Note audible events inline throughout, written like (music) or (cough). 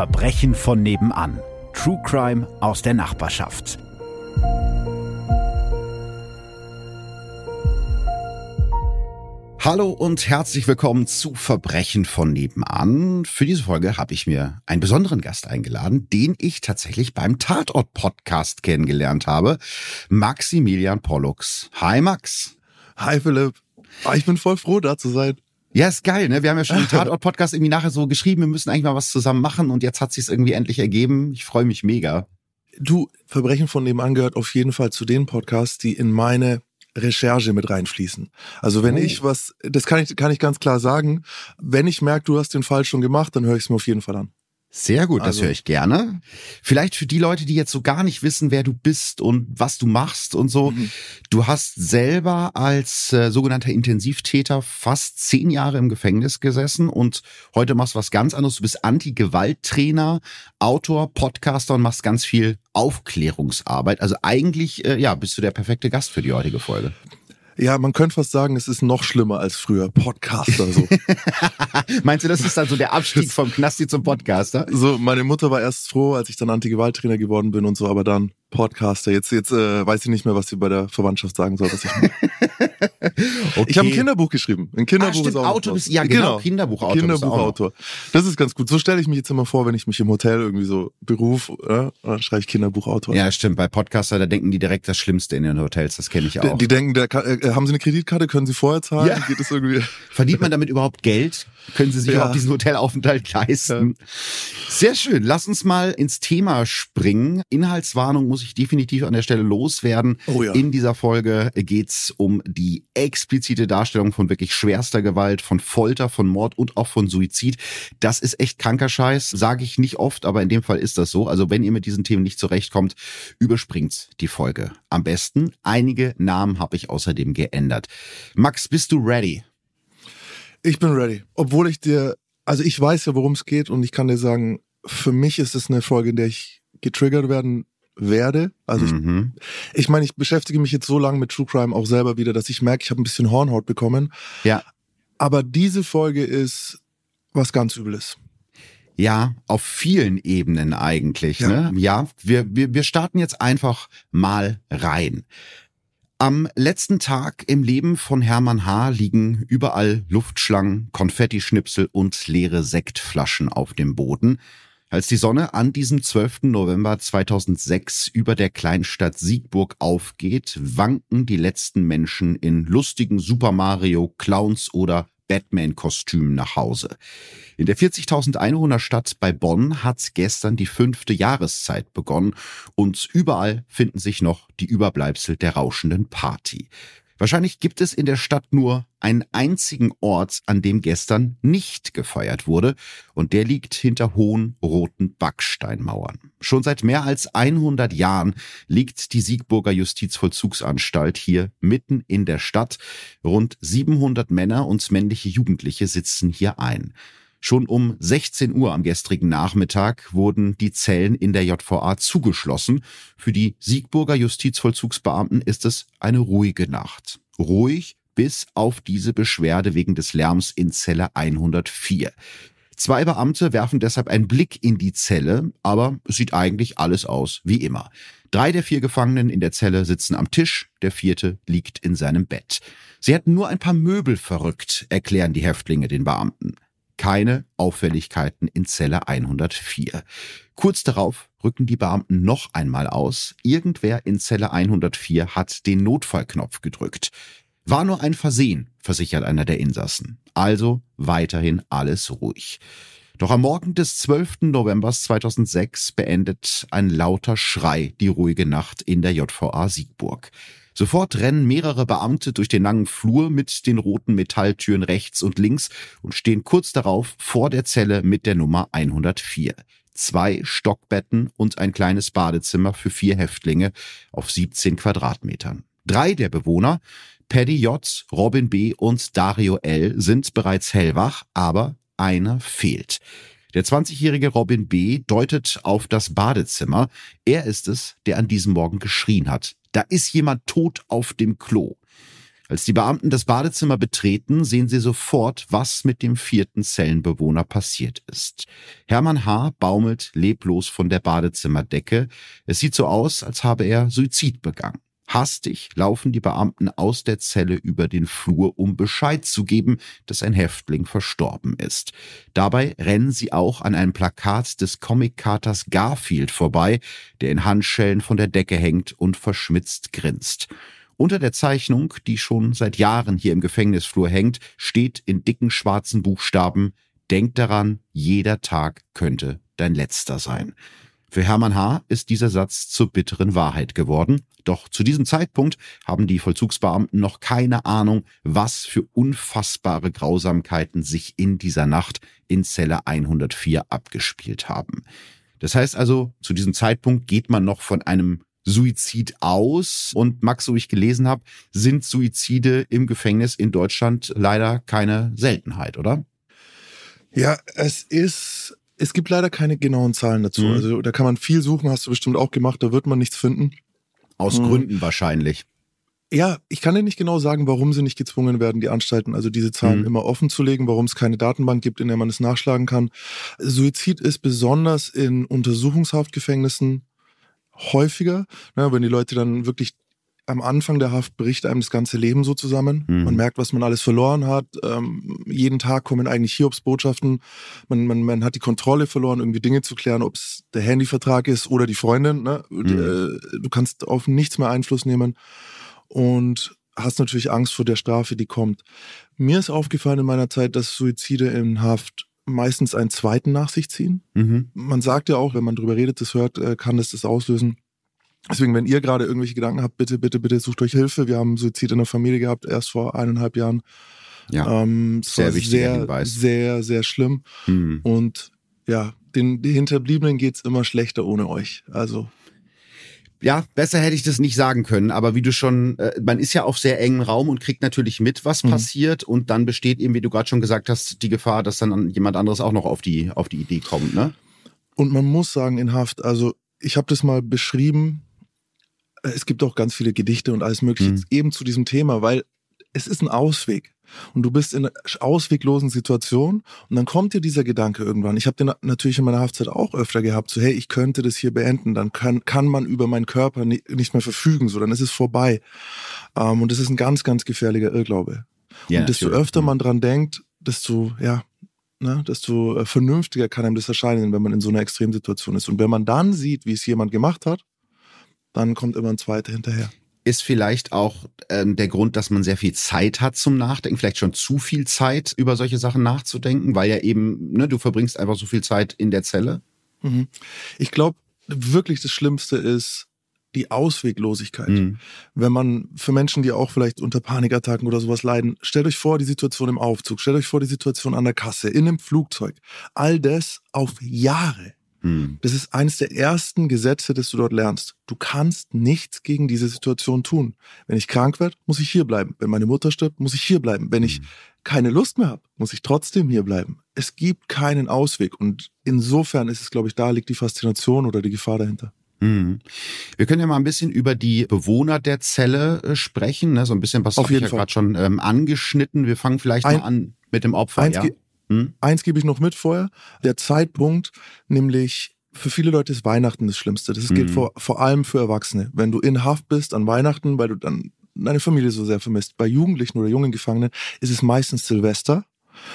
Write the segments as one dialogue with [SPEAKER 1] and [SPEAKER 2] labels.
[SPEAKER 1] Verbrechen von nebenan. True Crime aus der Nachbarschaft. Hallo und herzlich willkommen zu Verbrechen von nebenan. Für diese Folge habe ich mir einen besonderen Gast eingeladen, den ich tatsächlich beim Tatort Podcast kennengelernt habe. Maximilian Pollux. Hi Max.
[SPEAKER 2] Hi Philipp. Ah, ich bin voll froh, da zu sein.
[SPEAKER 1] Ja, ist geil, ne? Wir haben ja schon im (laughs) Tatort-Podcast irgendwie nachher so geschrieben, wir müssen eigentlich mal was zusammen machen und jetzt hat sich's irgendwie endlich ergeben. Ich freue mich mega.
[SPEAKER 2] Du, Verbrechen von nebenan gehört auf jeden Fall zu den Podcasts, die in meine Recherche mit reinfließen. Also wenn oh. ich was, das kann ich, kann ich ganz klar sagen, wenn ich merke, du hast den Fall schon gemacht, dann höre ich es mir auf jeden Fall an.
[SPEAKER 1] Sehr gut, das also. höre ich gerne. Vielleicht für die Leute, die jetzt so gar nicht wissen, wer du bist und was du machst und so. Mhm. Du hast selber als äh, sogenannter Intensivtäter fast zehn Jahre im Gefängnis gesessen und heute machst du was ganz anderes. Du bist Anti-Gewalt-Trainer, Autor, Podcaster und machst ganz viel Aufklärungsarbeit. Also eigentlich, äh, ja, bist du der perfekte Gast für die heutige Folge.
[SPEAKER 2] Ja, man könnte fast sagen, es ist noch schlimmer als früher. Podcaster so. (laughs)
[SPEAKER 1] Meinst du, das ist dann so der Abstieg vom Knasti zum Podcaster?
[SPEAKER 2] So, meine Mutter war erst froh, als ich dann Anti-Gewalt-Trainer geworden bin und so, aber dann Podcaster. Jetzt, jetzt äh, weiß ich nicht mehr, was sie bei der Verwandtschaft sagen soll. Was ich (laughs) (laughs) okay. ich habe ein Kinderbuch geschrieben. Ein Kinderbuch
[SPEAKER 1] ah, ist auch Autor bist, ja genau, genau. Kinderbuchautor.
[SPEAKER 2] Kinderbuchautor. Das ist ganz gut. So stelle ich mich jetzt immer vor, wenn ich mich im Hotel irgendwie so beruf, äh, dann schreibe ich Kinderbuchautor.
[SPEAKER 1] Ja, stimmt. Bei Podcaster, da denken die direkt das Schlimmste in den Hotels. Das kenne ich auch.
[SPEAKER 2] Die, die denken, der, äh, haben sie eine Kreditkarte? Können sie vorher zahlen? Ja. Geht das irgendwie? (laughs)
[SPEAKER 1] Verdient man damit überhaupt Geld? Können sie sich ja. überhaupt diesen Hotelaufenthalt leisten? Ja. Sehr schön. Lass uns mal ins Thema springen. Inhaltswarnung muss ich definitiv an der Stelle loswerden. Oh ja. In dieser Folge geht's um die explizite Darstellung von wirklich schwerster Gewalt, von Folter, von Mord und auch von Suizid. Das ist echt kranker Scheiß, sage ich nicht oft, aber in dem Fall ist das so. Also wenn ihr mit diesen Themen nicht zurechtkommt, überspringt die Folge. Am besten. Einige Namen habe ich außerdem geändert. Max, bist du ready?
[SPEAKER 2] Ich bin ready. Obwohl ich dir, also ich weiß ja, worum es geht und ich kann dir sagen, für mich ist es eine Folge, in der ich getriggert werden werde. Also mhm. ich, ich meine, ich beschäftige mich jetzt so lange mit True Crime auch selber wieder, dass ich merke, ich habe ein bisschen Hornhaut bekommen.
[SPEAKER 1] Ja.
[SPEAKER 2] Aber diese Folge ist was ganz Übles.
[SPEAKER 1] Ja, auf vielen Ebenen eigentlich. Ja, ne? ja wir, wir, wir starten jetzt einfach mal rein. Am letzten Tag im Leben von Hermann H. liegen überall Luftschlangen, Konfettischnipsel und leere Sektflaschen auf dem Boden. Als die Sonne an diesem 12. November 2006 über der Kleinstadt Siegburg aufgeht, wanken die letzten Menschen in lustigen Super Mario, Clowns oder Batman-Kostümen nach Hause. In der 40.000 Einwohnerstadt bei Bonn hat gestern die fünfte Jahreszeit begonnen und überall finden sich noch die Überbleibsel der rauschenden Party. Wahrscheinlich gibt es in der Stadt nur einen einzigen Ort, an dem gestern nicht gefeiert wurde, und der liegt hinter hohen roten Backsteinmauern. Schon seit mehr als 100 Jahren liegt die Siegburger Justizvollzugsanstalt hier mitten in der Stadt. Rund 700 Männer und männliche Jugendliche sitzen hier ein. Schon um 16 Uhr am gestrigen Nachmittag wurden die Zellen in der JVA zugeschlossen. Für die Siegburger Justizvollzugsbeamten ist es eine ruhige Nacht. Ruhig bis auf diese Beschwerde wegen des Lärms in Zelle 104. Zwei Beamte werfen deshalb einen Blick in die Zelle, aber es sieht eigentlich alles aus wie immer. Drei der vier Gefangenen in der Zelle sitzen am Tisch, der vierte liegt in seinem Bett. Sie hätten nur ein paar Möbel verrückt, erklären die Häftlinge den Beamten keine Auffälligkeiten in Zelle 104. Kurz darauf rücken die Beamten noch einmal aus. Irgendwer in Zelle 104 hat den Notfallknopf gedrückt. War nur ein Versehen, versichert einer der Insassen. Also weiterhin alles ruhig. Doch am Morgen des 12. November 2006 beendet ein lauter Schrei die ruhige Nacht in der JVA Siegburg. Sofort rennen mehrere Beamte durch den langen Flur mit den roten Metalltüren rechts und links und stehen kurz darauf vor der Zelle mit der Nummer 104. Zwei Stockbetten und ein kleines Badezimmer für vier Häftlinge auf 17 Quadratmetern. Drei der Bewohner, Paddy J., Robin B. und Dario L., sind bereits hellwach, aber einer fehlt. Der 20-jährige Robin B. deutet auf das Badezimmer. Er ist es, der an diesem Morgen geschrien hat. Da ist jemand tot auf dem Klo. Als die Beamten das Badezimmer betreten, sehen sie sofort, was mit dem vierten Zellenbewohner passiert ist. Hermann H. baumelt leblos von der Badezimmerdecke. Es sieht so aus, als habe er Suizid begangen. Hastig laufen die Beamten aus der Zelle über den Flur, um Bescheid zu geben, dass ein Häftling verstorben ist. Dabei rennen sie auch an einem Plakat des Comic-Katers Garfield vorbei, der in Handschellen von der Decke hängt und verschmitzt grinst. Unter der Zeichnung, die schon seit Jahren hier im Gefängnisflur hängt, steht in dicken schwarzen Buchstaben Denk daran, jeder Tag könnte dein letzter sein. Für Hermann H. ist dieser Satz zur bitteren Wahrheit geworden. Doch zu diesem Zeitpunkt haben die Vollzugsbeamten noch keine Ahnung, was für unfassbare Grausamkeiten sich in dieser Nacht in Zelle 104 abgespielt haben. Das heißt also, zu diesem Zeitpunkt geht man noch von einem Suizid aus. Und Max, so ich gelesen habe, sind Suizide im Gefängnis in Deutschland leider keine Seltenheit, oder?
[SPEAKER 2] Ja, es ist es gibt leider keine genauen Zahlen dazu. Mhm. Also da kann man viel suchen, hast du bestimmt auch gemacht, da wird man nichts finden.
[SPEAKER 1] Aus mhm. Gründen wahrscheinlich.
[SPEAKER 2] Ja, ich kann dir nicht genau sagen, warum sie nicht gezwungen werden, die Anstalten, also diese Zahlen mhm. immer offen zu legen, warum es keine Datenbank gibt, in der man es nachschlagen kann. Suizid ist besonders in Untersuchungshaftgefängnissen häufiger, ne, wenn die Leute dann wirklich am Anfang der Haft bricht einem das ganze Leben so zusammen. Mhm. Man merkt, was man alles verloren hat. Ähm, jeden Tag kommen eigentlich Hiobsbotschaften. Man, man, man hat die Kontrolle verloren, irgendwie Dinge zu klären, ob es der Handyvertrag ist oder die Freundin. Ne? Mhm. Äh, du kannst auf nichts mehr Einfluss nehmen und hast natürlich Angst vor der Strafe, die kommt. Mir ist aufgefallen in meiner Zeit, dass Suizide in Haft meistens einen zweiten nach sich ziehen. Mhm. Man sagt ja auch, wenn man drüber redet, das hört, äh, kann das das auslösen. Deswegen, wenn ihr gerade irgendwelche Gedanken habt, bitte, bitte, bitte sucht euch Hilfe. Wir haben Suizid in der Familie gehabt, erst vor eineinhalb Jahren.
[SPEAKER 1] Ja, ähm, sehr wichtig.
[SPEAKER 2] Sehr, Hinweis. sehr, sehr schlimm. Mhm. Und ja, den, den Hinterbliebenen geht's immer schlechter ohne euch. Also
[SPEAKER 1] ja, besser hätte ich das nicht sagen können, aber wie du schon, äh, man ist ja auf sehr engen Raum und kriegt natürlich mit, was mhm. passiert und dann besteht eben, wie du gerade schon gesagt hast, die Gefahr, dass dann jemand anderes auch noch auf die, auf die Idee kommt, ne?
[SPEAKER 2] Und man muss sagen, in Haft, also ich habe das mal beschrieben, es gibt auch ganz viele Gedichte und alles Mögliche mhm. eben zu diesem Thema, weil es ist ein Ausweg. Und du bist in einer ausweglosen Situation und dann kommt dir dieser Gedanke irgendwann. Ich habe den natürlich in meiner Haftzeit auch öfter gehabt, so hey, ich könnte das hier beenden, dann kann, kann man über meinen Körper nicht, nicht mehr verfügen, so dann ist es vorbei. Ähm, und das ist ein ganz, ganz gefährlicher Irrglaube. Ja, und desto natürlich. öfter mhm. man dran denkt, desto, ja, ne, desto äh, vernünftiger kann einem das erscheinen, wenn man in so einer Extremsituation ist. Und wenn man dann sieht, wie es jemand gemacht hat, dann kommt immer ein zweiter hinterher.
[SPEAKER 1] Ist vielleicht auch ähm, der Grund, dass man sehr viel Zeit hat zum Nachdenken, vielleicht schon zu viel Zeit über solche Sachen nachzudenken, weil ja eben, ne, du verbringst einfach so viel Zeit in der Zelle.
[SPEAKER 2] Mhm. Ich glaube, wirklich das Schlimmste ist die Ausweglosigkeit. Mhm. Wenn man für Menschen, die auch vielleicht unter Panikattacken oder sowas leiden, stellt euch vor die Situation im Aufzug, stellt euch vor die Situation an der Kasse, in einem Flugzeug. All das auf Jahre. Hm. Das ist eines der ersten Gesetze, das du dort lernst. Du kannst nichts gegen diese Situation tun. Wenn ich krank werde, muss ich hier bleiben. Wenn meine Mutter stirbt, muss ich hier bleiben. Wenn ich hm. keine Lust mehr habe, muss ich trotzdem hier bleiben. Es gibt keinen Ausweg. Und insofern ist es, glaube ich, da liegt die Faszination oder die Gefahr dahinter.
[SPEAKER 1] Hm. Wir können ja mal ein bisschen über die Bewohner der Zelle äh, sprechen, ne? so ein bisschen was habe ich ja gerade schon ähm, angeschnitten. Wir fangen vielleicht ein, mal an mit dem Opfer.
[SPEAKER 2] Eins,
[SPEAKER 1] ja?
[SPEAKER 2] Hm? Eins gebe ich noch mit vorher. Der Zeitpunkt, nämlich für viele Leute ist Weihnachten das Schlimmste. Das gilt mhm. vor, vor allem für Erwachsene. Wenn du in Haft bist an Weihnachten, weil du dann deine Familie so sehr vermisst. Bei Jugendlichen oder jungen Gefangenen ist es meistens Silvester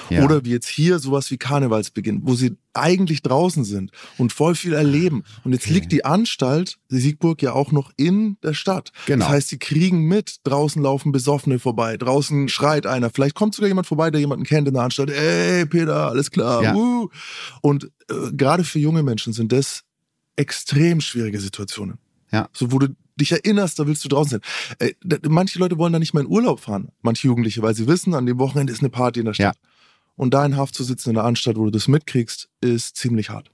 [SPEAKER 2] ja. Oder wie jetzt hier sowas wie Karnevalsbeginn, wo sie eigentlich draußen sind und voll viel erleben. Und jetzt okay. liegt die Anstalt, die Siegburg, ja auch noch in der Stadt. Genau. Das heißt, sie kriegen mit, draußen laufen Besoffene vorbei, draußen schreit einer. Vielleicht kommt sogar jemand vorbei, der jemanden kennt in der Anstalt. Ey, Peter, alles klar. Ja. Uh. Und äh, gerade für junge Menschen sind das extrem schwierige Situationen. Ja. So, wo du dich erinnerst, da willst du draußen sein. Äh, manche Leute wollen da nicht mehr in Urlaub fahren, manche Jugendliche, weil sie wissen, an dem Wochenende ist eine Party in der Stadt. Ja. Und da in Haft zu sitzen in der Anstalt, wo du das mitkriegst, ist ziemlich hart.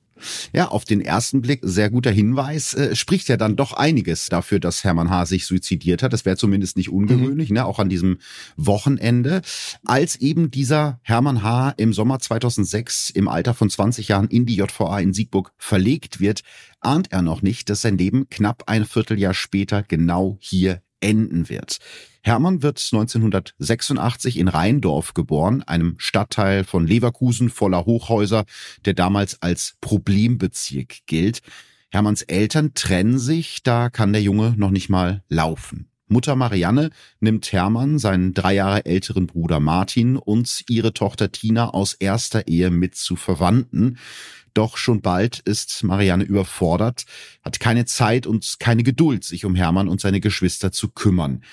[SPEAKER 1] Ja, auf den ersten Blick sehr guter Hinweis. Äh, spricht ja dann doch einiges dafür, dass Hermann H. sich suizidiert hat. Das wäre zumindest nicht ungewöhnlich, mhm. ne? auch an diesem Wochenende. Als eben dieser Hermann H. im Sommer 2006 im Alter von 20 Jahren in die JVA in Siegburg verlegt wird, ahnt er noch nicht, dass sein Leben knapp ein Vierteljahr später genau hier enden wird. Hermann wird 1986 in Rheindorf geboren, einem Stadtteil von Leverkusen voller Hochhäuser, der damals als Problembezirk gilt. Hermanns Eltern trennen sich, da kann der Junge noch nicht mal laufen. Mutter Marianne nimmt Hermann, seinen drei Jahre älteren Bruder Martin und ihre Tochter Tina aus erster Ehe mit zu Verwandten. Doch schon bald ist Marianne überfordert, hat keine Zeit und keine Geduld, sich um Hermann und seine Geschwister zu kümmern.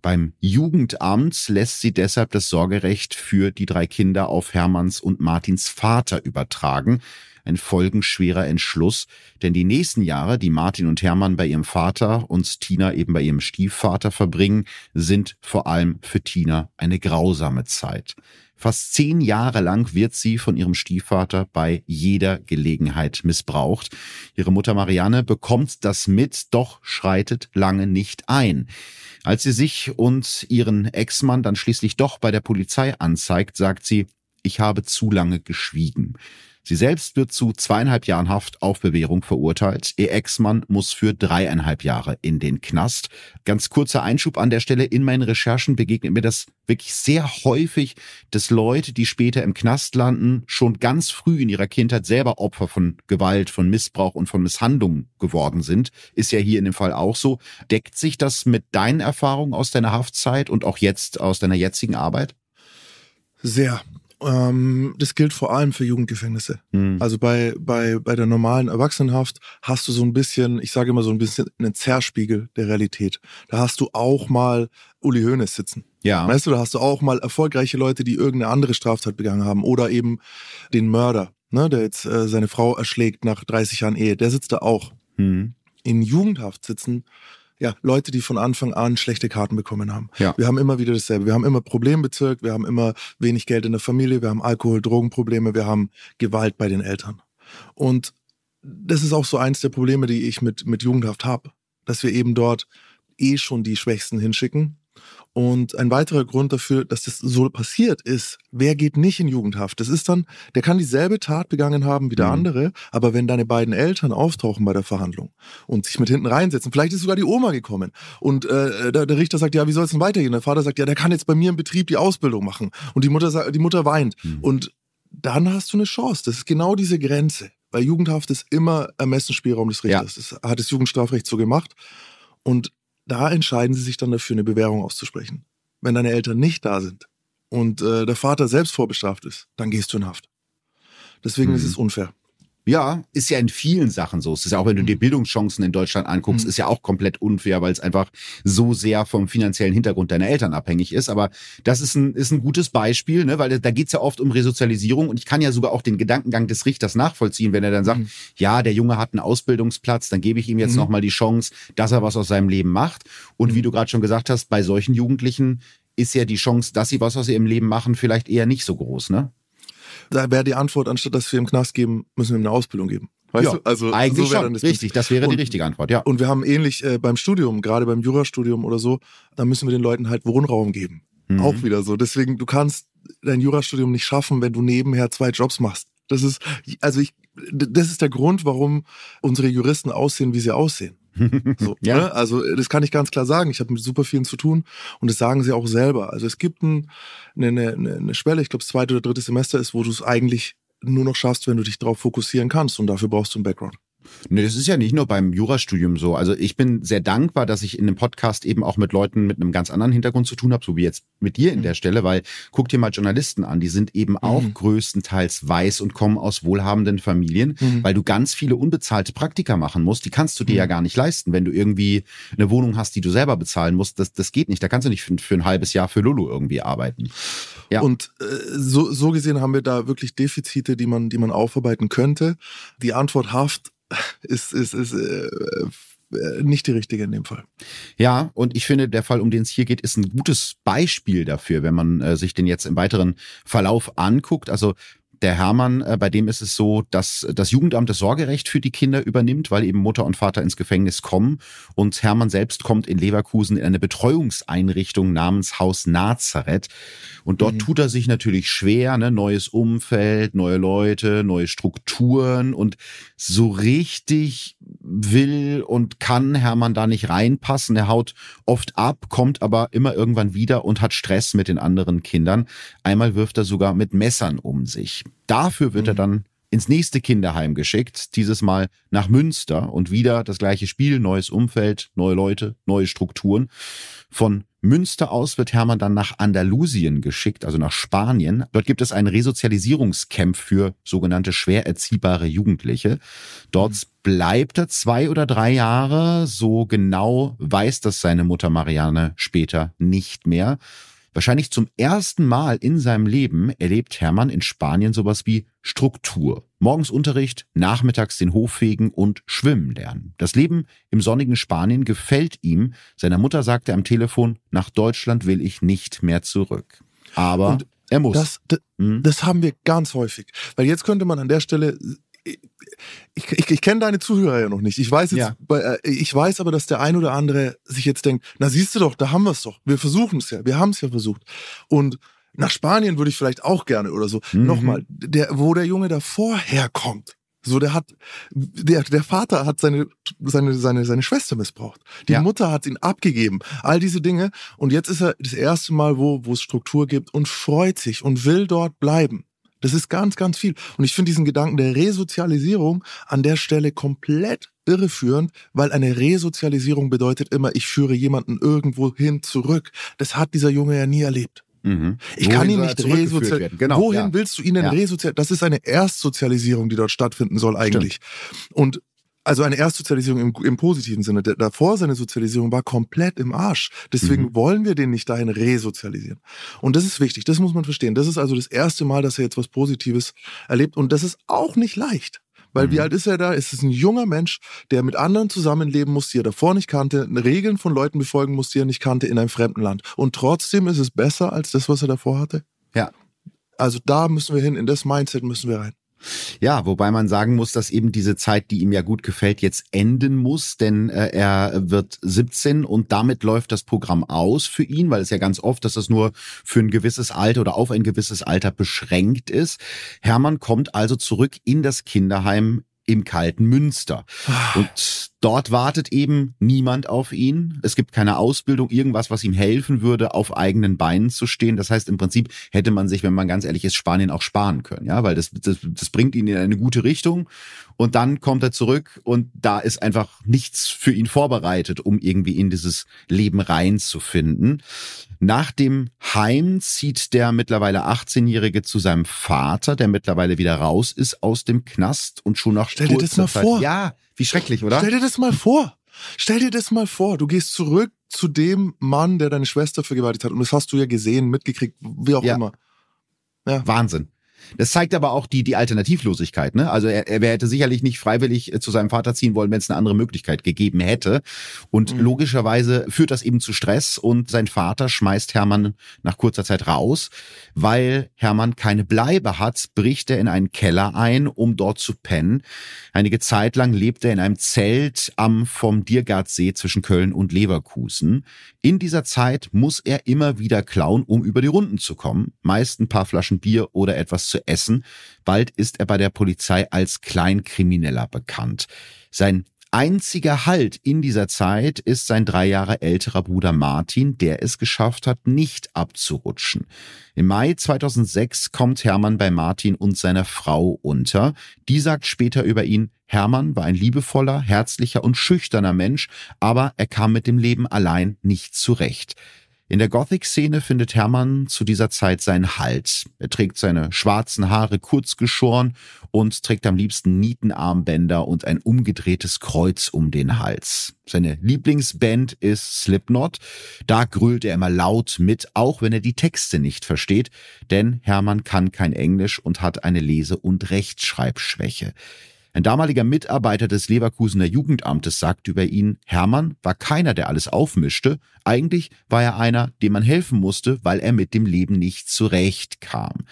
[SPEAKER 1] Beim Jugendamt lässt sie deshalb das Sorgerecht für die drei Kinder auf Hermanns und Martins Vater übertragen. Ein folgenschwerer Entschluss, denn die nächsten Jahre, die Martin und Hermann bei ihrem Vater und Tina eben bei ihrem Stiefvater verbringen, sind vor allem für Tina eine grausame Zeit. Fast zehn Jahre lang wird sie von ihrem Stiefvater bei jeder Gelegenheit missbraucht. Ihre Mutter Marianne bekommt das mit, doch schreitet lange nicht ein. Als sie sich und ihren Ex-Mann dann schließlich doch bei der Polizei anzeigt, sagt sie, ich habe zu lange geschwiegen. Sie selbst wird zu zweieinhalb Jahren Haft auf Bewährung verurteilt. Ihr Ex-Mann muss für dreieinhalb Jahre in den Knast. Ganz kurzer Einschub an der Stelle. In meinen Recherchen begegnet mir das wirklich sehr häufig, dass Leute, die später im Knast landen, schon ganz früh in ihrer Kindheit selber Opfer von Gewalt, von Missbrauch und von Misshandlungen geworden sind. Ist ja hier in dem Fall auch so. Deckt sich das mit deinen Erfahrungen aus deiner Haftzeit und auch jetzt aus deiner jetzigen Arbeit?
[SPEAKER 2] Sehr. Ähm, das gilt vor allem für Jugendgefängnisse. Mhm. Also bei, bei, bei der normalen Erwachsenenhaft hast du so ein bisschen, ich sage immer so ein bisschen einen Zerspiegel der Realität. Da hast du auch mal Uli Hoeneß sitzen. Ja. Weißt du, da hast du auch mal erfolgreiche Leute, die irgendeine andere Straftat begangen haben oder eben den Mörder, ne, der jetzt äh, seine Frau erschlägt nach 30 Jahren Ehe. Der sitzt da auch. Mhm. In Jugendhaft sitzen ja, Leute, die von Anfang an schlechte Karten bekommen haben. Ja. Wir haben immer wieder dasselbe. Wir haben immer Problembezirk, wir haben immer wenig Geld in der Familie, wir haben Alkohol, Drogenprobleme, wir haben Gewalt bei den Eltern. Und das ist auch so eins der Probleme, die ich mit, mit Jugendhaft habe, dass wir eben dort eh schon die Schwächsten hinschicken und ein weiterer Grund dafür, dass das so passiert ist, wer geht nicht in Jugendhaft? Das ist dann, der kann dieselbe Tat begangen haben wie der mhm. andere, aber wenn deine beiden Eltern auftauchen bei der Verhandlung und sich mit hinten reinsetzen, vielleicht ist sogar die Oma gekommen und äh, der, der Richter sagt, ja, wie soll es denn weitergehen? Der Vater sagt, ja, der kann jetzt bei mir im Betrieb die Ausbildung machen und die Mutter, die Mutter weint mhm. und dann hast du eine Chance. Das ist genau diese Grenze. Bei Jugendhaft ist immer Ermessensspielraum des Richters. Ja. Das hat das Jugendstrafrecht so gemacht. Und da entscheiden sie sich dann dafür, eine Bewährung auszusprechen. Wenn deine Eltern nicht da sind und äh, der Vater selbst vorbestraft ist, dann gehst du in Haft. Deswegen mhm. ist es unfair.
[SPEAKER 1] Ja, ist ja in vielen Sachen so. Es ist ja auch, wenn du dir mhm. Bildungschancen in Deutschland anguckst, mhm. ist ja auch komplett unfair, weil es einfach so sehr vom finanziellen Hintergrund deiner Eltern abhängig ist. Aber das ist ein, ist ein gutes Beispiel, ne? weil da geht's ja oft um Resozialisierung und ich kann ja sogar auch den Gedankengang des Richters nachvollziehen, wenn er dann sagt, mhm. ja, der Junge hat einen Ausbildungsplatz, dann gebe ich ihm jetzt mhm. nochmal die Chance, dass er was aus seinem Leben macht. Und wie mhm. du gerade schon gesagt hast, bei solchen Jugendlichen ist ja die Chance, dass sie was aus ihrem Leben machen, vielleicht eher nicht so groß, ne?
[SPEAKER 2] Da wäre die Antwort, anstatt dass wir im Knast geben, müssen wir ihm eine Ausbildung geben.
[SPEAKER 1] Weißt ja, du? Also eigentlich so schon. Das richtig, das wäre und, die richtige Antwort, ja.
[SPEAKER 2] Und wir haben ähnlich äh, beim Studium, gerade beim Jurastudium oder so, da müssen wir den Leuten halt Wohnraum geben. Mhm. Auch wieder so. Deswegen, du kannst dein Jurastudium nicht schaffen, wenn du nebenher zwei Jobs machst. Das ist, also ich, das ist der Grund, warum unsere Juristen aussehen, wie sie aussehen. (laughs) So, ja. ne? Also das kann ich ganz klar sagen. Ich habe mit super vielen zu tun und das sagen sie auch selber. Also es gibt ein, eine, eine, eine Schwelle, ich glaube das zweite oder dritte Semester ist, wo du es eigentlich nur noch schaffst, wenn du dich darauf fokussieren kannst und dafür brauchst du einen Background.
[SPEAKER 1] Nee, das ist ja nicht nur beim Jurastudium so. Also ich bin sehr dankbar, dass ich in dem Podcast eben auch mit Leuten mit einem ganz anderen Hintergrund zu tun habe, so wie jetzt mit dir in der mhm. Stelle, weil guck dir mal Journalisten an, die sind eben auch mhm. größtenteils weiß und kommen aus wohlhabenden Familien, mhm. weil du ganz viele unbezahlte Praktika machen musst. Die kannst du dir mhm. ja gar nicht leisten, wenn du irgendwie eine Wohnung hast, die du selber bezahlen musst. Das, das geht nicht. Da kannst du nicht für, für ein halbes Jahr für Lulu irgendwie arbeiten.
[SPEAKER 2] Ja. Und äh, so, so gesehen haben wir da wirklich Defizite, die man, die man aufarbeiten könnte. Die Antwort Haft ist, ist, ist äh, äh, nicht die richtige in dem Fall.
[SPEAKER 1] Ja, und ich finde, der Fall, um den es hier geht, ist ein gutes Beispiel dafür, wenn man äh, sich den jetzt im weiteren Verlauf anguckt. Also der Hermann, äh, bei dem ist es so, dass das Jugendamt das Sorgerecht für die Kinder übernimmt, weil eben Mutter und Vater ins Gefängnis kommen. Und Hermann selbst kommt in Leverkusen in eine Betreuungseinrichtung namens Haus Nazareth. Und dort mhm. tut er sich natürlich schwer, ne? neues Umfeld, neue Leute, neue Strukturen und so richtig will und kann Hermann da nicht reinpassen. Er haut oft ab, kommt aber immer irgendwann wieder und hat Stress mit den anderen Kindern. Einmal wirft er sogar mit Messern um sich. Dafür wird mhm. er dann ins nächste Kinderheim geschickt, dieses Mal nach Münster und wieder das gleiche Spiel, neues Umfeld, neue Leute, neue Strukturen. Von Münster aus wird Hermann dann nach Andalusien geschickt, also nach Spanien. Dort gibt es ein Resozialisierungscamp für sogenannte schwer erziehbare Jugendliche. Dort mhm. bleibt er zwei oder drei Jahre. So genau weiß das seine Mutter Marianne später nicht mehr. Wahrscheinlich zum ersten Mal in seinem Leben erlebt Hermann in Spanien sowas wie Struktur. Morgens Unterricht, nachmittags den Hof fegen und schwimmen lernen. Das Leben im sonnigen Spanien gefällt ihm. Seiner Mutter sagte am Telefon, nach Deutschland will ich nicht mehr zurück. Aber und er muss.
[SPEAKER 2] Das, das, hm? das haben wir ganz häufig. Weil jetzt könnte man an der Stelle ich, ich, ich kenne deine Zuhörer ja noch nicht. Ich weiß jetzt, ja. Äh, ich weiß aber, dass der ein oder andere sich jetzt denkt, na siehst du doch, da haben wir es doch. Wir versuchen es ja. Wir haben es ja versucht. Und nach Spanien würde ich vielleicht auch gerne oder so. Mhm. Nochmal, der, wo der Junge davor herkommt. So, der hat, der, der Vater hat seine, seine, seine, seine Schwester missbraucht. Die ja. Mutter hat ihn abgegeben. All diese Dinge. Und jetzt ist er das erste Mal, wo, wo es Struktur gibt und freut sich und will dort bleiben. Das ist ganz, ganz viel. Und ich finde diesen Gedanken der Resozialisierung an der Stelle komplett irreführend, weil eine Resozialisierung bedeutet immer, ich führe jemanden irgendwo hin zurück. Das hat dieser Junge ja nie erlebt. Mhm. Ich Wohin kann ihn nicht resozialisieren. Genau, Wohin ja. willst du ihn denn ja. resozialisieren? Das ist eine Erstsozialisierung, die dort stattfinden soll eigentlich. Stimmt. Und also eine Erstsozialisierung im, im positiven Sinne. Der, davor seine Sozialisierung war komplett im Arsch. Deswegen mhm. wollen wir den nicht dahin resozialisieren. Und das ist wichtig, das muss man verstehen. Das ist also das erste Mal, dass er jetzt was Positives erlebt. Und das ist auch nicht leicht. Weil mhm. wie alt ist er da? Es ist ein junger Mensch, der mit anderen zusammenleben muss, die er davor nicht kannte, Regeln von Leuten befolgen muss, die er nicht kannte in einem fremden Land. Und trotzdem ist es besser als das, was er davor hatte.
[SPEAKER 1] Ja.
[SPEAKER 2] Also da müssen wir hin, in das Mindset müssen wir rein.
[SPEAKER 1] Ja, wobei man sagen muss, dass eben diese Zeit, die ihm ja gut gefällt, jetzt enden muss, denn äh, er wird 17 und damit läuft das Programm aus für ihn, weil es ja ganz oft, dass das nur für ein gewisses Alter oder auf ein gewisses Alter beschränkt ist. Hermann kommt also zurück in das Kinderheim im kalten Münster. Ah. Und dort wartet eben niemand auf ihn. Es gibt keine Ausbildung, irgendwas, was ihm helfen würde, auf eigenen Beinen zu stehen. Das heißt, im Prinzip hätte man sich, wenn man ganz ehrlich ist, Spanien auch sparen können, ja, weil das, das, das bringt ihn in eine gute Richtung. Und dann kommt er zurück und da ist einfach nichts für ihn vorbereitet, um irgendwie in dieses Leben reinzufinden. Nach dem Heim zieht der mittlerweile 18-Jährige zu seinem Vater, der mittlerweile wieder raus ist aus dem Knast und schon nach
[SPEAKER 2] Stell dir das mal Zeit, vor.
[SPEAKER 1] Ja, wie schrecklich, oder?
[SPEAKER 2] Stell dir das mal vor. Stell dir das mal vor. Du gehst zurück zu dem Mann, der deine Schwester vergewaltigt hat. Und das hast du ja gesehen, mitgekriegt, wie auch ja. immer.
[SPEAKER 1] Ja. Wahnsinn. Das zeigt aber auch die, die Alternativlosigkeit. Ne? Also er, er hätte sicherlich nicht freiwillig äh, zu seinem Vater ziehen wollen, wenn es eine andere Möglichkeit gegeben hätte. Und mhm. logischerweise führt das eben zu Stress und sein Vater schmeißt Hermann nach kurzer Zeit raus. Weil Hermann keine Bleibe hat, bricht er in einen Keller ein, um dort zu pennen. Einige Zeit lang lebt er in einem Zelt am vom Diergartsee zwischen Köln und Leverkusen. In dieser Zeit muss er immer wieder klauen, um über die Runden zu kommen. Meist ein paar Flaschen Bier oder etwas zu essen. Bald ist er bei der Polizei als Kleinkrimineller bekannt. Sein einziger Halt in dieser Zeit ist sein drei Jahre älterer Bruder Martin, der es geschafft hat, nicht abzurutschen. Im Mai 2006 kommt Hermann bei Martin und seiner Frau unter. Die sagt später über ihn, Hermann war ein liebevoller, herzlicher und schüchterner Mensch, aber er kam mit dem Leben allein nicht zurecht. In der Gothic-Szene findet Hermann zu dieser Zeit seinen Halt. Er trägt seine schwarzen Haare kurz geschoren und trägt am liebsten Nietenarmbänder und ein umgedrehtes Kreuz um den Hals. Seine Lieblingsband ist Slipknot. Da grölt er immer laut mit, auch wenn er die Texte nicht versteht, denn Hermann kann kein Englisch und hat eine Lese- und Rechtschreibschwäche. Ein damaliger Mitarbeiter des Leverkusener Jugendamtes sagt über ihn, Hermann war keiner, der alles aufmischte. Eigentlich war er einer, dem man helfen musste, weil er mit dem Leben nicht zurechtkam.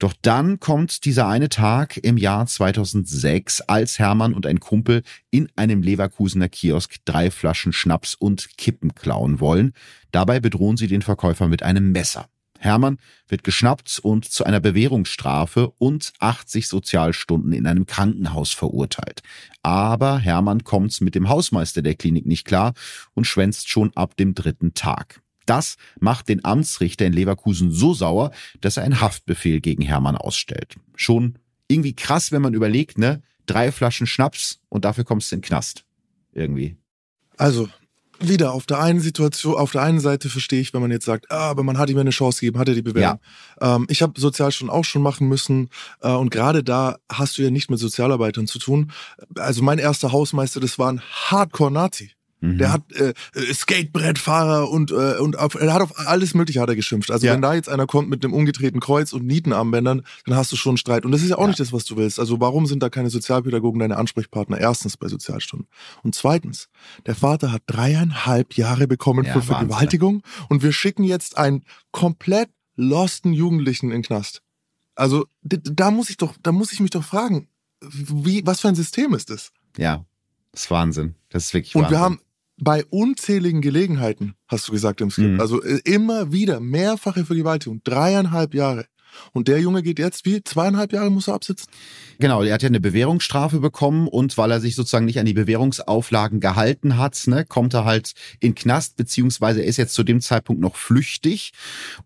[SPEAKER 1] Doch dann kommt dieser eine Tag im Jahr 2006, als Hermann und ein Kumpel in einem Leverkusener Kiosk drei Flaschen Schnaps und Kippen klauen wollen. Dabei bedrohen sie den Verkäufer mit einem Messer. Hermann wird geschnappt und zu einer Bewährungsstrafe und 80 Sozialstunden in einem Krankenhaus verurteilt. Aber Hermann kommt mit dem Hausmeister der Klinik nicht klar und schwänzt schon ab dem dritten Tag. Das macht den Amtsrichter in Leverkusen so sauer, dass er einen Haftbefehl gegen Hermann ausstellt. Schon irgendwie krass, wenn man überlegt, ne? Drei Flaschen Schnaps und dafür kommst du in den Knast. Irgendwie.
[SPEAKER 2] Also, wieder auf der einen Situation, auf der einen Seite verstehe ich, wenn man jetzt sagt, ah, aber man hat ihm eine Chance gegeben, hat er die Bewerbung. Ja. Ähm, ich habe Sozialstunden auch schon machen müssen äh, und gerade da hast du ja nicht mit Sozialarbeitern zu tun. Also mein erster Hausmeister, das war ein Hardcore-Nazi. Mhm. Der hat äh, äh, Skatebrettfahrer und, äh, und auf, er hat auf alles Mögliche hat er geschimpft. Also ja. wenn da jetzt einer kommt mit einem umgedrehten Kreuz und Nietenarmbändern, dann hast du schon einen Streit. Und das ist ja auch ja. nicht das, was du willst. Also warum sind da keine Sozialpädagogen deine Ansprechpartner? Erstens bei Sozialstunden. Und zweitens, der Vater hat dreieinhalb Jahre bekommen ja, für Vergewaltigung und wir schicken jetzt einen komplett losten Jugendlichen in den Knast. Also da muss ich doch, da muss ich mich doch fragen, wie, was für ein System ist das?
[SPEAKER 1] Ja, das ist Wahnsinn. Das ist wirklich
[SPEAKER 2] und
[SPEAKER 1] Wahnsinn.
[SPEAKER 2] Und wir haben bei unzähligen Gelegenheiten, hast du gesagt im Skript, mhm. also äh, immer wieder mehrfache Vergewaltigung, dreieinhalb Jahre. Und der Junge geht jetzt wie zweieinhalb Jahre muss er absitzen?
[SPEAKER 1] Genau, er hat ja eine Bewährungsstrafe bekommen und weil er sich sozusagen nicht an die Bewährungsauflagen gehalten hat, ne, kommt er halt in Knast, beziehungsweise er ist jetzt zu dem Zeitpunkt noch flüchtig.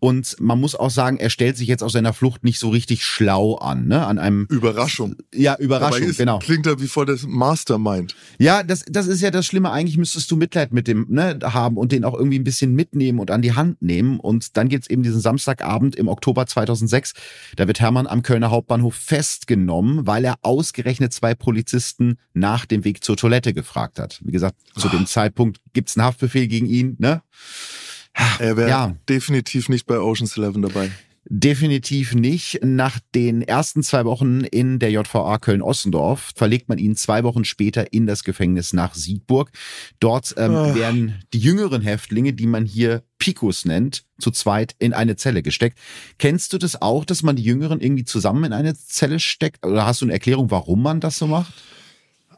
[SPEAKER 1] Und man muss auch sagen, er stellt sich jetzt aus seiner Flucht nicht so richtig schlau an, ne? An einem
[SPEAKER 2] Überraschung.
[SPEAKER 1] Ja, Überraschung, ist, genau.
[SPEAKER 2] Klingt er wie voll das Mastermind.
[SPEAKER 1] Ja, das, das ist ja das Schlimme. Eigentlich müsstest du Mitleid mit dem ne, haben und den auch irgendwie ein bisschen mitnehmen und an die Hand nehmen. Und dann gibt's eben diesen Samstagabend im Oktober 2006. Da wird Hermann am Kölner Hauptbahnhof festgenommen weil er ausgerechnet zwei Polizisten nach dem Weg zur Toilette gefragt hat. Wie gesagt, zu dem Zeitpunkt gibt's einen Haftbefehl gegen ihn, ne?
[SPEAKER 2] Er wäre ja. definitiv nicht bei Ocean's Eleven dabei.
[SPEAKER 1] Definitiv nicht. Nach den ersten zwei Wochen in der JVA Köln-Ossendorf verlegt man ihn zwei Wochen später in das Gefängnis nach Siegburg. Dort ähm, oh. werden die jüngeren Häftlinge, die man hier Picos nennt, zu zweit in eine Zelle gesteckt. Kennst du das auch, dass man die Jüngeren irgendwie zusammen in eine Zelle steckt? Oder hast du eine Erklärung, warum man das so macht?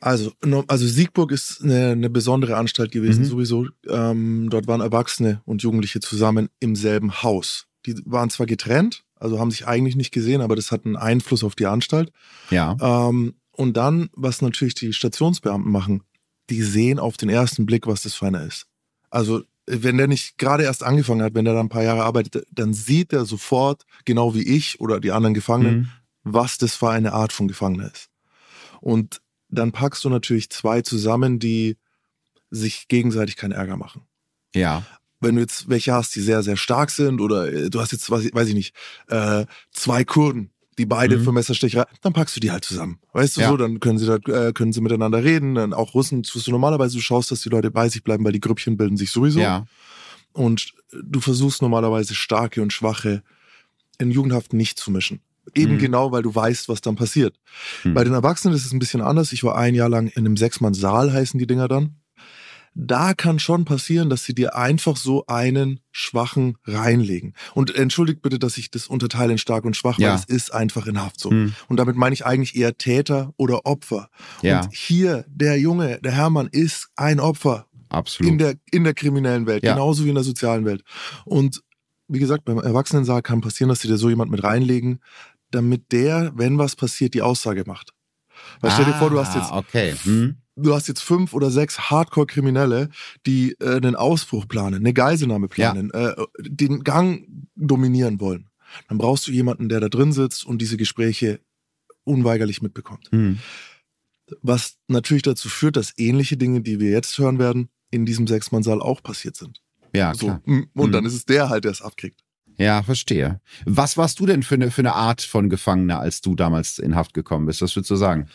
[SPEAKER 2] Also, also Siegburg ist eine, eine besondere Anstalt gewesen, mhm. sowieso. Ähm, dort waren Erwachsene und Jugendliche zusammen im selben Haus. Die waren zwar getrennt, also haben sich eigentlich nicht gesehen, aber das hat einen Einfluss auf die Anstalt.
[SPEAKER 1] Ja.
[SPEAKER 2] Ähm, und dann, was natürlich die Stationsbeamten machen, die sehen auf den ersten Blick, was das für einer ist. Also, wenn der nicht gerade erst angefangen hat, wenn der da ein paar Jahre arbeitet, dann sieht er sofort, genau wie ich oder die anderen Gefangenen, mhm. was das für eine Art von Gefangener ist. Und dann packst du natürlich zwei zusammen, die sich gegenseitig keinen Ärger machen.
[SPEAKER 1] Ja
[SPEAKER 2] wenn du jetzt welche hast, die sehr, sehr stark sind oder äh, du hast jetzt, weiß ich nicht, äh, zwei Kurden, die beide mhm. für Messerstecherei, dann packst du die halt zusammen. Weißt du ja. so, dann können sie da, äh, können sie miteinander reden. Dann auch Russen tust du normalerweise, du schaust, dass die Leute bei sich bleiben, weil die Grüppchen bilden sich sowieso.
[SPEAKER 1] Ja.
[SPEAKER 2] Und du versuchst normalerweise starke und schwache in Jugendhaft nicht zu mischen. Eben mhm. genau, weil du weißt, was dann passiert. Mhm. Bei den Erwachsenen ist es ein bisschen anders. Ich war ein Jahr lang in einem Sechsmann-Saal, heißen die Dinger dann da kann schon passieren, dass sie dir einfach so einen Schwachen reinlegen. Und entschuldigt bitte, dass ich das unterteile in stark und schwach, ja. weil es ist einfach in Haft so. Hm. Und damit meine ich eigentlich eher Täter oder Opfer.
[SPEAKER 1] Ja.
[SPEAKER 2] Und hier, der Junge, der Hermann ist ein Opfer.
[SPEAKER 1] Absolut.
[SPEAKER 2] In der, in der kriminellen Welt, ja. genauso wie in der sozialen Welt. Und wie gesagt, beim Erwachsenensaal kann passieren, dass sie dir so jemand mit reinlegen, damit der, wenn was passiert, die Aussage macht. Weil stell dir vor, du hast jetzt
[SPEAKER 1] ah, okay. hm
[SPEAKER 2] du hast jetzt fünf oder sechs Hardcore-Kriminelle, die äh, einen Ausbruch planen, eine Geiselnahme planen, ja. äh, den Gang dominieren wollen. Dann brauchst du jemanden, der da drin sitzt und diese Gespräche unweigerlich mitbekommt. Mhm. Was natürlich dazu führt, dass ähnliche Dinge, die wir jetzt hören werden, in diesem Sechsmannsaal auch passiert sind.
[SPEAKER 1] Ja, klar.
[SPEAKER 2] So, und mhm. dann ist es der halt, der es abkriegt.
[SPEAKER 1] Ja, verstehe. Was warst du denn für eine, für eine Art von Gefangener, als du damals in Haft gekommen bist? Was würdest du sagen?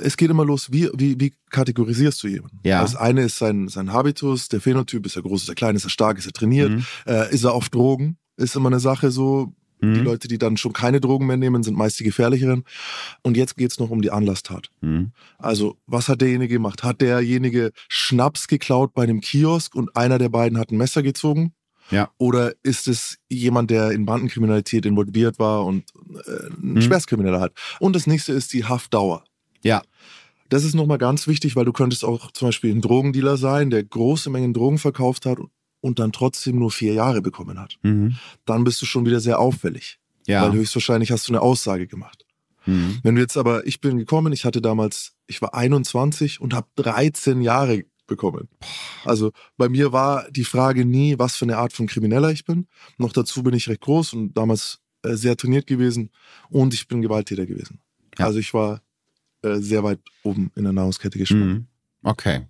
[SPEAKER 2] Es geht immer los, wie, wie, wie kategorisierst du jemanden?
[SPEAKER 1] Ja.
[SPEAKER 2] Das eine ist sein, sein Habitus, der Phänotyp, ist er groß, ist er klein, ist er stark, ist er trainiert, mhm. äh, ist er auf Drogen, ist immer eine Sache so. Mhm. Die Leute, die dann schon keine Drogen mehr nehmen, sind meist die gefährlicheren. Und jetzt geht's noch um die Anlasstat. Mhm. Also, was hat derjenige gemacht? Hat derjenige Schnaps geklaut bei einem Kiosk und einer der beiden hat ein Messer gezogen?
[SPEAKER 1] Ja.
[SPEAKER 2] Oder ist es jemand, der in Bandenkriminalität involviert war und äh, ein mhm. Schwerstkrimineller hat? Und das nächste ist die Haftdauer.
[SPEAKER 1] Ja.
[SPEAKER 2] Das ist nochmal ganz wichtig, weil du könntest auch zum Beispiel ein Drogendealer sein, der große Mengen Drogen verkauft hat und dann trotzdem nur vier Jahre bekommen hat, mhm. dann bist du schon wieder sehr auffällig. Ja. Weil höchstwahrscheinlich hast du eine Aussage gemacht. Mhm. Wenn du jetzt aber, ich bin gekommen, ich hatte damals, ich war 21 und habe 13 Jahre bekommen. Also bei mir war die Frage nie, was für eine Art von Krimineller ich bin. Noch dazu bin ich recht groß und damals äh, sehr trainiert gewesen und ich bin Gewalttäter gewesen. Ja. Also ich war äh, sehr weit oben in der Nahrungskette gespannt. Mhm.
[SPEAKER 1] Okay.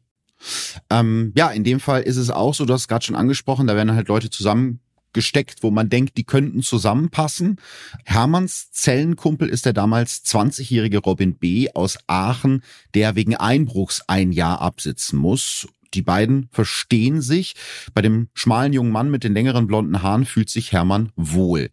[SPEAKER 1] Ähm, ja, in dem Fall ist es auch so, du hast es gerade schon angesprochen, da werden halt Leute zusammengesteckt, wo man denkt, die könnten zusammenpassen. Hermanns Zellenkumpel ist der damals 20-jährige Robin B. aus Aachen, der wegen Einbruchs ein Jahr absitzen muss die beiden verstehen sich. Bei dem schmalen jungen Mann mit den längeren blonden Haaren fühlt sich Hermann wohl.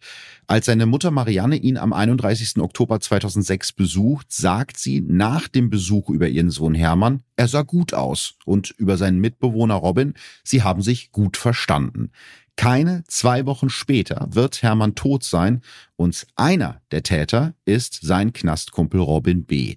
[SPEAKER 1] Als seine Mutter Marianne ihn am 31. Oktober 2006 besucht, sagt sie nach dem Besuch über ihren Sohn Hermann, er sah gut aus und über seinen Mitbewohner Robin, sie haben sich gut verstanden. Keine zwei Wochen später wird Hermann tot sein und einer der Täter ist sein Knastkumpel Robin B.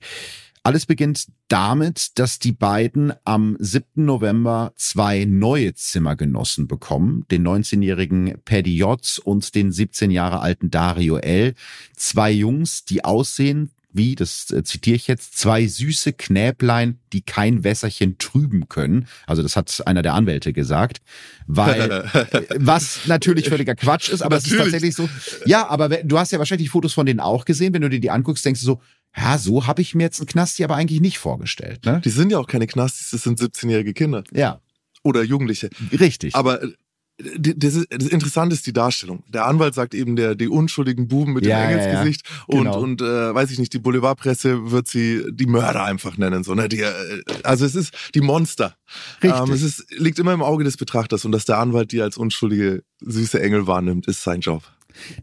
[SPEAKER 1] Alles beginnt damit, dass die beiden am 7. November zwei neue Zimmergenossen bekommen, den 19-jährigen Paddy J. und den 17 Jahre alten Dario L. Zwei Jungs, die aussehen wie, das äh, zitiere ich jetzt, zwei süße Knäblein, die kein Wässerchen trüben können. Also das hat einer der Anwälte gesagt, weil (laughs) was natürlich völliger Quatsch ist, aber natürlich. es ist tatsächlich so. Ja, aber du hast ja wahrscheinlich die Fotos von denen auch gesehen, wenn du dir die anguckst, denkst du so, ja, so habe ich mir jetzt einen Knasti aber eigentlich nicht vorgestellt. Ne?
[SPEAKER 2] Die sind ja auch keine Knastis, das sind 17-jährige Kinder.
[SPEAKER 1] Ja.
[SPEAKER 2] Oder Jugendliche.
[SPEAKER 1] Richtig.
[SPEAKER 2] Aber äh, das, ist, das Interessante ist die Darstellung. Der Anwalt sagt eben, der die unschuldigen Buben mit ja, dem Engelsgesicht ja, ja. Genau. und und äh, weiß ich nicht, die Boulevardpresse wird sie die Mörder einfach nennen, so ne? Die, äh, also es ist die Monster. Richtig. Ähm, es ist, liegt immer im Auge des Betrachters und dass der Anwalt die als unschuldige süße Engel wahrnimmt, ist sein Job.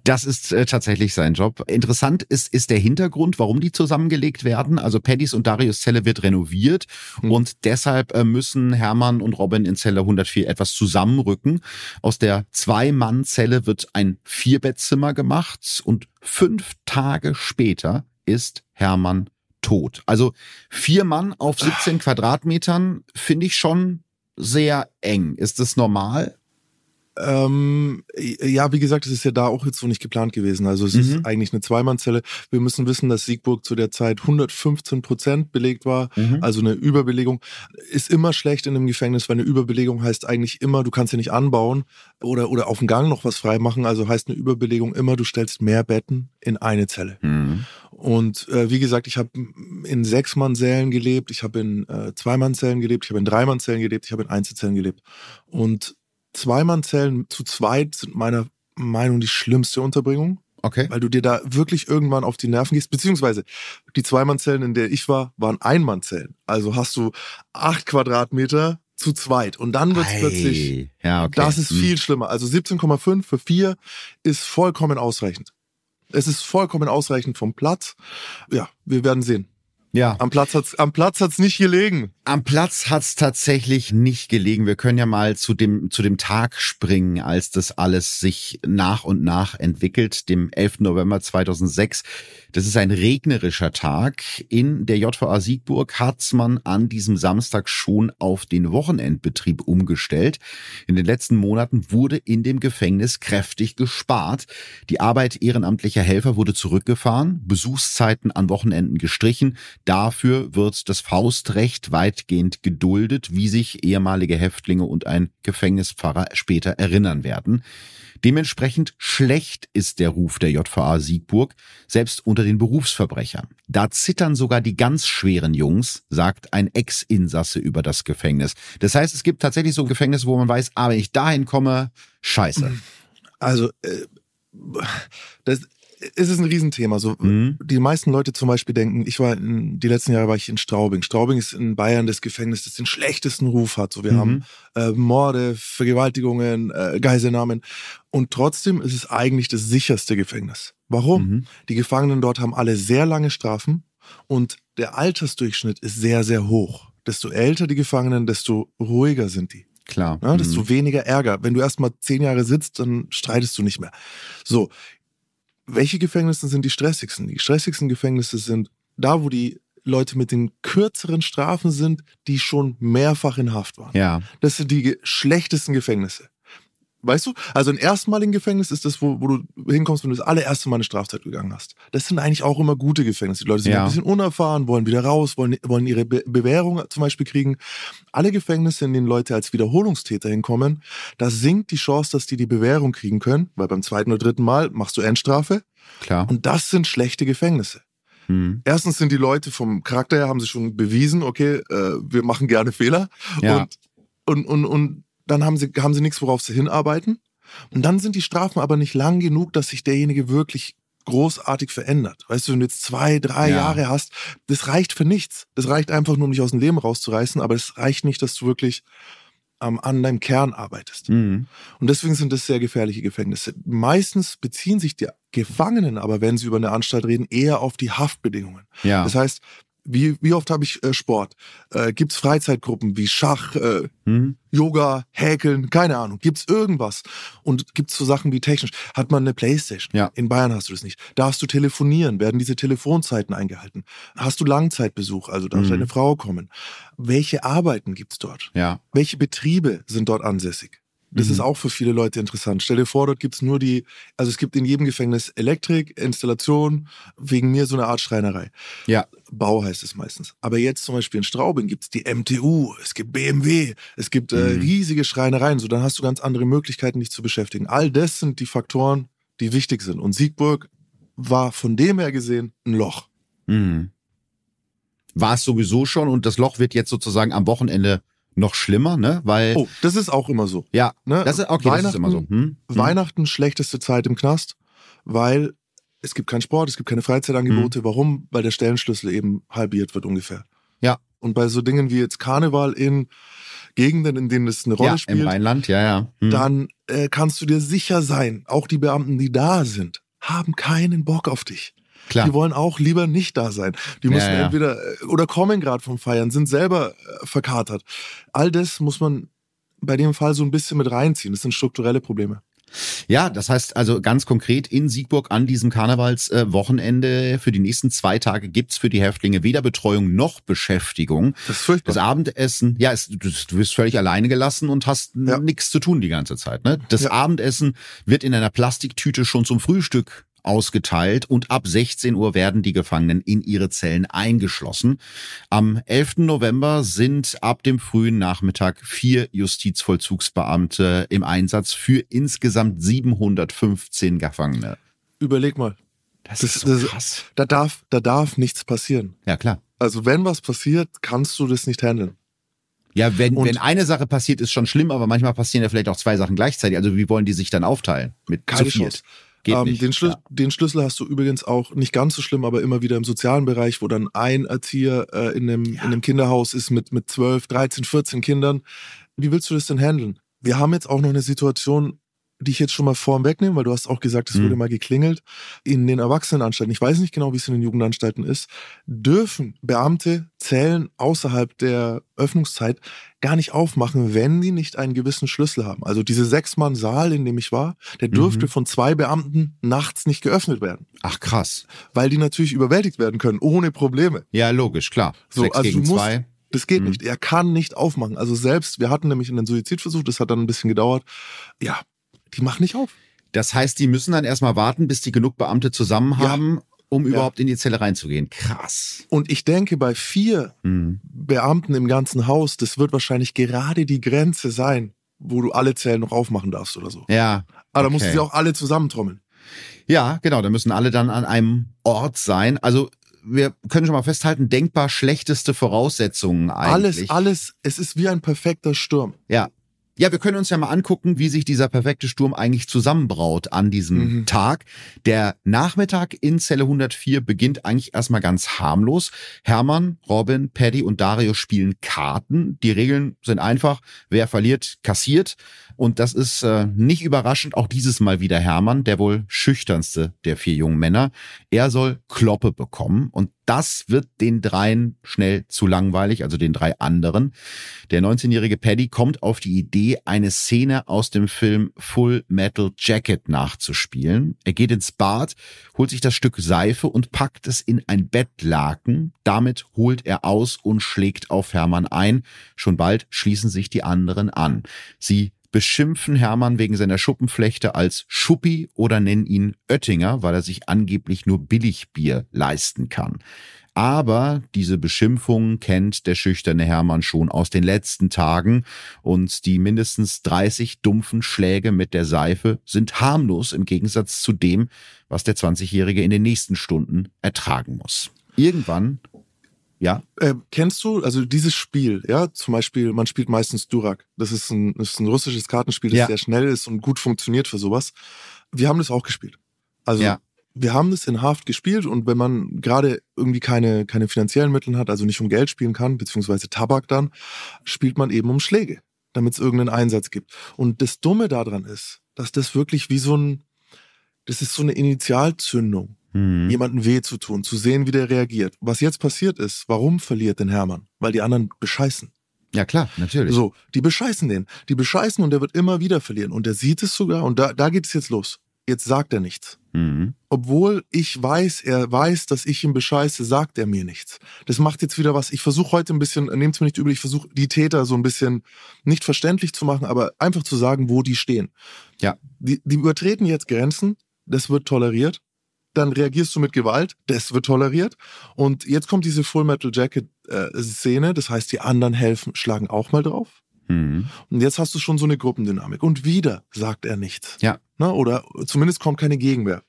[SPEAKER 1] Das ist äh, tatsächlich sein Job. Interessant ist, ist der Hintergrund, warum die zusammengelegt werden. Also Paddys und Darius Zelle wird renoviert mhm. und deshalb äh, müssen Hermann und Robin in Zelle 104 etwas zusammenrücken. Aus der Zwei-Mann-Zelle wird ein Vierbettzimmer gemacht und fünf Tage später ist Hermann tot. Also vier Mann auf 17 Quadratmetern finde ich schon sehr eng. Ist das normal?
[SPEAKER 2] Ähm, ja, wie gesagt, es ist ja da auch jetzt so nicht geplant gewesen. Also es mhm. ist eigentlich eine Zweimannzelle. Wir müssen wissen, dass Siegburg zu der Zeit 115 Prozent belegt war, mhm. also eine Überbelegung. Ist immer schlecht in einem Gefängnis, weil eine Überbelegung heißt eigentlich immer, du kannst ja nicht anbauen oder, oder auf dem Gang noch was frei machen. Also heißt eine Überbelegung immer, du stellst mehr Betten in eine Zelle. Mhm. Und äh, wie gesagt, ich habe in Sechs-Mann-Sälen gelebt, ich habe in äh, Zwei-Mann-Zellen gelebt, ich habe in Drei-Mann-Zellen gelebt, ich habe in Einzelzellen gelebt. Und Zweimannzellen zu zweit sind meiner Meinung die schlimmste Unterbringung.
[SPEAKER 1] Okay.
[SPEAKER 2] Weil du dir da wirklich irgendwann auf die Nerven gehst. Beziehungsweise die Zweimannzellen, in der ich war, waren Einmannzellen. Also hast du acht Quadratmeter zu zweit. Und dann wird es plötzlich,
[SPEAKER 1] ja, okay.
[SPEAKER 2] das ist hm. viel schlimmer. Also 17,5 für vier ist vollkommen ausreichend. Es ist vollkommen ausreichend vom Platz. Ja, wir werden sehen.
[SPEAKER 1] Ja.
[SPEAKER 2] Am Platz hat's, am Platz hat's nicht gelegen.
[SPEAKER 1] Am Platz hat's tatsächlich nicht gelegen. Wir können ja mal zu dem, zu dem Tag springen, als das alles sich nach und nach entwickelt, dem 11. November 2006. Das ist ein regnerischer Tag. In der JVA Siegburg hat's man an diesem Samstag schon auf den Wochenendbetrieb umgestellt. In den letzten Monaten wurde in dem Gefängnis kräftig gespart. Die Arbeit ehrenamtlicher Helfer wurde zurückgefahren, Besuchszeiten an Wochenenden gestrichen. Dafür wird das Faustrecht weitgehend geduldet, wie sich ehemalige Häftlinge und ein Gefängnispfarrer später erinnern werden. Dementsprechend schlecht ist der Ruf der JVA Siegburg, selbst unter den Berufsverbrechern. Da zittern sogar die ganz schweren Jungs, sagt ein Ex-Insasse über das Gefängnis. Das heißt, es gibt tatsächlich so ein Gefängnis, wo man weiß, ah, wenn ich dahin komme, scheiße.
[SPEAKER 2] Also, äh, das, es ist ein Riesenthema. So, mhm. Die meisten Leute zum Beispiel denken, ich war in, die letzten Jahre war ich in Straubing. Straubing ist in Bayern das Gefängnis, das den schlechtesten Ruf hat. So, wir mhm. haben äh, Morde, Vergewaltigungen, äh, Geiselnahmen. Und trotzdem ist es eigentlich das sicherste Gefängnis. Warum? Mhm. Die Gefangenen dort haben alle sehr lange Strafen und der Altersdurchschnitt ist sehr, sehr hoch. Desto älter die Gefangenen, desto ruhiger sind die.
[SPEAKER 1] Klar.
[SPEAKER 2] Ja, desto mhm. weniger Ärger. Wenn du erst mal zehn Jahre sitzt, dann streitest du nicht mehr. So, welche Gefängnisse sind die stressigsten? Die stressigsten Gefängnisse sind da, wo die Leute mit den kürzeren Strafen sind, die schon mehrfach in Haft waren.
[SPEAKER 1] Ja.
[SPEAKER 2] Das sind die schlechtesten Gefängnisse. Weißt du? Also ein erstmaligen Gefängnis ist das, wo, wo du hinkommst, wenn du das allererste Mal eine Strafzeit gegangen hast. Das sind eigentlich auch immer gute Gefängnisse. Die Leute sind ja. ein bisschen unerfahren, wollen wieder raus, wollen, wollen ihre Be Bewährung zum Beispiel kriegen. Alle Gefängnisse, in denen Leute als Wiederholungstäter hinkommen, da sinkt die Chance, dass die die Bewährung kriegen können, weil beim zweiten oder dritten Mal machst du Endstrafe.
[SPEAKER 1] Klar.
[SPEAKER 2] Und das sind schlechte Gefängnisse. Hm. Erstens sind die Leute vom Charakter her, haben sie schon bewiesen, okay, äh, wir machen gerne Fehler. Ja. Und, und, und, und dann haben sie, haben sie nichts, worauf sie hinarbeiten. Und dann sind die Strafen aber nicht lang genug, dass sich derjenige wirklich großartig verändert. Weißt du, wenn du jetzt zwei, drei ja. Jahre hast, das reicht für nichts. Das reicht einfach nur, um dich aus dem Leben rauszureißen, aber es reicht nicht, dass du wirklich ähm, an deinem Kern arbeitest. Mhm. Und deswegen sind das sehr gefährliche Gefängnisse. Meistens beziehen sich die Gefangenen aber, wenn sie über eine Anstalt reden, eher auf die Haftbedingungen. Ja. Das heißt, wie, wie oft habe ich äh, Sport? Äh, gibt's Freizeitgruppen wie Schach, äh, mhm. Yoga, Häkeln, keine Ahnung. Gibt's irgendwas? Und gibt's so Sachen wie technisch? Hat man eine Playstation? Ja. In Bayern hast du das nicht. Darfst du telefonieren? Werden diese Telefonzeiten eingehalten? Hast du Langzeitbesuch? Also darf mhm. deine Frau kommen? Welche Arbeiten gibt's dort?
[SPEAKER 1] Ja.
[SPEAKER 2] Welche Betriebe sind dort ansässig? Das mhm. ist auch für viele Leute interessant. Stell dir vor, dort gibt's nur die, also es gibt in jedem Gefängnis Elektrik, Installation, wegen mir so eine Art Schreinerei.
[SPEAKER 1] Ja.
[SPEAKER 2] Bau heißt es meistens. Aber jetzt zum Beispiel in Straubing gibt's die MTU, es gibt BMW, es gibt äh, mhm. riesige Schreinereien. So, dann hast du ganz andere Möglichkeiten, dich zu beschäftigen. All das sind die Faktoren, die wichtig sind. Und Siegburg war von dem her gesehen ein Loch.
[SPEAKER 1] Mhm. War es sowieso schon und das Loch wird jetzt sozusagen am Wochenende noch schlimmer, ne? Weil
[SPEAKER 2] oh, das ist auch immer so.
[SPEAKER 1] Ja,
[SPEAKER 2] ne?
[SPEAKER 1] das ist okay, das ist immer so. Hm? Hm?
[SPEAKER 2] Weihnachten schlechteste Zeit im Knast, weil es gibt keinen Sport, es gibt keine Freizeitangebote. Hm. Warum? Weil der Stellenschlüssel eben halbiert wird ungefähr.
[SPEAKER 1] Ja.
[SPEAKER 2] Und bei so Dingen wie jetzt Karneval in Gegenden, in denen es eine Rolle
[SPEAKER 1] ja,
[SPEAKER 2] spielt,
[SPEAKER 1] im Rheinland, ja, ja.
[SPEAKER 2] Hm. Dann äh, kannst du dir sicher sein, auch die Beamten, die da sind, haben keinen Bock auf dich. Klar. Die wollen auch lieber nicht da sein. Die müssen ja, ja. entweder äh, oder kommen gerade vom Feiern, sind selber äh, verkatert. All das muss man bei dem Fall so ein bisschen mit reinziehen. Das sind strukturelle Probleme.
[SPEAKER 1] Ja, das heißt also ganz konkret in Siegburg an diesem Karnevalswochenende äh, für die nächsten zwei Tage gibt's für die Häftlinge weder Betreuung noch Beschäftigung.
[SPEAKER 2] Das ist furchtbar.
[SPEAKER 1] Das Abendessen, ja, es, du, wirst völlig alleine gelassen und hast ja. nichts zu tun die ganze Zeit. Ne? Das ja. Abendessen wird in einer Plastiktüte schon zum Frühstück ausgeteilt und ab 16 Uhr werden die Gefangenen in ihre Zellen eingeschlossen. Am 11. November sind ab dem frühen Nachmittag vier Justizvollzugsbeamte im Einsatz für insgesamt 715 Gefangene.
[SPEAKER 2] Überleg mal.
[SPEAKER 1] Das, das ist so das, krass.
[SPEAKER 2] Da darf, da darf nichts passieren.
[SPEAKER 1] Ja, klar.
[SPEAKER 2] Also wenn was passiert, kannst du das nicht handeln.
[SPEAKER 1] Ja, wenn, wenn eine Sache passiert, ist schon schlimm, aber manchmal passieren ja vielleicht auch zwei Sachen gleichzeitig. Also wie wollen die sich dann aufteilen?
[SPEAKER 2] Mit Keine zu Chance. Ähm. Den, Schlüssel, ja. den Schlüssel hast du übrigens auch nicht ganz so schlimm, aber immer wieder im sozialen Bereich, wo dann ein Erzieher äh, in, einem, ja. in einem Kinderhaus ist mit, mit 12, 13, 14 Kindern. Wie willst du das denn handeln? Wir haben jetzt auch noch eine Situation, die ich jetzt schon mal vorn wegnehme, weil du hast auch gesagt, es mhm. wurde mal geklingelt. In den Erwachsenenanstalten, ich weiß nicht genau, wie es in den Jugendanstalten ist, dürfen Beamte Zellen außerhalb der Öffnungszeit gar nicht aufmachen, wenn die nicht einen gewissen Schlüssel haben. Also diese Sechs-Mann-Saal, in dem ich war, der dürfte mhm. von zwei Beamten nachts nicht geöffnet werden.
[SPEAKER 1] Ach krass.
[SPEAKER 2] Weil die natürlich überwältigt werden können, ohne Probleme.
[SPEAKER 1] Ja, logisch, klar.
[SPEAKER 2] So, Sechs also gegen du musst, zwei. Das geht mhm. nicht. Er kann nicht aufmachen. Also selbst, wir hatten nämlich einen Suizidversuch, das hat dann ein bisschen gedauert. Ja, die machen nicht auf.
[SPEAKER 1] Das heißt, die müssen dann erstmal warten, bis die genug Beamte zusammen haben, ja. um ja. überhaupt in die Zelle reinzugehen. Krass.
[SPEAKER 2] Und ich denke, bei vier mhm. Beamten im ganzen Haus, das wird wahrscheinlich gerade die Grenze sein, wo du alle Zellen noch aufmachen darfst oder so.
[SPEAKER 1] Ja.
[SPEAKER 2] Aber okay. da mussten sie auch alle zusammentrommeln.
[SPEAKER 1] Ja, genau. Da müssen alle dann an einem Ort sein. Also wir können schon mal festhalten, denkbar schlechteste Voraussetzungen
[SPEAKER 2] Alles,
[SPEAKER 1] eigentlich.
[SPEAKER 2] alles, es ist wie ein perfekter Sturm.
[SPEAKER 1] Ja, ja, wir können uns ja mal angucken, wie sich dieser perfekte Sturm eigentlich zusammenbraut an diesem mhm. Tag. Der Nachmittag in Zelle 104 beginnt eigentlich erstmal ganz harmlos. Hermann, Robin, Paddy und Dario spielen Karten. Die Regeln sind einfach. Wer verliert, kassiert. Und das ist äh, nicht überraschend, auch dieses Mal wieder Hermann, der wohl schüchternste der vier jungen Männer. Er soll Kloppe bekommen und das wird den dreien schnell zu langweilig, also den drei anderen. Der 19-jährige Paddy kommt auf die Idee, eine Szene aus dem Film Full Metal Jacket nachzuspielen. Er geht ins Bad, holt sich das Stück Seife und packt es in ein Bettlaken. Damit holt er aus und schlägt auf Hermann ein. Schon bald schließen sich die anderen an. Sie beschimpfen Hermann wegen seiner Schuppenflechte als Schuppi oder nennen ihn Oettinger, weil er sich angeblich nur Billigbier leisten kann. Aber diese Beschimpfung kennt der schüchterne Hermann schon aus den letzten Tagen und die mindestens 30 dumpfen Schläge mit der Seife sind harmlos im Gegensatz zu dem, was der 20-Jährige in den nächsten Stunden ertragen muss. Irgendwann ja.
[SPEAKER 2] Äh, kennst du, also dieses Spiel, ja, zum Beispiel, man spielt meistens Durak. Das ist ein, das ist ein russisches Kartenspiel, das ja. sehr schnell ist und gut funktioniert für sowas. Wir haben das auch gespielt. Also ja wir haben das in Haft gespielt und wenn man gerade irgendwie keine, keine finanziellen Mittel hat, also nicht um Geld spielen kann, beziehungsweise Tabak dann, spielt man eben um Schläge, damit es irgendeinen Einsatz gibt. Und das Dumme daran ist, dass das wirklich wie so ein, das ist so eine Initialzündung, mhm. jemanden weh zu tun, zu sehen, wie der reagiert. Was jetzt passiert ist, warum verliert denn Hermann? Weil die anderen bescheißen.
[SPEAKER 1] Ja, klar, natürlich.
[SPEAKER 2] So, die bescheißen den. Die bescheißen und der wird immer wieder verlieren. Und der sieht es sogar und da, da geht es jetzt los. Jetzt sagt er nichts. Mhm. Obwohl ich weiß, er weiß, dass ich ihn bescheiße, sagt er mir nichts. Das macht jetzt wieder was. Ich versuche heute ein bisschen, nehmt es mir nicht übel, ich versuche die Täter so ein bisschen nicht verständlich zu machen, aber einfach zu sagen, wo die stehen. Ja. Die, die übertreten jetzt Grenzen, das wird toleriert. Dann reagierst du mit Gewalt, das wird toleriert. Und jetzt kommt diese Full Metal Jacket äh, Szene, das heißt, die anderen helfen, schlagen auch mal drauf. Mhm. Und jetzt hast du schon so eine Gruppendynamik. Und wieder sagt er nichts. Ja. Na, oder zumindest kommt keine Gegenwehr.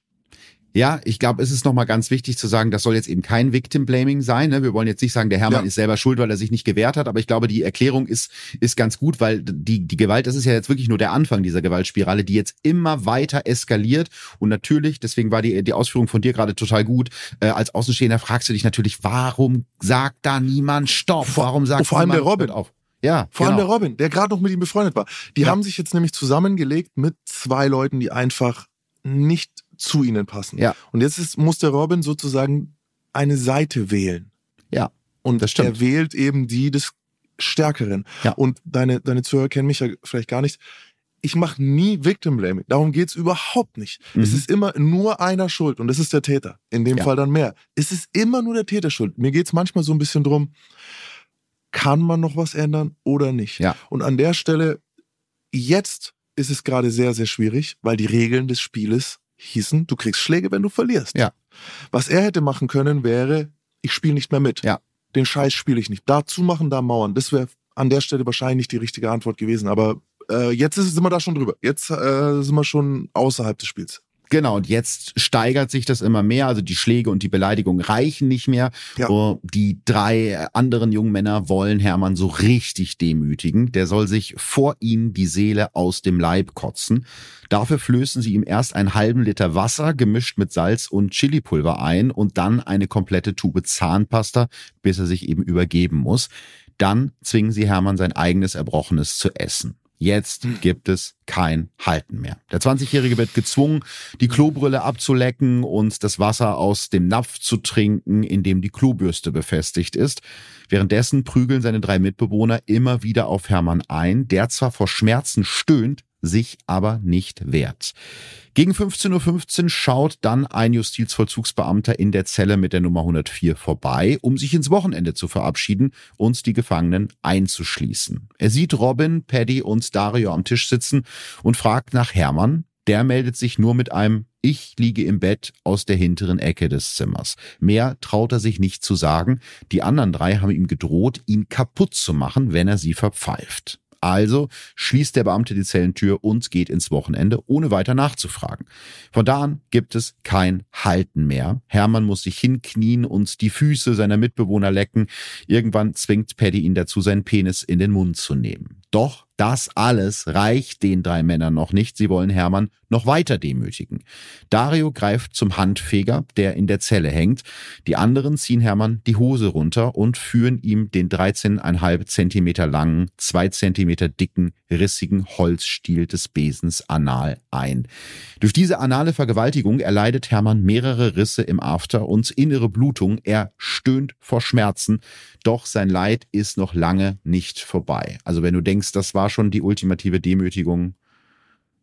[SPEAKER 1] Ja, ich glaube, es ist nochmal ganz wichtig zu sagen, das soll jetzt eben kein Victim Blaming sein. Ne? Wir wollen jetzt nicht sagen, der Hermann ja. ist selber schuld, weil er sich nicht gewehrt hat, aber ich glaube, die Erklärung ist, ist ganz gut, weil die, die Gewalt, das ist ja jetzt wirklich nur der Anfang dieser Gewaltspirale, die jetzt immer weiter eskaliert. Und natürlich, deswegen war die, die Ausführung von dir gerade total gut, äh, als Außenstehender fragst du dich natürlich, warum sagt da niemand Stopp? Warum sagt
[SPEAKER 2] vor allem der Robin auf? Ja, vor genau. allem der Robin, der gerade noch mit ihm befreundet war. Die ja. haben sich jetzt nämlich zusammengelegt mit zwei Leuten, die einfach nicht zu ihnen passen. Ja. Und jetzt ist, muss der Robin sozusagen eine Seite wählen.
[SPEAKER 1] Ja.
[SPEAKER 2] Und das stimmt. er wählt eben die des Stärkeren. Ja. Und deine, deine Zuhörer kennen mich ja vielleicht gar nicht. Ich mache nie Victim Blaming. Darum geht's überhaupt nicht. Mhm. Es ist immer nur einer schuld und das ist der Täter. In dem ja. Fall dann mehr. Es ist immer nur der Täter schuld. Mir geht's manchmal so ein bisschen drum, kann man noch was ändern oder nicht? Ja. Und an der Stelle, jetzt ist es gerade sehr, sehr schwierig, weil die Regeln des Spieles hießen, du kriegst Schläge, wenn du verlierst. Ja. Was er hätte machen können, wäre, ich spiele nicht mehr mit. Ja. Den Scheiß spiele ich nicht. Da zumachen, da mauern. Das wäre an der Stelle wahrscheinlich nicht die richtige Antwort gewesen. Aber äh, jetzt ist, sind wir da schon drüber. Jetzt äh, sind wir schon außerhalb des Spiels.
[SPEAKER 1] Genau, und jetzt steigert sich das immer mehr. Also die Schläge und die Beleidigungen reichen nicht mehr. Ja. Oh, die drei anderen jungen Männer wollen Hermann so richtig demütigen. Der soll sich vor ihnen die Seele aus dem Leib kotzen. Dafür flößen sie ihm erst einen halben Liter Wasser gemischt mit Salz und Chilipulver ein und dann eine komplette Tube Zahnpasta, bis er sich eben übergeben muss. Dann zwingen sie Hermann sein eigenes Erbrochenes zu essen. Jetzt gibt es kein Halten mehr. Der 20-Jährige wird gezwungen, die Klobrille abzulecken und das Wasser aus dem Napf zu trinken, in dem die Klobürste befestigt ist. Währenddessen prügeln seine drei Mitbewohner immer wieder auf Hermann ein, der zwar vor Schmerzen stöhnt, sich aber nicht wehrt. Gegen 15.15 Uhr schaut dann ein Justizvollzugsbeamter in der Zelle mit der Nummer 104 vorbei, um sich ins Wochenende zu verabschieden und die Gefangenen einzuschließen. Er sieht Robin, Paddy und Dario am Tisch sitzen und fragt nach Hermann. Der meldet sich nur mit einem Ich liege im Bett aus der hinteren Ecke des Zimmers. Mehr traut er sich nicht zu sagen. Die anderen drei haben ihm gedroht, ihn kaputt zu machen, wenn er sie verpfeift. Also schließt der Beamte die Zellentür und geht ins Wochenende, ohne weiter nachzufragen. Von da an gibt es kein Halten mehr. Hermann muss sich hinknien und die Füße seiner Mitbewohner lecken. Irgendwann zwingt Paddy ihn dazu, seinen Penis in den Mund zu nehmen. Doch das alles reicht den drei Männern noch nicht. Sie wollen Hermann noch weiter demütigen. Dario greift zum Handfeger, der in der Zelle hängt. Die anderen ziehen Hermann die Hose runter und führen ihm den 13,5 Zentimeter langen, zwei Zentimeter dicken, rissigen Holzstiel des Besens anal ein. Durch diese anale Vergewaltigung erleidet Hermann mehrere Risse im After und innere Blutung. Er stöhnt vor Schmerzen. Doch sein Leid ist noch lange nicht vorbei. Also wenn du denkst, das war schon die ultimative Demütigung,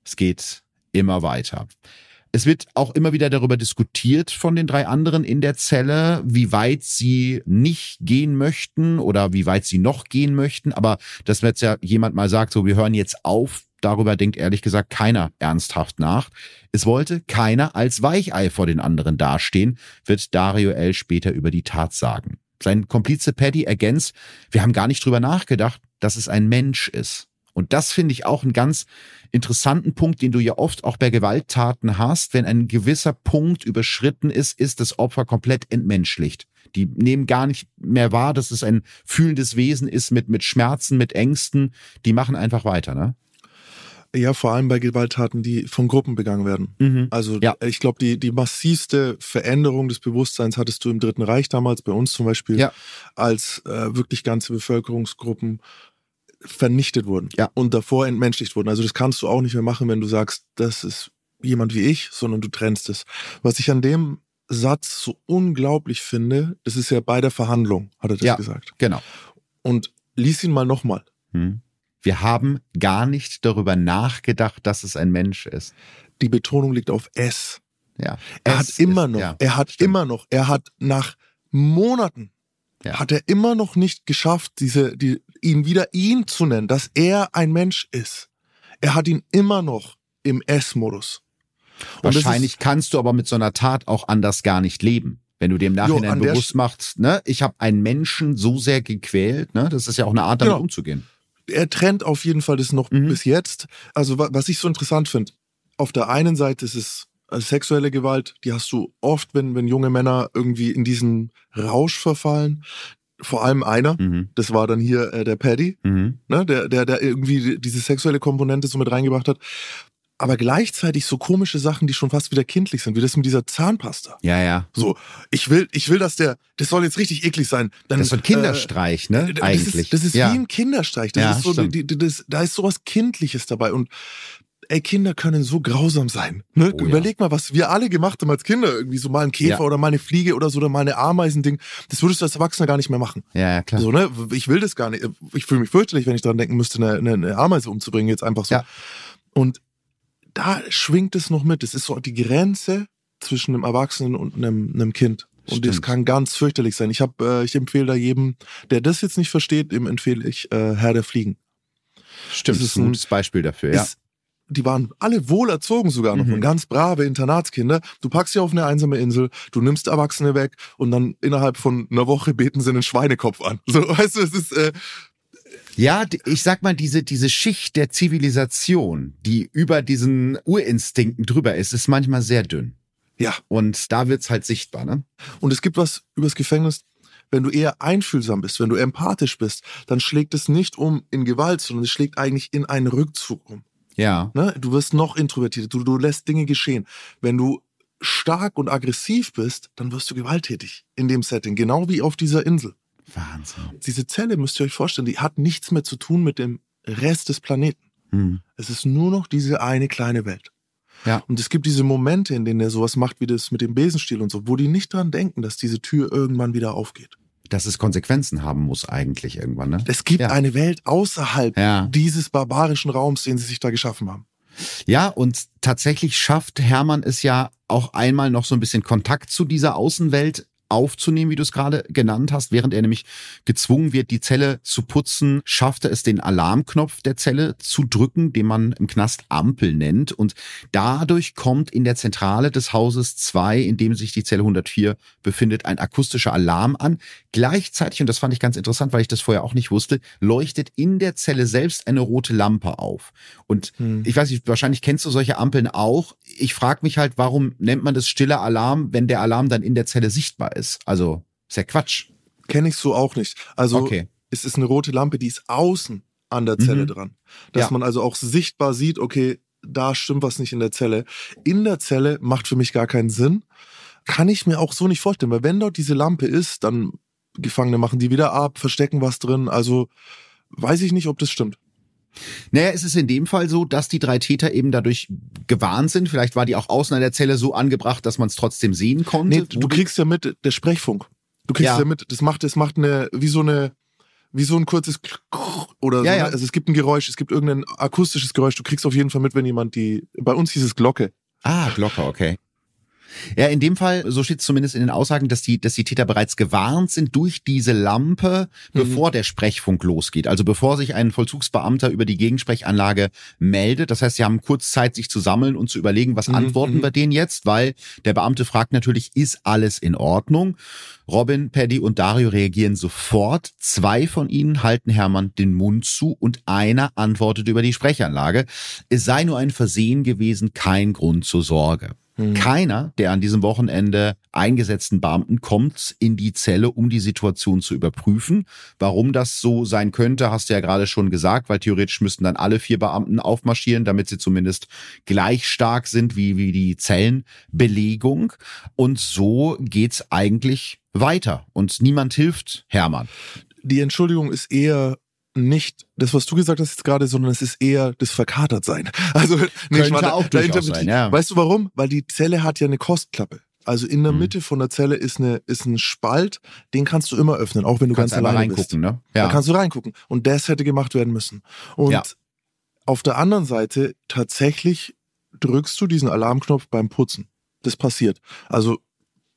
[SPEAKER 1] es geht immer weiter. Es wird auch immer wieder darüber diskutiert von den drei anderen in der Zelle, wie weit sie nicht gehen möchten oder wie weit sie noch gehen möchten. Aber dass jetzt ja jemand mal sagt, so wir hören jetzt auf, darüber denkt ehrlich gesagt keiner ernsthaft nach. Es wollte keiner als Weichei vor den anderen dastehen, wird Dario L. später über die Tat sagen. Sein Komplize Paddy ergänzt, wir haben gar nicht drüber nachgedacht, dass es ein Mensch ist. Und das finde ich auch einen ganz interessanten Punkt, den du ja oft auch bei Gewalttaten hast. Wenn ein gewisser Punkt überschritten ist, ist das Opfer komplett entmenschlicht. Die nehmen gar nicht mehr wahr, dass es ein fühlendes Wesen ist mit, mit Schmerzen, mit Ängsten. Die machen einfach weiter, ne?
[SPEAKER 2] Ja, vor allem bei Gewalttaten, die von Gruppen begangen werden. Mhm. Also ja. ich glaube, die, die massivste Veränderung des Bewusstseins hattest du im Dritten Reich damals, bei uns zum Beispiel, ja. als äh, wirklich ganze Bevölkerungsgruppen vernichtet wurden ja. und davor entmenschlicht wurden. Also das kannst du auch nicht mehr machen, wenn du sagst, das ist jemand wie ich, sondern du trennst es. Was ich an dem Satz so unglaublich finde, das ist ja bei der Verhandlung, hat er das ja, gesagt.
[SPEAKER 1] Genau.
[SPEAKER 2] Und lies ihn mal nochmal. Hm.
[SPEAKER 1] Wir haben gar nicht darüber nachgedacht, dass es ein Mensch ist.
[SPEAKER 2] Die Betonung liegt auf es.
[SPEAKER 1] Ja.
[SPEAKER 2] Er es hat immer ist, noch, ja, er hat stimmt. immer noch, er hat nach Monaten ja. hat er immer noch nicht geschafft, diese, die, ihn wieder ihn zu nennen, dass er ein Mensch ist. Er hat ihn immer noch im S-Modus.
[SPEAKER 1] Wahrscheinlich kannst du aber mit so einer Tat auch anders gar nicht leben. Wenn du dem Nachhinein jo, bewusst machst, ne, ich habe einen Menschen so sehr gequält, ne, das ist ja auch eine Art, damit genau. umzugehen.
[SPEAKER 2] Er trennt auf jeden Fall das noch mhm. bis jetzt. Also was ich so interessant finde, auf der einen Seite ist es also sexuelle Gewalt, die hast du oft, wenn, wenn junge Männer irgendwie in diesen Rausch verfallen. Vor allem einer, mhm. das war dann hier äh, der Paddy, mhm. ne, der, der, der irgendwie diese sexuelle Komponente so mit reingebracht hat. Aber gleichzeitig so komische Sachen, die schon fast wieder kindlich sind, wie das mit dieser Zahnpasta.
[SPEAKER 1] Ja, ja.
[SPEAKER 2] So, ich will, ich will, dass der, das soll jetzt richtig eklig sein.
[SPEAKER 1] Dann, das ist ein Kinderstreich, äh, ne? Eigentlich.
[SPEAKER 2] Das ist, das ist ja. wie ein Kinderstreich. Das ja, ist so, die, die, das, da ist sowas Kindliches dabei. Und ey, Kinder können so grausam sein. Ne? Oh, Überleg ja. mal, was wir alle gemacht haben als Kinder. Irgendwie so mal ein Käfer ja. oder mal eine Fliege oder so oder mal eine Ameisending. Das würdest du als Erwachsener gar nicht mehr machen.
[SPEAKER 1] Ja, ja klar.
[SPEAKER 2] So, ne? Ich will das gar nicht. Ich fühle mich fürchterlich, wenn ich daran denken müsste, eine, eine, eine Ameise umzubringen, jetzt einfach so. Ja. Und da schwingt es noch mit. Es ist so die Grenze zwischen einem Erwachsenen und einem, einem Kind. Und Stimmt. das kann ganz fürchterlich sein. Ich habe, äh, ich empfehle da jedem, der das jetzt nicht versteht, dem empfehle ich äh, Herr der Fliegen.
[SPEAKER 1] Stimmt, das ist ein gutes Beispiel dafür, ja
[SPEAKER 2] die waren alle wohl erzogen sogar noch mhm. und ganz brave Internatskinder. Du packst sie auf eine einsame Insel, du nimmst Erwachsene weg und dann innerhalb von einer Woche beten sie einen Schweinekopf an. So, (laughs) weißt du, es ist äh,
[SPEAKER 1] ja, ich sag mal, diese, diese Schicht der Zivilisation, die über diesen Urinstinkten drüber ist, ist manchmal sehr dünn.
[SPEAKER 2] Ja.
[SPEAKER 1] Und da wird's halt sichtbar, ne?
[SPEAKER 2] Und es gibt was übers Gefängnis, wenn du eher einfühlsam bist, wenn du empathisch bist, dann schlägt es nicht um in Gewalt, sondern es schlägt eigentlich in einen Rückzug um.
[SPEAKER 1] Ja.
[SPEAKER 2] Ne? Du wirst noch introvertierter, du, du lässt Dinge geschehen. Wenn du stark und aggressiv bist, dann wirst du gewalttätig in dem Setting, genau wie auf dieser Insel.
[SPEAKER 1] Wahnsinn.
[SPEAKER 2] Diese Zelle müsst ihr euch vorstellen, die hat nichts mehr zu tun mit dem Rest des Planeten. Hm. Es ist nur noch diese eine kleine Welt.
[SPEAKER 1] Ja.
[SPEAKER 2] Und es gibt diese Momente, in denen er sowas macht wie das mit dem Besenstiel und so, wo die nicht dran denken, dass diese Tür irgendwann wieder aufgeht
[SPEAKER 1] dass es Konsequenzen haben muss eigentlich irgendwann. Ne?
[SPEAKER 2] Es gibt ja. eine Welt außerhalb ja. dieses barbarischen Raums, den sie sich da geschaffen haben.
[SPEAKER 1] Ja, und tatsächlich schafft Hermann es ja auch einmal noch so ein bisschen Kontakt zu dieser Außenwelt aufzunehmen, wie du es gerade genannt hast. Während er nämlich gezwungen wird, die Zelle zu putzen, schafft er es, den Alarmknopf der Zelle zu drücken, den man im Knast Ampel nennt. Und dadurch kommt in der Zentrale des Hauses 2, in dem sich die Zelle 104 befindet, ein akustischer Alarm an. Gleichzeitig, und das fand ich ganz interessant, weil ich das vorher auch nicht wusste, leuchtet in der Zelle selbst eine rote Lampe auf. Und hm. ich weiß nicht, wahrscheinlich kennst du solche Ampeln auch. Ich frage mich halt, warum nennt man das stiller Alarm, wenn der Alarm dann in der Zelle sichtbar ist? ist. Also, ist ja Quatsch.
[SPEAKER 2] Kenne ich so auch nicht. Also, okay. es ist eine rote Lampe, die ist außen an der Zelle mhm. dran. Dass ja. man also auch sichtbar sieht, okay, da stimmt was nicht in der Zelle. In der Zelle macht für mich gar keinen Sinn. Kann ich mir auch so nicht vorstellen, weil wenn dort diese Lampe ist, dann Gefangene machen die wieder ab, verstecken was drin. Also weiß ich nicht, ob das stimmt.
[SPEAKER 1] Naja, es ist in dem Fall so, dass die drei Täter eben dadurch gewarnt sind. Vielleicht war die auch außen an der Zelle so angebracht, dass man es trotzdem sehen konnte. Nee,
[SPEAKER 2] du kriegst ja mit, der Sprechfunk. Du kriegst ja, ja mit, das macht, das macht eine, wie so eine, wie so ein kurzes oder so. Ja, ja. Also es gibt ein Geräusch, es gibt irgendein akustisches Geräusch. Du kriegst auf jeden Fall mit, wenn jemand die, bei uns hieß es Glocke.
[SPEAKER 1] Ah, Glocke, okay. Ja, in dem Fall, so steht es zumindest in den Aussagen, dass die, dass die Täter bereits gewarnt sind durch diese Lampe, mhm. bevor der Sprechfunk losgeht. Also bevor sich ein Vollzugsbeamter über die Gegensprechanlage meldet. Das heißt, sie haben kurz Zeit, sich zu sammeln und zu überlegen, was mhm. antworten mhm. wir denen jetzt, weil der Beamte fragt natürlich, ist alles in Ordnung? Robin, Paddy und Dario reagieren sofort. Zwei von ihnen halten Hermann den Mund zu und einer antwortet über die Sprechanlage. Es sei nur ein Versehen gewesen, kein Grund zur Sorge. Hm. Keiner der an diesem Wochenende eingesetzten Beamten kommt in die Zelle, um die Situation zu überprüfen. Warum das so sein könnte, hast du ja gerade schon gesagt, weil theoretisch müssten dann alle vier Beamten aufmarschieren, damit sie zumindest gleich stark sind wie, wie die Zellenbelegung. Und so geht's eigentlich weiter und niemand hilft Hermann.
[SPEAKER 2] Die Entschuldigung ist eher nicht das, was du gesagt hast jetzt gerade, sondern es ist eher das Verkatertsein. (laughs) Also
[SPEAKER 1] nicht mal, auch da, da sein, ja.
[SPEAKER 2] Weißt du warum? Weil die Zelle hat ja eine Kostklappe. Also in der mhm. Mitte von der Zelle ist eine ist ein Spalt, den kannst du immer öffnen, auch wenn du kannst ganz alleine reingucken, bist. Ne? Ja. Da kannst du reingucken und das hätte gemacht werden müssen. Und ja. auf der anderen Seite tatsächlich drückst du diesen Alarmknopf beim Putzen. Das passiert. Also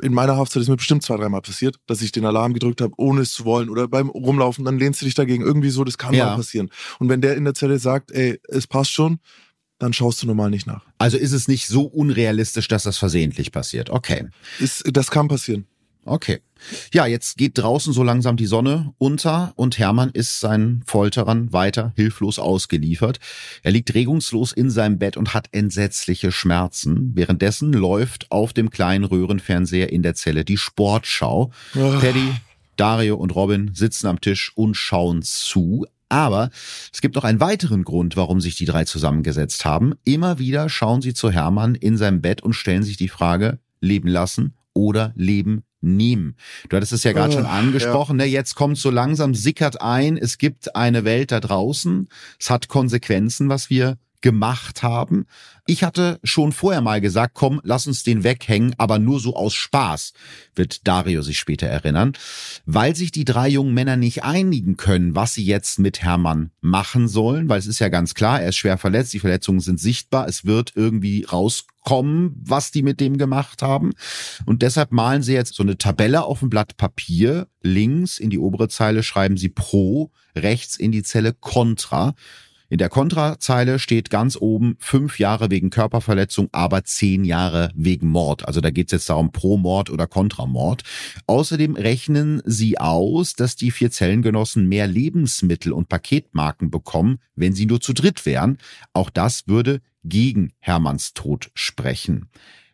[SPEAKER 2] in meiner Haftzeit ist mir bestimmt zwei, dreimal passiert, dass ich den Alarm gedrückt habe, ohne es zu wollen. Oder beim Rumlaufen, dann lehnst du dich dagegen. Irgendwie so, das kann ja. mal passieren. Und wenn der in der Zelle sagt, ey, es passt schon, dann schaust du normal nicht nach.
[SPEAKER 1] Also ist es nicht so unrealistisch, dass das versehentlich passiert. Okay.
[SPEAKER 2] Ist, das kann passieren.
[SPEAKER 1] Okay. Ja, jetzt geht draußen so langsam die Sonne unter und Hermann ist seinen Folterern weiter hilflos ausgeliefert. Er liegt regungslos in seinem Bett und hat entsetzliche Schmerzen. Währenddessen läuft auf dem kleinen Röhrenfernseher in der Zelle die Sportschau. Oh. Teddy, Dario und Robin sitzen am Tisch und schauen zu. Aber es gibt noch einen weiteren Grund, warum sich die drei zusammengesetzt haben. Immer wieder schauen sie zu Hermann in seinem Bett und stellen sich die Frage, leben lassen oder leben nehmen. Du hattest es ja gerade oh, schon angesprochen, ja. ne? jetzt kommt so langsam, sickert ein, es gibt eine Welt da draußen, es hat Konsequenzen, was wir gemacht haben. Ich hatte schon vorher mal gesagt, komm, lass uns den weghängen, aber nur so aus Spaß, wird Dario sich später erinnern, weil sich die drei jungen Männer nicht einigen können, was sie jetzt mit Hermann machen sollen, weil es ist ja ganz klar, er ist schwer verletzt, die Verletzungen sind sichtbar, es wird irgendwie rauskommen, was die mit dem gemacht haben. Und deshalb malen sie jetzt so eine Tabelle auf ein Blatt Papier. Links in die obere Zeile schreiben sie pro, rechts in die Zelle contra. In der Kontrazeile steht ganz oben fünf Jahre wegen Körperverletzung, aber zehn Jahre wegen Mord. Also da geht es jetzt darum pro Mord oder Kontramord. Außerdem rechnen sie aus, dass die vier Zellengenossen mehr Lebensmittel und Paketmarken bekommen, wenn sie nur zu dritt wären. Auch das würde gegen Hermanns Tod sprechen.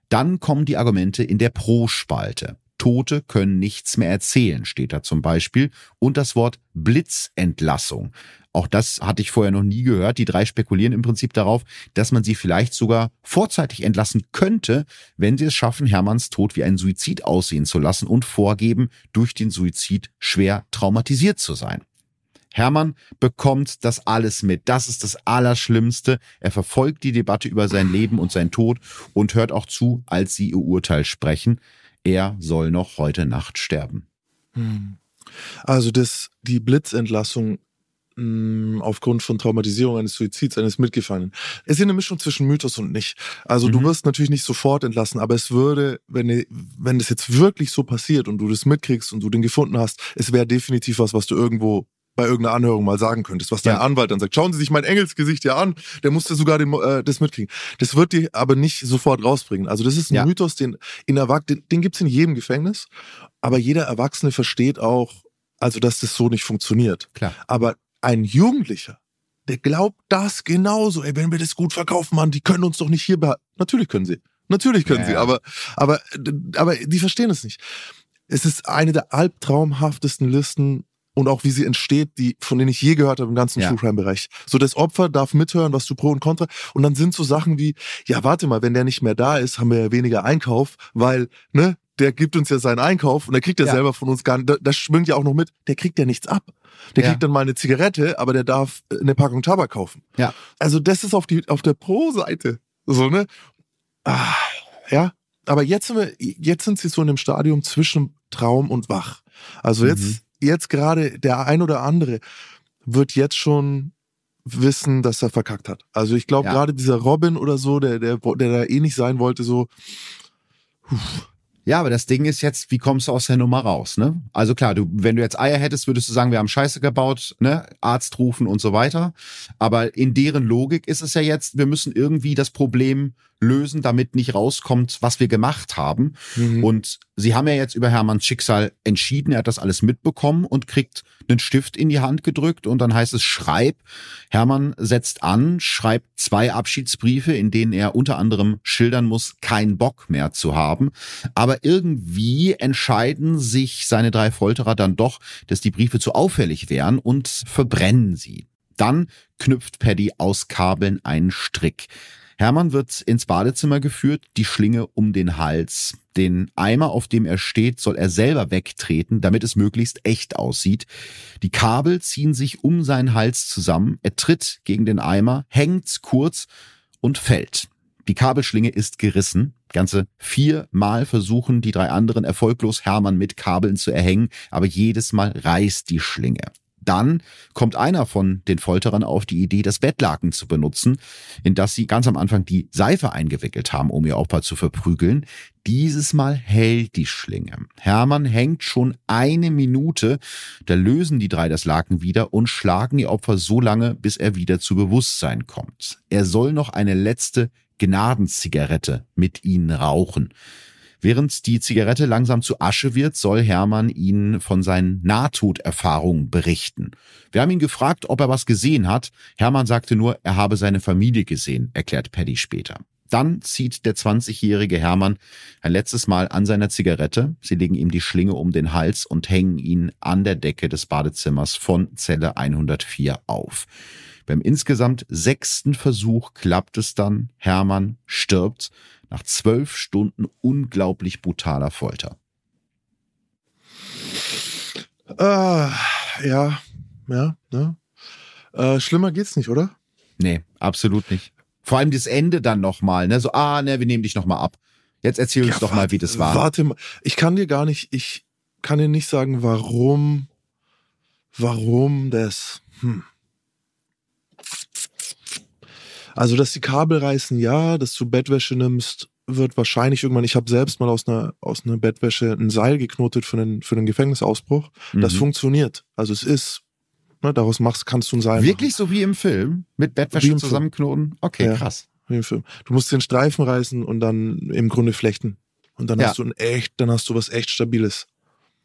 [SPEAKER 1] Dann kommen die Argumente in der Pro-Spalte. Tote können nichts mehr erzählen, steht da zum Beispiel. Und das Wort Blitzentlassung. Auch das hatte ich vorher noch nie gehört. Die drei spekulieren im Prinzip darauf, dass man sie vielleicht sogar vorzeitig entlassen könnte, wenn sie es schaffen, Hermanns Tod wie ein Suizid aussehen zu lassen und vorgeben, durch den Suizid schwer traumatisiert zu sein. Hermann bekommt das alles mit. Das ist das Allerschlimmste. Er verfolgt die Debatte über sein Leben und sein Tod und hört auch zu, als sie ihr Urteil sprechen er soll noch heute Nacht sterben. Hm.
[SPEAKER 2] Also das, die Blitzentlassung aufgrund von Traumatisierung eines Suizids eines Mitgefallenen. Es ist eine Mischung zwischen Mythos und nicht. Also mhm. du wirst natürlich nicht sofort entlassen, aber es würde, wenn, wenn das jetzt wirklich so passiert und du das mitkriegst und du den gefunden hast, es wäre definitiv was, was du irgendwo bei irgendeiner Anhörung mal sagen könntest, was dein ja. Anwalt dann sagt. Schauen Sie sich mein Engelsgesicht ja an, der musste sogar den, äh, das mitkriegen. Das wird dir aber nicht sofort rausbringen. Also das ist ein ja. Mythos, den in Erwach den, den gibt's in jedem Gefängnis, aber jeder Erwachsene versteht auch, also dass das so nicht funktioniert.
[SPEAKER 1] Klar.
[SPEAKER 2] Aber ein Jugendlicher, der glaubt das genauso. Ey, wenn wir das gut verkaufen, Mann, die können uns doch nicht hier behalten. Natürlich können sie. Natürlich können ja, sie, aber, aber, aber die verstehen es nicht. Es ist eine der albtraumhaftesten Listen und auch wie sie entsteht, die, von denen ich je gehört habe im ganzen ja. True Crime Bereich. So das Opfer darf mithören, was du pro und contra. Und dann sind so Sachen wie, ja, warte mal, wenn der nicht mehr da ist, haben wir ja weniger Einkauf, weil, ne, der gibt uns ja seinen Einkauf und der kriegt ja, ja. selber von uns gar nicht, das schwingt ja auch noch mit, der kriegt ja nichts ab. Der ja. kriegt dann mal eine Zigarette, aber der darf äh, eine Packung Tabak kaufen.
[SPEAKER 1] Ja.
[SPEAKER 2] Also das ist auf die, auf der Pro-Seite. So, ne? Ah, ja. Aber jetzt sind wir, jetzt sind sie so in einem Stadium zwischen Traum und Wach. Also jetzt, mhm jetzt gerade der ein oder andere wird jetzt schon wissen, dass er verkackt hat. Also ich glaube ja. gerade dieser Robin oder so, der, der, der da eh nicht sein wollte, so,
[SPEAKER 1] Puh. Ja, aber das Ding ist jetzt, wie kommst du aus der Nummer raus, ne? Also klar, du, wenn du jetzt Eier hättest, würdest du sagen, wir haben Scheiße gebaut, ne? Arzt rufen und so weiter. Aber in deren Logik ist es ja jetzt, wir müssen irgendwie das Problem lösen, damit nicht rauskommt, was wir gemacht haben. Mhm. Und sie haben ja jetzt über Hermanns Schicksal entschieden. Er hat das alles mitbekommen und kriegt einen Stift in die Hand gedrückt und dann heißt es schreib. Hermann setzt an, schreibt zwei Abschiedsbriefe, in denen er unter anderem schildern muss, keinen Bock mehr zu haben. Aber irgendwie entscheiden sich seine drei Folterer dann doch, dass die Briefe zu auffällig wären und verbrennen sie. Dann knüpft Paddy aus Kabeln einen Strick. Hermann wird ins Badezimmer geführt, die Schlinge um den Hals. Den Eimer, auf dem er steht, soll er selber wegtreten, damit es möglichst echt aussieht. Die Kabel ziehen sich um seinen Hals zusammen. Er tritt gegen den Eimer, hängt kurz und fällt. Die Kabelschlinge ist gerissen. Ganze viermal versuchen die drei anderen erfolglos Hermann mit Kabeln zu erhängen, aber jedes Mal reißt die Schlinge. Dann kommt einer von den Folterern auf die Idee, das Bettlaken zu benutzen, in das sie ganz am Anfang die Seife eingewickelt haben, um ihr Opfer zu verprügeln. Dieses Mal hält die Schlinge. Hermann hängt schon eine Minute, da lösen die drei das Laken wieder und schlagen ihr Opfer so lange, bis er wieder zu Bewusstsein kommt. Er soll noch eine letzte Gnadenzigarette mit ihnen rauchen. Während die Zigarette langsam zu Asche wird, soll Hermann ihnen von seinen Nahtoderfahrungen berichten. Wir haben ihn gefragt, ob er was gesehen hat. Hermann sagte nur, er habe seine Familie gesehen, erklärt Paddy später. Dann zieht der 20-jährige Hermann ein letztes Mal an seiner Zigarette. Sie legen ihm die Schlinge um den Hals und hängen ihn an der Decke des Badezimmers von Zelle 104 auf. Beim insgesamt sechsten Versuch klappt es dann. Hermann stirbt nach zwölf Stunden unglaublich brutaler Folter.
[SPEAKER 2] Äh, ja, ja, ne? Äh, schlimmer geht's nicht, oder?
[SPEAKER 1] Nee, absolut nicht. Vor allem das Ende dann nochmal, ne? So, ah, ne, wir nehmen dich nochmal ab. Jetzt erzähl uns ja, doch mal, wie das war.
[SPEAKER 2] Warte mal, ich kann dir gar nicht, ich kann dir nicht sagen, warum, warum das, hm. Also, dass die Kabel reißen, ja, dass du Bettwäsche nimmst, wird wahrscheinlich irgendwann, ich habe selbst mal aus einer, aus einer Bettwäsche ein Seil geknotet für einen, für einen Gefängnisausbruch. Mhm. Das funktioniert. Also es ist, ne, daraus machst, kannst du ein Seil
[SPEAKER 1] Wirklich machen. so wie im Film? Mit Bettwäsche zusammenknoten? Okay, ja, krass.
[SPEAKER 2] Wie im Film. Du musst den Streifen reißen und dann im Grunde flechten. Und dann ja. hast du ein echt, dann hast du was echt Stabiles.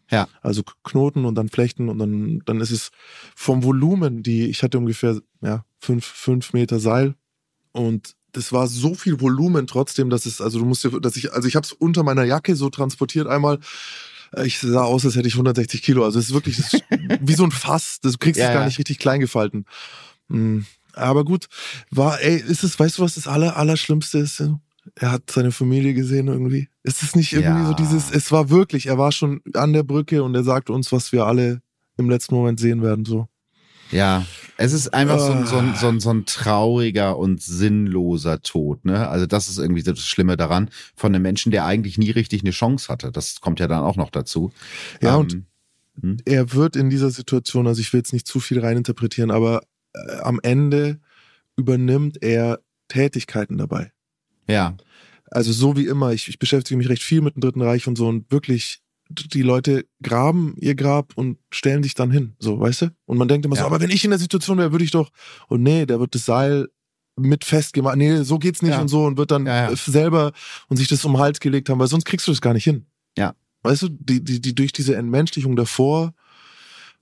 [SPEAKER 1] Ja.
[SPEAKER 2] Also Knoten und dann flechten und dann, dann ist es vom Volumen, die, ich hatte ungefähr, ja, fünf, fünf Meter Seil und das war so viel Volumen trotzdem, dass es, also du musst dir, dass ich, also ich habe es unter meiner Jacke so transportiert einmal. Ich sah aus, als hätte ich 160 Kilo. Also es ist wirklich das ist wie so ein Fass. Das, du kriegst ja, es gar nicht richtig klein gefalten. Hm. Aber gut, war, ey, ist es, weißt du, was das aller, Allerschlimmste ist? Er hat seine Familie gesehen irgendwie. Ist es nicht irgendwie ja. so dieses, es war wirklich, er war schon an der Brücke und er sagt uns, was wir alle im letzten Moment sehen werden, so.
[SPEAKER 1] Ja, es ist einfach so, ein, so, ein, so, ein, so ein trauriger und sinnloser Tod. Ne? Also das ist irgendwie das Schlimme daran, von einem Menschen, der eigentlich nie richtig eine Chance hatte. Das kommt ja dann auch noch dazu.
[SPEAKER 2] Ja, ähm, und hm? er wird in dieser Situation, also ich will jetzt nicht zu viel reininterpretieren, aber äh, am Ende übernimmt er Tätigkeiten dabei.
[SPEAKER 1] Ja.
[SPEAKER 2] Also so wie immer, ich, ich beschäftige mich recht viel mit dem Dritten Reich und so und wirklich die Leute graben ihr Grab und stellen sich dann hin, so, weißt du? Und man denkt immer ja. so, aber wenn ich in der Situation wäre, würde ich doch, und nee, der wird das Seil mit festgemacht, nee, so geht's nicht ja. und so und wird dann ja, selber und sich das um den Hals gelegt haben, weil sonst kriegst du das gar nicht hin.
[SPEAKER 1] Ja.
[SPEAKER 2] Weißt du, die, die, die durch diese Entmenschlichung davor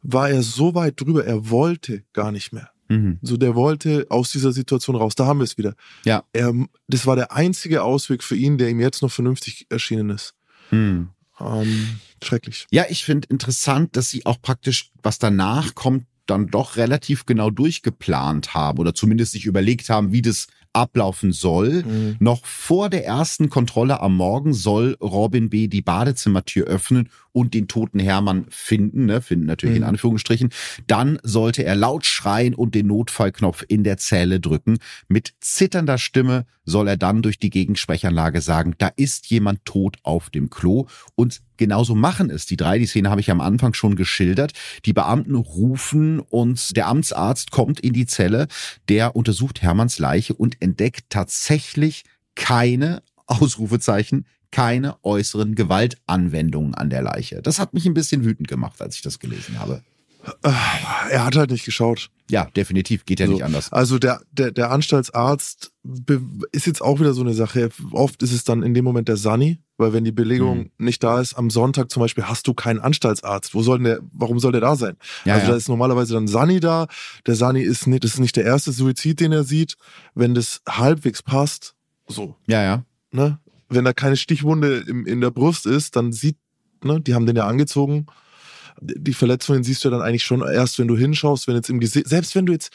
[SPEAKER 2] war er so weit drüber, er wollte gar nicht mehr. Mhm. So, der wollte aus dieser Situation raus. Da haben wir es wieder.
[SPEAKER 1] Ja.
[SPEAKER 2] Er, das war der einzige Ausweg für ihn, der ihm jetzt noch vernünftig erschienen ist. Mhm. Ähm, schrecklich.
[SPEAKER 1] Ja, ich finde interessant, dass sie auch praktisch, was danach kommt, dann doch relativ genau durchgeplant haben oder zumindest sich überlegt haben, wie das ablaufen soll. Mhm. Noch vor der ersten Kontrolle am Morgen soll Robin B. die Badezimmertür öffnen und den toten Hermann finden, ne, finden natürlich mhm. in Anführungsstrichen. Dann sollte er laut schreien und den Notfallknopf in der Zelle drücken. Mit zitternder Stimme soll er dann durch die Gegensprechanlage sagen, da ist jemand tot auf dem Klo und Genauso machen es die drei. Die Szene habe ich am Anfang schon geschildert. Die Beamten rufen und der Amtsarzt kommt in die Zelle. Der untersucht Hermanns Leiche und entdeckt tatsächlich keine Ausrufezeichen keine äußeren Gewaltanwendungen an der Leiche. Das hat mich ein bisschen wütend gemacht, als ich das gelesen habe.
[SPEAKER 2] Er hat halt nicht geschaut.
[SPEAKER 1] Ja, definitiv. Geht ja so. nicht anders.
[SPEAKER 2] Also der, der, der Anstaltsarzt ist jetzt auch wieder so eine Sache. Oft ist es dann in dem Moment der Sani, weil wenn die Belegung mhm. nicht da ist, am Sonntag zum Beispiel hast du keinen Anstaltsarzt. Wo soll der, warum soll der da sein? Ja, also ja. da ist normalerweise dann Sani da. Der Sani ist nicht, das ist nicht der erste Suizid, den er sieht. Wenn das halbwegs passt, so.
[SPEAKER 1] Ja, ja.
[SPEAKER 2] Ne? Wenn da keine Stichwunde im, in der Brust ist, dann sieht, ne, die haben den ja angezogen die Verletzungen siehst du dann eigentlich schon erst, wenn du hinschaust, wenn jetzt im Gesicht, selbst wenn du jetzt,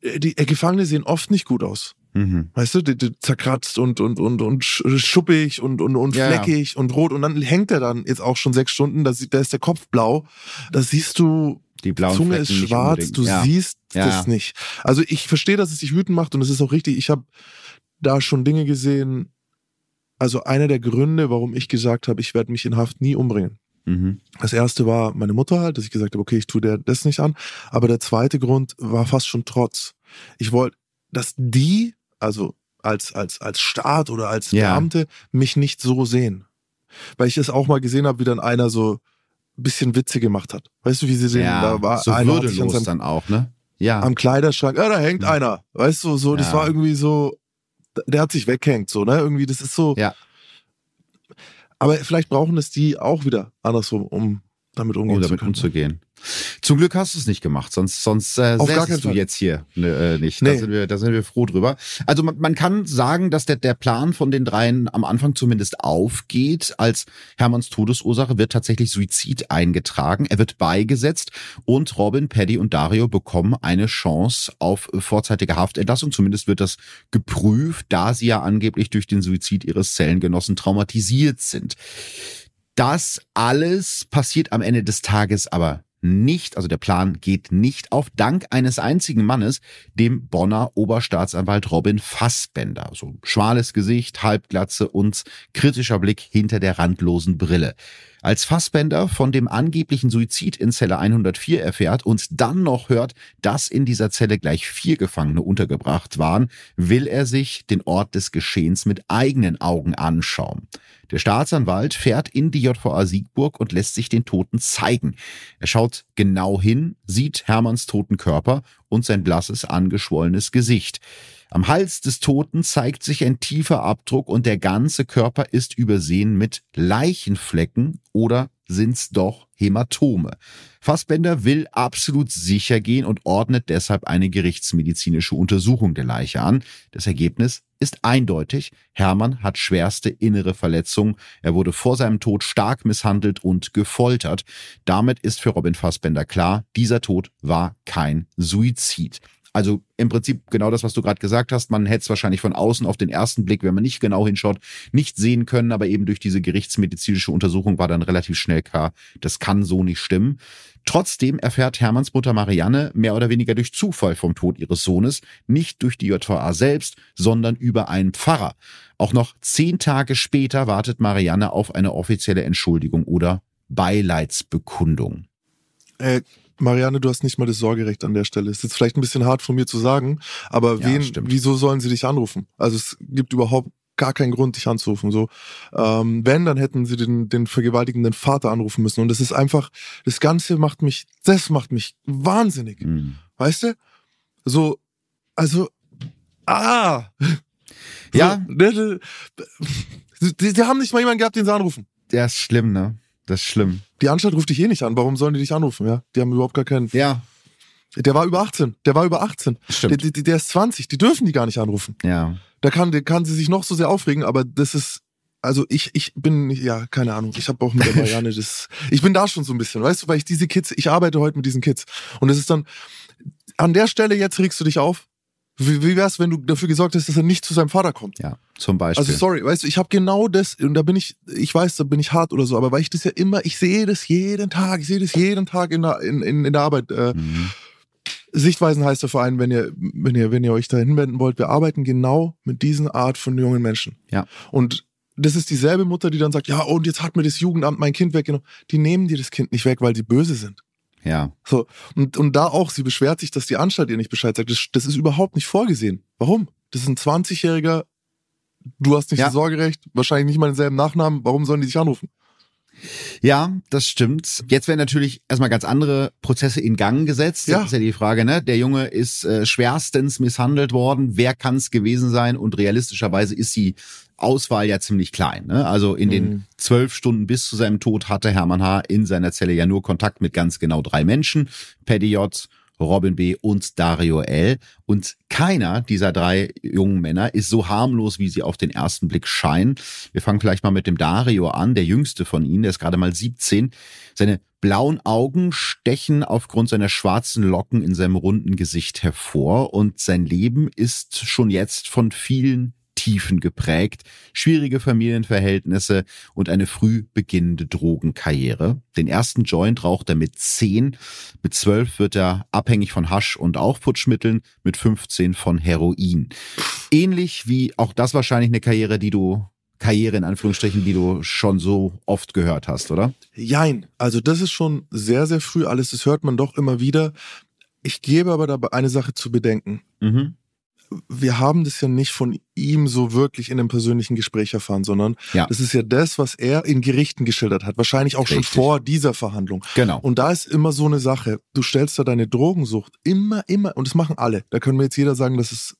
[SPEAKER 2] äh, die äh, Gefangene sehen oft nicht gut aus. Mhm. Weißt du, die, die zerkratzt und, und, und, und schuppig und, und, und ja, fleckig ja. und rot und dann hängt er dann jetzt auch schon sechs Stunden, da, da ist der Kopf blau. Da siehst du, die blauen Zunge Flecken ist schwarz, du ja. siehst das nicht. Also ich verstehe, dass es sich wütend macht und es ist auch richtig. Ich habe da schon Dinge gesehen. Also einer der Gründe, warum ich gesagt habe, ich werde mich in Haft nie umbringen. Mhm. Das erste war meine Mutter halt, dass ich gesagt habe, okay, ich tue der das nicht an. Aber der zweite Grund war fast schon Trotz. Ich wollte, dass die, also als, als, als Staat oder als ja. Beamte, mich nicht so sehen. Weil ich es auch mal gesehen habe, wie dann einer so ein bisschen Witze gemacht hat. Weißt du, wie sie sehen?
[SPEAKER 1] Ja, da war so einer würdelos seinem, dann auch, ne?
[SPEAKER 2] Ja. Am Kleiderschrank, ja, da hängt ja. einer. Weißt du, so, das war irgendwie so, der hat sich weghängt, so, ne? Irgendwie, das ist so.
[SPEAKER 1] Ja.
[SPEAKER 2] Aber vielleicht brauchen es die auch wieder andersrum, um damit umgehen
[SPEAKER 1] um damit
[SPEAKER 2] zu
[SPEAKER 1] umzugehen. Zum Glück hast du es nicht gemacht, sonst, sonst äh, säßest du jetzt hier ne, äh, nicht. Nee. Da, sind wir, da sind wir froh drüber. Also man, man kann sagen, dass der, der Plan von den dreien am Anfang zumindest aufgeht. Als Hermanns Todesursache wird tatsächlich Suizid eingetragen. Er wird beigesetzt und Robin, Paddy und Dario bekommen eine Chance auf vorzeitige Haftentlassung. Zumindest wird das geprüft, da sie ja angeblich durch den Suizid ihres Zellengenossen traumatisiert sind. Das alles passiert am Ende des Tages aber nicht, also der Plan geht nicht auf, dank eines einzigen Mannes, dem Bonner Oberstaatsanwalt Robin Fassbender. So schmales Gesicht, Halbglatze und kritischer Blick hinter der randlosen Brille. Als Fassbender von dem angeblichen Suizid in Zelle 104 erfährt und dann noch hört, dass in dieser Zelle gleich vier Gefangene untergebracht waren, will er sich den Ort des Geschehens mit eigenen Augen anschauen. Der Staatsanwalt fährt in die JVA Siegburg und lässt sich den Toten zeigen. Er schaut genau hin, sieht Hermanns toten Körper und sein blasses, angeschwollenes Gesicht. Am Hals des Toten zeigt sich ein tiefer Abdruck und der ganze Körper ist übersehen mit Leichenflecken oder sind's doch Hämatome. Fassbender will absolut sicher gehen und ordnet deshalb eine gerichtsmedizinische Untersuchung der Leiche an. Das Ergebnis ist eindeutig. Hermann hat schwerste innere Verletzungen. Er wurde vor seinem Tod stark misshandelt und gefoltert. Damit ist für Robin Fassbender klar, dieser Tod war kein Suizid. Also im Prinzip genau das, was du gerade gesagt hast. Man hätte es wahrscheinlich von außen auf den ersten Blick, wenn man nicht genau hinschaut, nicht sehen können. Aber eben durch diese gerichtsmedizinische Untersuchung war dann relativ schnell klar, das kann so nicht stimmen. Trotzdem erfährt Hermanns Mutter Marianne mehr oder weniger durch Zufall vom Tod ihres Sohnes, nicht durch die JVA selbst, sondern über einen Pfarrer. Auch noch zehn Tage später wartet Marianne auf eine offizielle Entschuldigung oder Beileidsbekundung.
[SPEAKER 2] Äh, Marianne, du hast nicht mal das Sorgerecht an der Stelle. Ist jetzt vielleicht ein bisschen hart von mir zu sagen, aber ja, wen, stimmt. wieso sollen sie dich anrufen? Also es gibt überhaupt gar keinen Grund, dich anzurufen. So, ähm, wenn, dann hätten sie den, den vergewaltigenden Vater anrufen müssen. Und das ist einfach, das Ganze macht mich, das macht mich wahnsinnig. Mhm. Weißt du? So, also, ah!
[SPEAKER 1] Ja.
[SPEAKER 2] So, die, ne, die, die haben nicht mal jemanden gehabt, den sie anrufen.
[SPEAKER 1] Der ist schlimm, ne? Das ist schlimm.
[SPEAKER 2] Die Anstalt ruft dich eh nicht an. Warum sollen die dich anrufen? Ja, die haben überhaupt gar keinen.
[SPEAKER 1] Ja.
[SPEAKER 2] Der war über 18. Der war über 18.
[SPEAKER 1] Stimmt.
[SPEAKER 2] Der, der, der ist 20. Die dürfen die gar nicht anrufen.
[SPEAKER 1] Ja.
[SPEAKER 2] Da kann, der kann sie sich noch so sehr aufregen, aber das ist, also ich, ich bin, ja, keine Ahnung. Ich habe auch mit der (laughs) Marianne das, ich bin da schon so ein bisschen, weißt du, weil ich diese Kids, ich arbeite heute mit diesen Kids. Und es ist dann, an der Stelle jetzt regst du dich auf, wie, wie wär's, wenn du dafür gesorgt hast, dass er nicht zu seinem Vater kommt?
[SPEAKER 1] Ja, zum Beispiel.
[SPEAKER 2] Also sorry, weißt du, ich habe genau das und da bin ich, ich weiß, da bin ich hart oder so, aber weil ich das ja immer, ich sehe das jeden Tag, ich sehe das jeden Tag in der, in, in, in der Arbeit. Äh, mhm. Sichtweisen heißt der Verein, wenn ihr, wenn ihr, wenn ihr euch da hinwenden wollt, wir arbeiten genau mit diesen Art von jungen Menschen.
[SPEAKER 1] Ja.
[SPEAKER 2] Und das ist dieselbe Mutter, die dann sagt, ja, und jetzt hat mir das Jugendamt mein Kind weggenommen. Die nehmen dir das Kind nicht weg, weil die böse sind.
[SPEAKER 1] Ja.
[SPEAKER 2] So, und, und da auch, sie beschwert sich, dass die Anstalt ihr nicht Bescheid sagt. Das, das ist überhaupt nicht vorgesehen. Warum? Das ist ein 20-Jähriger, du hast nicht ja. das Sorgerecht, wahrscheinlich nicht mal denselben Nachnamen, warum sollen die dich anrufen?
[SPEAKER 1] Ja, das stimmt. Jetzt werden natürlich erstmal ganz andere Prozesse in Gang gesetzt. Ja. Das ist ja die Frage, ne? Der Junge ist äh, schwerstens misshandelt worden. Wer kann es gewesen sein? Und realistischerweise ist die Auswahl ja ziemlich klein. Ne? Also in mhm. den zwölf Stunden bis zu seinem Tod hatte Hermann H. in seiner Zelle ja nur Kontakt mit ganz genau drei Menschen. Paddy J., Robin B. und Dario L. Und keiner dieser drei jungen Männer ist so harmlos, wie sie auf den ersten Blick scheinen. Wir fangen vielleicht mal mit dem Dario an, der jüngste von ihnen, der ist gerade mal 17. Seine blauen Augen stechen aufgrund seiner schwarzen Locken in seinem runden Gesicht hervor und sein Leben ist schon jetzt von vielen Tiefen geprägt, schwierige Familienverhältnisse und eine früh beginnende Drogenkarriere. Den ersten Joint raucht er mit zehn, mit zwölf wird er abhängig von Hasch und Aufputschmitteln, mit 15 von Heroin. Ähnlich wie auch das wahrscheinlich eine Karriere, die du Karriere in Anführungsstrichen, die du schon so oft gehört hast, oder?
[SPEAKER 2] Jein. Also das ist schon sehr, sehr früh alles. Das hört man doch immer wieder. Ich gebe aber dabei eine Sache zu bedenken. Mhm wir haben das ja nicht von ihm so wirklich in einem persönlichen Gespräch erfahren, sondern ja. das ist ja das, was er in Gerichten geschildert hat. Wahrscheinlich auch Richtig. schon vor dieser Verhandlung.
[SPEAKER 1] Genau.
[SPEAKER 2] Und da ist immer so eine Sache. Du stellst da deine Drogensucht immer, immer, und das machen alle. Da können wir jetzt jeder sagen, das ist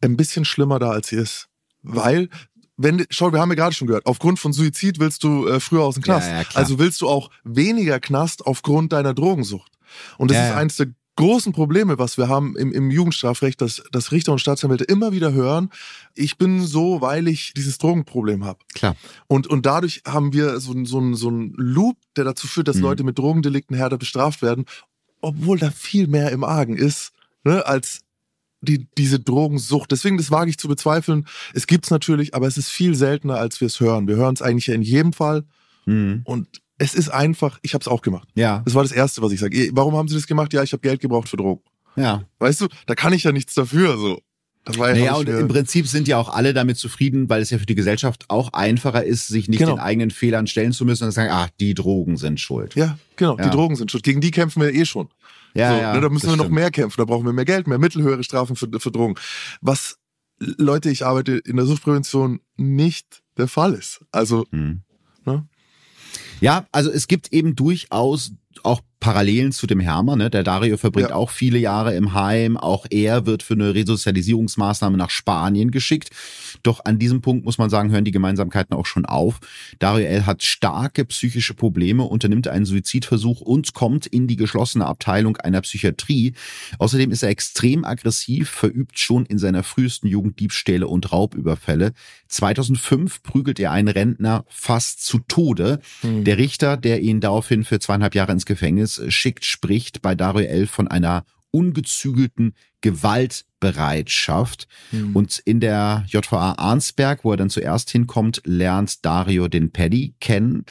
[SPEAKER 2] ein bisschen schlimmer da, als sie ist. Weil wenn, schau, wir haben ja gerade schon gehört, aufgrund von Suizid willst du äh, früher aus dem Knast. Ja, ja, also willst du auch weniger Knast aufgrund deiner Drogensucht. Und das ja, ist eins der großen Probleme, was wir haben im, im Jugendstrafrecht, dass, dass Richter und Staatsanwälte immer wieder hören, ich bin so, weil ich dieses Drogenproblem habe.
[SPEAKER 1] Klar.
[SPEAKER 2] Und, und dadurch haben wir so, so, so einen Loop, der dazu führt, dass mhm. Leute mit Drogendelikten härter bestraft werden, obwohl da viel mehr im Argen ist, ne, als die, diese Drogensucht. Deswegen, das wage ich zu bezweifeln. Es gibt's natürlich, aber es ist viel seltener, als wir es hören. Wir hören es eigentlich ja in jedem Fall. Mhm. Und es ist einfach, ich habe es auch gemacht.
[SPEAKER 1] Ja.
[SPEAKER 2] Das war das Erste, was ich sage. Warum haben Sie das gemacht? Ja, ich habe Geld gebraucht für Drogen.
[SPEAKER 1] Ja.
[SPEAKER 2] Weißt du, da kann ich ja nichts dafür. So.
[SPEAKER 1] Das war ja naja, und im Prinzip sind ja auch alle damit zufrieden, weil es ja für die Gesellschaft auch einfacher ist, sich nicht genau. den eigenen Fehlern stellen zu müssen und sagen, ah, die Drogen sind schuld.
[SPEAKER 2] Ja, genau, ja. die Drogen sind schuld. Gegen die kämpfen wir eh schon.
[SPEAKER 1] Ja, so, ja
[SPEAKER 2] ne, da müssen wir noch mehr kämpfen, da brauchen wir mehr Geld, mehr Mittel, höhere Strafen für, für Drogen. Was, Leute, ich arbeite in der Suchtprävention nicht der Fall ist. Also, mhm. ne?
[SPEAKER 1] Ja, also es gibt eben durchaus auch Parallelen zu dem Hermann. Ne? Der Dario verbringt ja. auch viele Jahre im Heim. Auch er wird für eine Resozialisierungsmaßnahme nach Spanien geschickt. Doch an diesem Punkt muss man sagen, hören die Gemeinsamkeiten auch schon auf. Dario L. hat starke psychische Probleme, unternimmt einen Suizidversuch und kommt in die geschlossene Abteilung einer Psychiatrie. Außerdem ist er extrem aggressiv, verübt schon in seiner frühesten Jugend Diebstähle und Raubüberfälle. 2005 prügelt er einen Rentner fast zu Tode. Mhm. Der Richter, der ihn daraufhin für zweieinhalb Jahre ins Gefängnis schickt, spricht bei Dario L. von einer ungezügelten Gewaltbereitschaft. Mhm. Und in der JVA Arnsberg, wo er dann zuerst hinkommt, lernt Dario den Paddy kennen.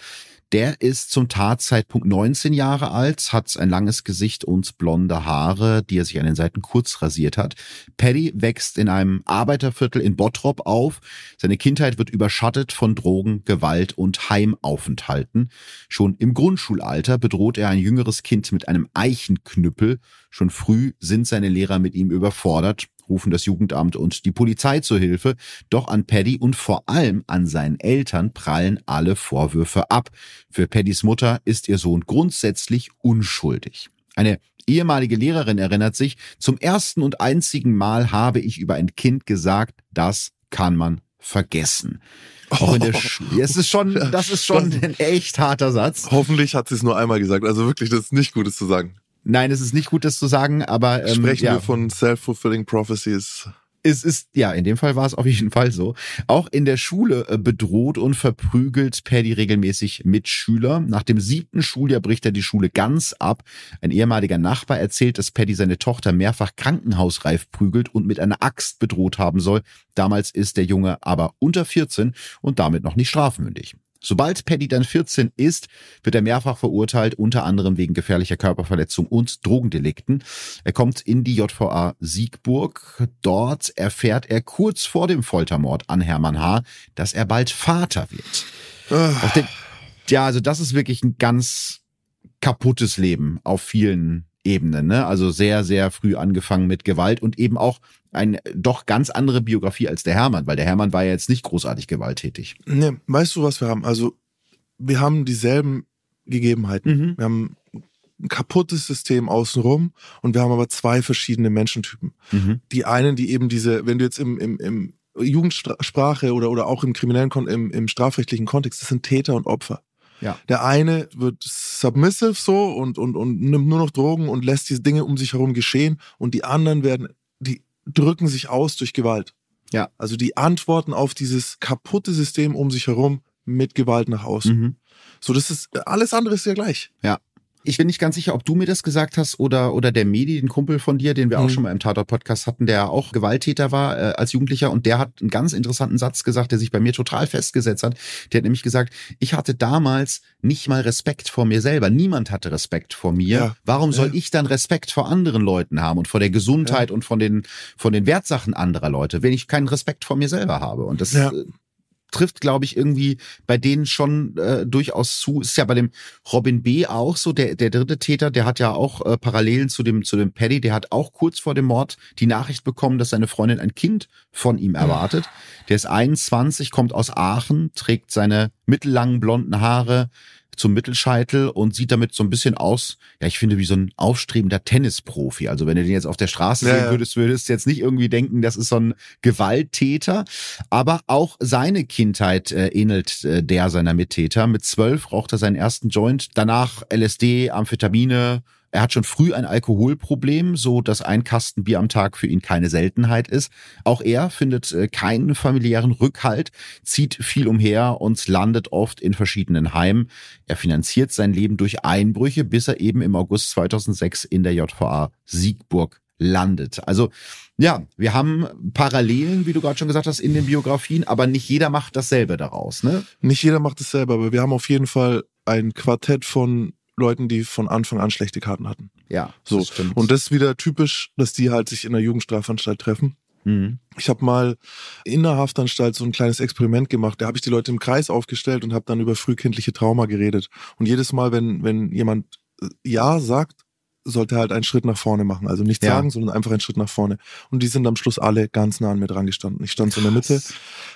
[SPEAKER 1] Der ist zum Tatzeitpunkt 19 Jahre alt, hat ein langes Gesicht und blonde Haare, die er sich an den Seiten kurz rasiert hat. Paddy wächst in einem Arbeiterviertel in Bottrop auf. Seine Kindheit wird überschattet von Drogen, Gewalt und Heimaufenthalten. Schon im Grundschulalter bedroht er ein jüngeres Kind mit einem Eichenknüppel. Schon früh sind seine Lehrer mit ihm überfordert rufen das Jugendamt und die Polizei zur Hilfe, doch an Paddy und vor allem an seinen Eltern prallen alle Vorwürfe ab. Für Paddys Mutter ist ihr Sohn grundsätzlich unschuldig. Eine ehemalige Lehrerin erinnert sich, zum ersten und einzigen Mal habe ich über ein Kind gesagt, das kann man vergessen. Auch in der. (laughs) Es ist schon, das ist schon ein echt harter Satz.
[SPEAKER 2] Hoffentlich hat sie es nur einmal gesagt. Also wirklich, das ist nicht Gutes zu sagen.
[SPEAKER 1] Nein, es ist nicht gut, das zu sagen, aber
[SPEAKER 2] ähm, sprechen ja. wir von self-fulfilling prophecies.
[SPEAKER 1] Es ist, ja, in dem Fall war es auf jeden Fall so. Auch in der Schule äh, bedroht und verprügelt Paddy regelmäßig Mitschüler. Nach dem siebten Schuljahr bricht er die Schule ganz ab. Ein ehemaliger Nachbar erzählt, dass Paddy seine Tochter mehrfach krankenhausreif prügelt und mit einer Axt bedroht haben soll. Damals ist der Junge aber unter 14 und damit noch nicht strafmündig. Sobald Paddy dann 14 ist, wird er mehrfach verurteilt, unter anderem wegen gefährlicher Körperverletzung und Drogendelikten. Er kommt in die JVA Siegburg. Dort erfährt er kurz vor dem Foltermord an Hermann H., dass er bald Vater wird. Den, ja, also das ist wirklich ein ganz kaputtes Leben auf vielen Ebenen, ne? Also sehr, sehr früh angefangen mit Gewalt und eben auch eine doch ganz andere Biografie als der Hermann, weil der Hermann war ja jetzt nicht großartig gewalttätig.
[SPEAKER 2] Ne, weißt du, was wir haben? Also, wir haben dieselben Gegebenheiten. Mhm. Wir haben ein kaputtes System außenrum und wir haben aber zwei verschiedene Menschentypen. Mhm. Die einen, die eben diese, wenn du jetzt im, im, im Jugendsprache oder, oder auch im kriminellen, im, im strafrechtlichen Kontext, das sind Täter und Opfer. Ja. Der eine wird submissive so und, und, und nimmt nur noch Drogen und lässt diese Dinge um sich herum geschehen und die anderen werden, die drücken sich aus durch Gewalt. Ja. Also die antworten auf dieses kaputte System um sich herum mit Gewalt nach außen. Mhm. So, das ist, alles andere ist ja gleich.
[SPEAKER 1] Ja. Ich bin nicht ganz sicher, ob du mir das gesagt hast oder, oder der Medi, den Kumpel von dir, den wir mhm. auch schon mal im Tatort-Podcast hatten, der auch Gewalttäter war äh, als Jugendlicher und der hat einen ganz interessanten Satz gesagt, der sich bei mir total festgesetzt hat. Der hat nämlich gesagt, ich hatte damals nicht mal Respekt vor mir selber. Niemand hatte Respekt vor mir. Ja. Warum soll ja. ich dann Respekt vor anderen Leuten haben und vor der Gesundheit ja. und von den, von den Wertsachen anderer Leute, wenn ich keinen Respekt vor mir selber habe? Und das, ja. Äh, trifft, glaube ich, irgendwie bei denen schon äh, durchaus zu. Ist ja bei dem Robin B. auch so, der, der dritte Täter, der hat ja auch äh, Parallelen zu dem, zu dem Paddy, der hat auch kurz vor dem Mord die Nachricht bekommen, dass seine Freundin ein Kind von ihm erwartet. Der ist 21, kommt aus Aachen, trägt seine mittellangen blonden Haare, zum Mittelscheitel und sieht damit so ein bisschen aus, ja, ich finde, wie so ein aufstrebender Tennisprofi. Also wenn du den jetzt auf der Straße ja, sehen würdest, würdest du jetzt nicht irgendwie denken, das ist so ein Gewalttäter. Aber auch seine Kindheit äh, ähnelt äh, der seiner Mittäter. Mit zwölf raucht er seinen ersten Joint, danach LSD, Amphetamine, er hat schon früh ein Alkoholproblem, so dass ein Kasten Bier am Tag für ihn keine Seltenheit ist. Auch er findet äh, keinen familiären Rückhalt, zieht viel umher und landet oft in verschiedenen Heimen. Er finanziert sein Leben durch Einbrüche, bis er eben im August 2006 in der JVA Siegburg landet. Also ja, wir haben Parallelen, wie du gerade schon gesagt hast, in den Biografien, aber nicht jeder macht dasselbe daraus, ne?
[SPEAKER 2] Nicht jeder macht dasselbe, aber wir haben auf jeden Fall ein Quartett von Leuten, die von Anfang an schlechte Karten hatten.
[SPEAKER 1] Ja,
[SPEAKER 2] so. Das stimmt. Und das ist wieder typisch, dass die halt sich in der Jugendstrafanstalt treffen. Mhm. Ich habe mal in der Haftanstalt so ein kleines Experiment gemacht. Da habe ich die Leute im Kreis aufgestellt und habe dann über frühkindliche Trauma geredet. Und jedes Mal, wenn, wenn jemand äh, Ja sagt, sollte er halt einen Schritt nach vorne machen. Also nicht ja. sagen, sondern einfach einen Schritt nach vorne. Und die sind am Schluss alle ganz nah an mir dran gestanden. Ich stand so in der Mitte.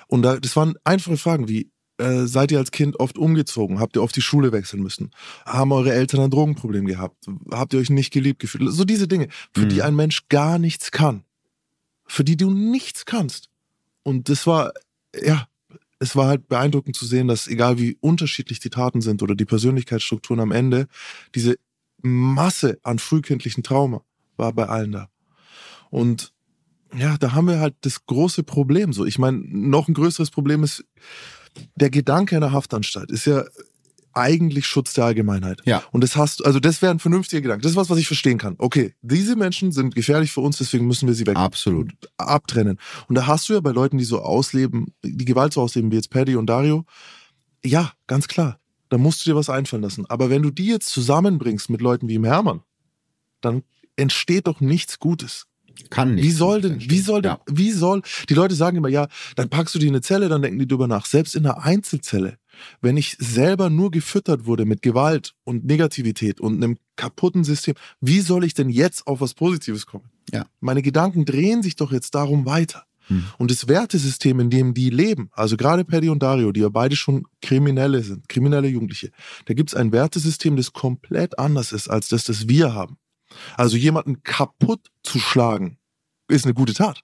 [SPEAKER 2] Und da, das waren einfache Fragen wie, äh, seid ihr als Kind oft umgezogen? Habt ihr oft die Schule wechseln müssen? Haben eure Eltern ein Drogenproblem gehabt? Habt ihr euch nicht geliebt gefühlt? So diese Dinge, für mhm. die ein Mensch gar nichts kann. Für die du nichts kannst. Und das war, ja, es war halt beeindruckend zu sehen, dass egal wie unterschiedlich die Taten sind oder die Persönlichkeitsstrukturen am Ende, diese Masse an frühkindlichen Trauma war bei allen da. Und ja, da haben wir halt das große Problem so. Ich meine, noch ein größeres Problem ist, der Gedanke einer Haftanstalt ist ja eigentlich Schutz der Allgemeinheit.
[SPEAKER 1] Ja.
[SPEAKER 2] Und das hast also das wäre ein vernünftiger Gedanke. Das ist was, was ich verstehen kann. Okay, diese Menschen sind gefährlich für uns, deswegen müssen wir sie weg.
[SPEAKER 1] Absolut.
[SPEAKER 2] Abtrennen. Und da hast du ja bei Leuten, die so ausleben, die Gewalt so ausleben, wie jetzt Paddy und Dario, ja, ganz klar. Da musst du dir was einfallen lassen. Aber wenn du die jetzt zusammenbringst mit Leuten wie im Hermann, dann entsteht doch nichts Gutes.
[SPEAKER 1] Kann nicht.
[SPEAKER 2] Wie soll denn, wie soll denn, ja. wie soll, die Leute sagen immer, ja, dann packst du die in eine Zelle, dann denken die drüber nach. Selbst in einer Einzelzelle, wenn ich selber nur gefüttert wurde mit Gewalt und Negativität und einem kaputten System, wie soll ich denn jetzt auf was Positives kommen?
[SPEAKER 1] Ja.
[SPEAKER 2] Meine Gedanken drehen sich doch jetzt darum weiter. Hm. Und das Wertesystem, in dem die leben, also gerade Paddy und Dario, die ja beide schon Kriminelle sind, kriminelle Jugendliche, da gibt es ein Wertesystem, das komplett anders ist als das, das wir haben. Also jemanden kaputt zu schlagen, ist eine gute Tat.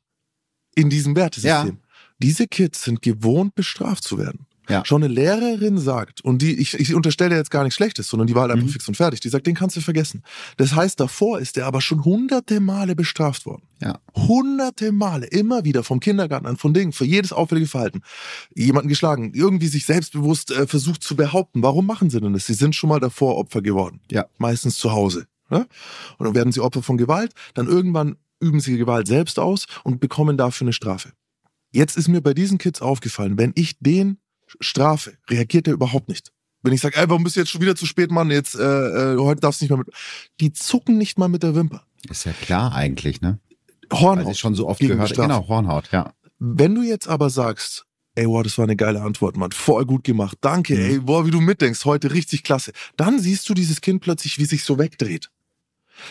[SPEAKER 2] In diesem Wertesystem. Ja. Diese Kids sind gewohnt, bestraft zu werden. Ja. Schon eine Lehrerin sagt, und die, ich, ich unterstelle jetzt gar nichts Schlechtes, sondern die war halt einfach mhm. fix und fertig. Die sagt, den kannst du vergessen. Das heißt, davor ist er aber schon hunderte Male bestraft worden.
[SPEAKER 1] Ja.
[SPEAKER 2] Hunderte Male, immer wieder vom Kindergarten an, von Dingen, für jedes auffällige Verhalten. Jemanden geschlagen, irgendwie sich selbstbewusst äh, versucht zu behaupten. Warum machen sie denn das? Sie sind schon mal davor Opfer geworden.
[SPEAKER 1] Ja.
[SPEAKER 2] Meistens zu Hause. Ne? Und dann werden sie Opfer von Gewalt, dann irgendwann üben sie Gewalt selbst aus und bekommen dafür eine Strafe. Jetzt ist mir bei diesen Kids aufgefallen, wenn ich den strafe, reagiert er überhaupt nicht. Wenn ich sage, ey, warum bist du jetzt schon wieder zu spät, Mann, jetzt, äh, äh, heute darfst du nicht mehr mit. Die zucken nicht mal mit der Wimper.
[SPEAKER 1] Ist ja klar eigentlich, ne?
[SPEAKER 2] Hornhaut. Weil
[SPEAKER 1] ich schon so oft gehört Genau, Hornhaut, ja.
[SPEAKER 2] Wenn du jetzt aber sagst, ey, wow, das war eine geile Antwort, Mann, voll gut gemacht, danke, mhm. ey, boah, wie du mitdenkst, heute richtig klasse. Dann siehst du dieses Kind plötzlich, wie sich so wegdreht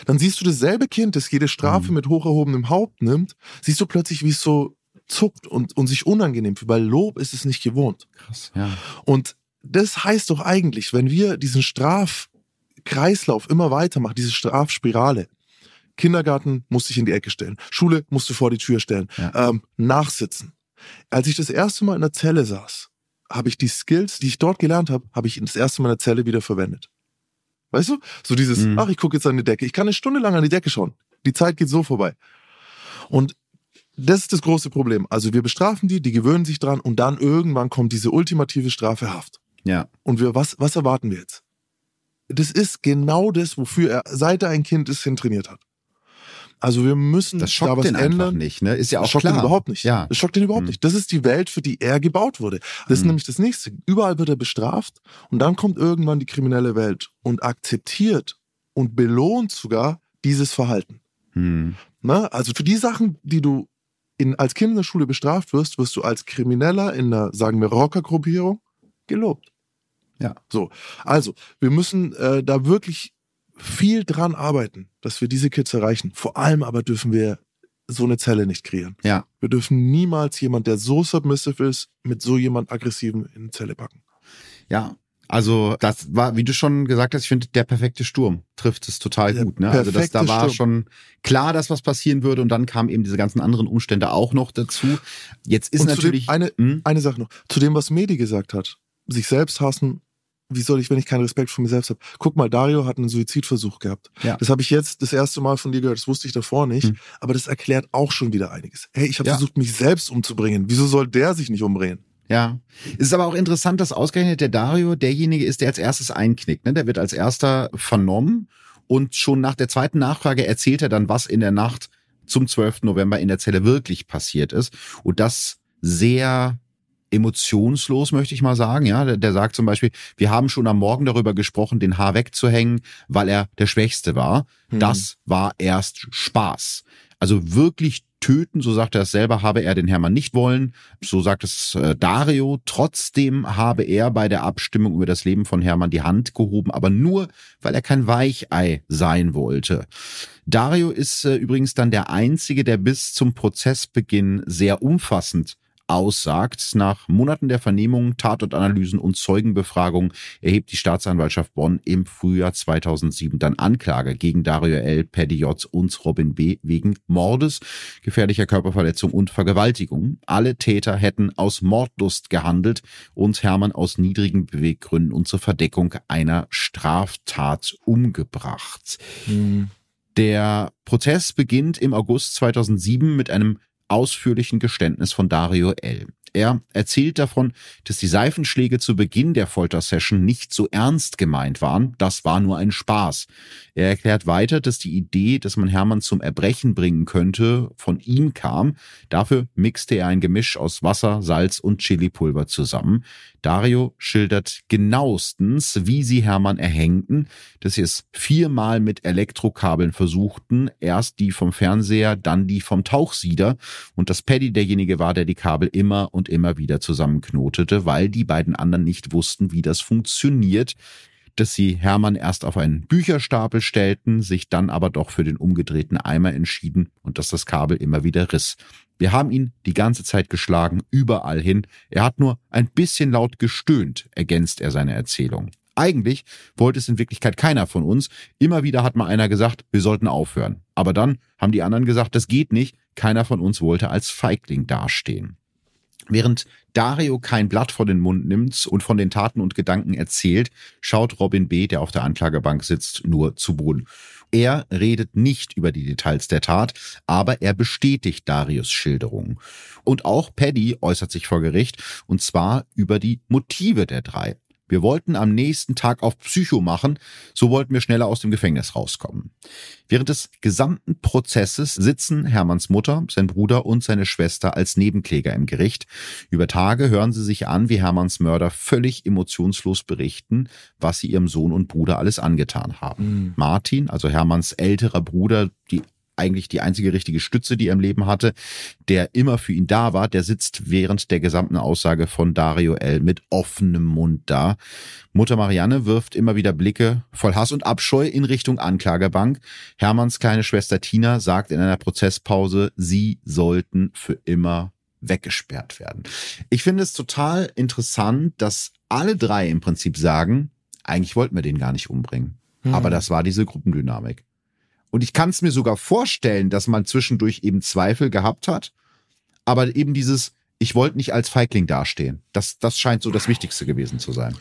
[SPEAKER 2] Dann siehst du dasselbe Kind, das jede Strafe mhm. mit hocherhobenem Haupt nimmt, siehst du plötzlich, wie es so zuckt und, und sich unangenehm fühlt, weil Lob ist es nicht gewohnt.
[SPEAKER 1] Krass, ja.
[SPEAKER 2] Und das heißt doch eigentlich, wenn wir diesen Strafkreislauf immer weitermachen, diese Strafspirale, Kindergarten musste ich in die Ecke stellen, Schule musste vor die Tür stellen, ja. ähm, nachsitzen. Als ich das erste Mal in der Zelle saß, habe ich die Skills, die ich dort gelernt habe, habe ich das erste Mal in der Zelle wieder verwendet. Weißt du? So dieses, mhm. ach, ich gucke jetzt an die Decke. Ich kann eine Stunde lang an die Decke schauen. Die Zeit geht so vorbei. Und das ist das große Problem. Also wir bestrafen die, die gewöhnen sich dran und dann irgendwann kommt diese ultimative Strafe Haft.
[SPEAKER 1] Ja.
[SPEAKER 2] Und wir, was, was erwarten wir jetzt? Das ist genau das, wofür er, seit er ein Kind ist, hin trainiert hat. Also wir müssen
[SPEAKER 1] das schockt da was den ändern. nicht, ne? Ist ja auch das schockt klar.
[SPEAKER 2] ihn überhaupt nicht.
[SPEAKER 1] Ja.
[SPEAKER 2] Das schockt ihn überhaupt mhm. nicht. Das ist die Welt, für die er gebaut wurde. Das ist mhm. nämlich das nächste. Überall wird er bestraft und dann kommt irgendwann die kriminelle Welt und akzeptiert und belohnt sogar dieses Verhalten.
[SPEAKER 1] Mhm.
[SPEAKER 2] Na, also für die Sachen, die du in, als Kind in der Schule bestraft wirst, wirst du als Krimineller in einer, sagen wir, Rockergruppierung gelobt.
[SPEAKER 1] Ja.
[SPEAKER 2] So, also wir müssen äh, da wirklich viel dran arbeiten, dass wir diese Kids erreichen. Vor allem aber dürfen wir so eine Zelle nicht kreieren.
[SPEAKER 1] Ja.
[SPEAKER 2] Wir dürfen niemals jemand, der so submissive ist, mit so jemand aggressiven in eine Zelle packen.
[SPEAKER 1] Ja. Also das war, wie du schon gesagt hast, ich finde, der perfekte Sturm trifft es total der gut. Ne? Also das, da war Sturm. schon klar, dass was passieren würde und dann kamen eben diese ganzen anderen Umstände auch noch dazu. Jetzt ist natürlich
[SPEAKER 2] eine hm? eine Sache noch zu dem, was Medi gesagt hat: sich selbst hassen wie soll ich, wenn ich keinen Respekt vor mir selbst habe? Guck mal, Dario hat einen Suizidversuch gehabt.
[SPEAKER 1] Ja.
[SPEAKER 2] Das habe ich jetzt das erste Mal von dir gehört, das wusste ich davor nicht, hm. aber das erklärt auch schon wieder einiges. Hey, ich habe ja. versucht, mich selbst umzubringen. Wieso soll der sich nicht umbringen?
[SPEAKER 1] Ja. Es ist aber auch interessant, dass ausgerechnet der Dario derjenige ist, der als erstes einknickt. Ne? Der wird als erster vernommen und schon nach der zweiten Nachfrage erzählt er dann, was in der Nacht zum 12. November in der Zelle wirklich passiert ist. Und das sehr emotionslos, möchte ich mal sagen. Ja, der, der, sagt zum Beispiel, wir haben schon am Morgen darüber gesprochen, den Haar wegzuhängen, weil er der Schwächste war. Hm. Das war erst Spaß. Also wirklich töten, so sagt er es selber, habe er den Hermann nicht wollen. So sagt es äh, Dario. Trotzdem habe er bei der Abstimmung über das Leben von Hermann die Hand gehoben, aber nur, weil er kein Weichei sein wollte. Dario ist äh, übrigens dann der Einzige, der bis zum Prozessbeginn sehr umfassend aussagt. Nach Monaten der Vernehmung, Tatortanalysen und Zeugenbefragung erhebt die Staatsanwaltschaft Bonn im Frühjahr 2007 dann Anklage gegen Dario L., Paddy J. und Robin B. wegen Mordes, gefährlicher Körperverletzung und Vergewaltigung. Alle Täter hätten aus Mordlust gehandelt und Hermann aus niedrigen Beweggründen und zur Verdeckung einer Straftat umgebracht. Mhm. Der Prozess beginnt im August 2007 mit einem ausführlichen Geständnis von Dario L. Er erzählt davon, dass die Seifenschläge zu Beginn der Foltersession nicht so ernst gemeint waren, das war nur ein Spaß. Er erklärt weiter, dass die Idee, dass man Hermann zum Erbrechen bringen könnte, von ihm kam. Dafür mixte er ein Gemisch aus Wasser, Salz und Chilipulver zusammen. Dario schildert genauestens, wie sie Hermann erhängten, dass sie es viermal mit Elektrokabeln versuchten, erst die vom Fernseher, dann die vom Tauchsieder und dass Paddy derjenige war, der die Kabel immer und immer wieder zusammenknotete, weil die beiden anderen nicht wussten, wie das funktioniert dass sie Hermann erst auf einen Bücherstapel stellten, sich dann aber doch für den umgedrehten Eimer entschieden und dass das Kabel immer wieder riss. Wir haben ihn die ganze Zeit geschlagen, überall hin. Er hat nur ein bisschen laut gestöhnt, ergänzt er seine Erzählung. Eigentlich wollte es in Wirklichkeit keiner von uns. Immer wieder hat mal einer gesagt, wir sollten aufhören. Aber dann haben die anderen gesagt, das geht nicht. Keiner von uns wollte als Feigling dastehen. Während Dario kein Blatt vor den Mund nimmt und von den Taten und Gedanken erzählt, schaut Robin B., der auf der Anklagebank sitzt, nur zu Boden. Er redet nicht über die Details der Tat, aber er bestätigt Darius Schilderung. Und auch Paddy äußert sich vor Gericht, und zwar über die Motive der drei. Wir wollten am nächsten Tag auf Psycho machen, so wollten wir schneller aus dem Gefängnis rauskommen. Während des gesamten Prozesses sitzen Hermanns Mutter, sein Bruder und seine Schwester als Nebenkläger im Gericht. Über Tage hören sie sich an, wie Hermanns Mörder völlig emotionslos berichten, was sie ihrem Sohn und Bruder alles angetan haben. Mhm. Martin, also Hermanns älterer Bruder, die eigentlich die einzige richtige Stütze, die er im Leben hatte, der immer für ihn da war, der sitzt während der gesamten Aussage von Dario L. mit offenem Mund da. Mutter Marianne wirft immer wieder Blicke voll Hass und Abscheu in Richtung Anklagebank. Hermanns kleine Schwester Tina sagt in einer Prozesspause, sie sollten für immer weggesperrt werden. Ich finde es total interessant, dass alle drei im Prinzip sagen, eigentlich wollten wir den gar nicht umbringen. Mhm. Aber das war diese Gruppendynamik. Und ich kann es mir sogar vorstellen, dass man zwischendurch eben Zweifel gehabt hat. Aber eben dieses, ich wollte nicht als Feigling dastehen. Das, das scheint so das Wichtigste gewesen zu sein.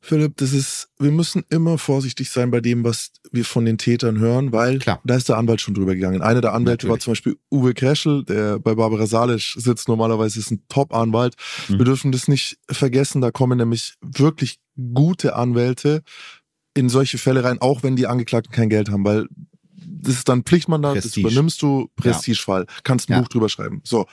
[SPEAKER 2] Philipp, das ist, wir müssen immer vorsichtig sein bei dem, was wir von den Tätern hören, weil Klar. da ist der Anwalt schon drüber gegangen. Einer der Anwälte Natürlich. war zum Beispiel Uwe Kreschel, der bei Barbara Salisch sitzt, normalerweise ist ein Top-Anwalt. Mhm. Wir dürfen das nicht vergessen, da kommen nämlich wirklich gute Anwälte in solche Fälle rein, auch wenn die Angeklagten kein Geld haben, weil das ist dann Pflichtmandat, Prestige. das übernimmst du, Prestigefall, kannst ein ja. Buch drüber schreiben. So,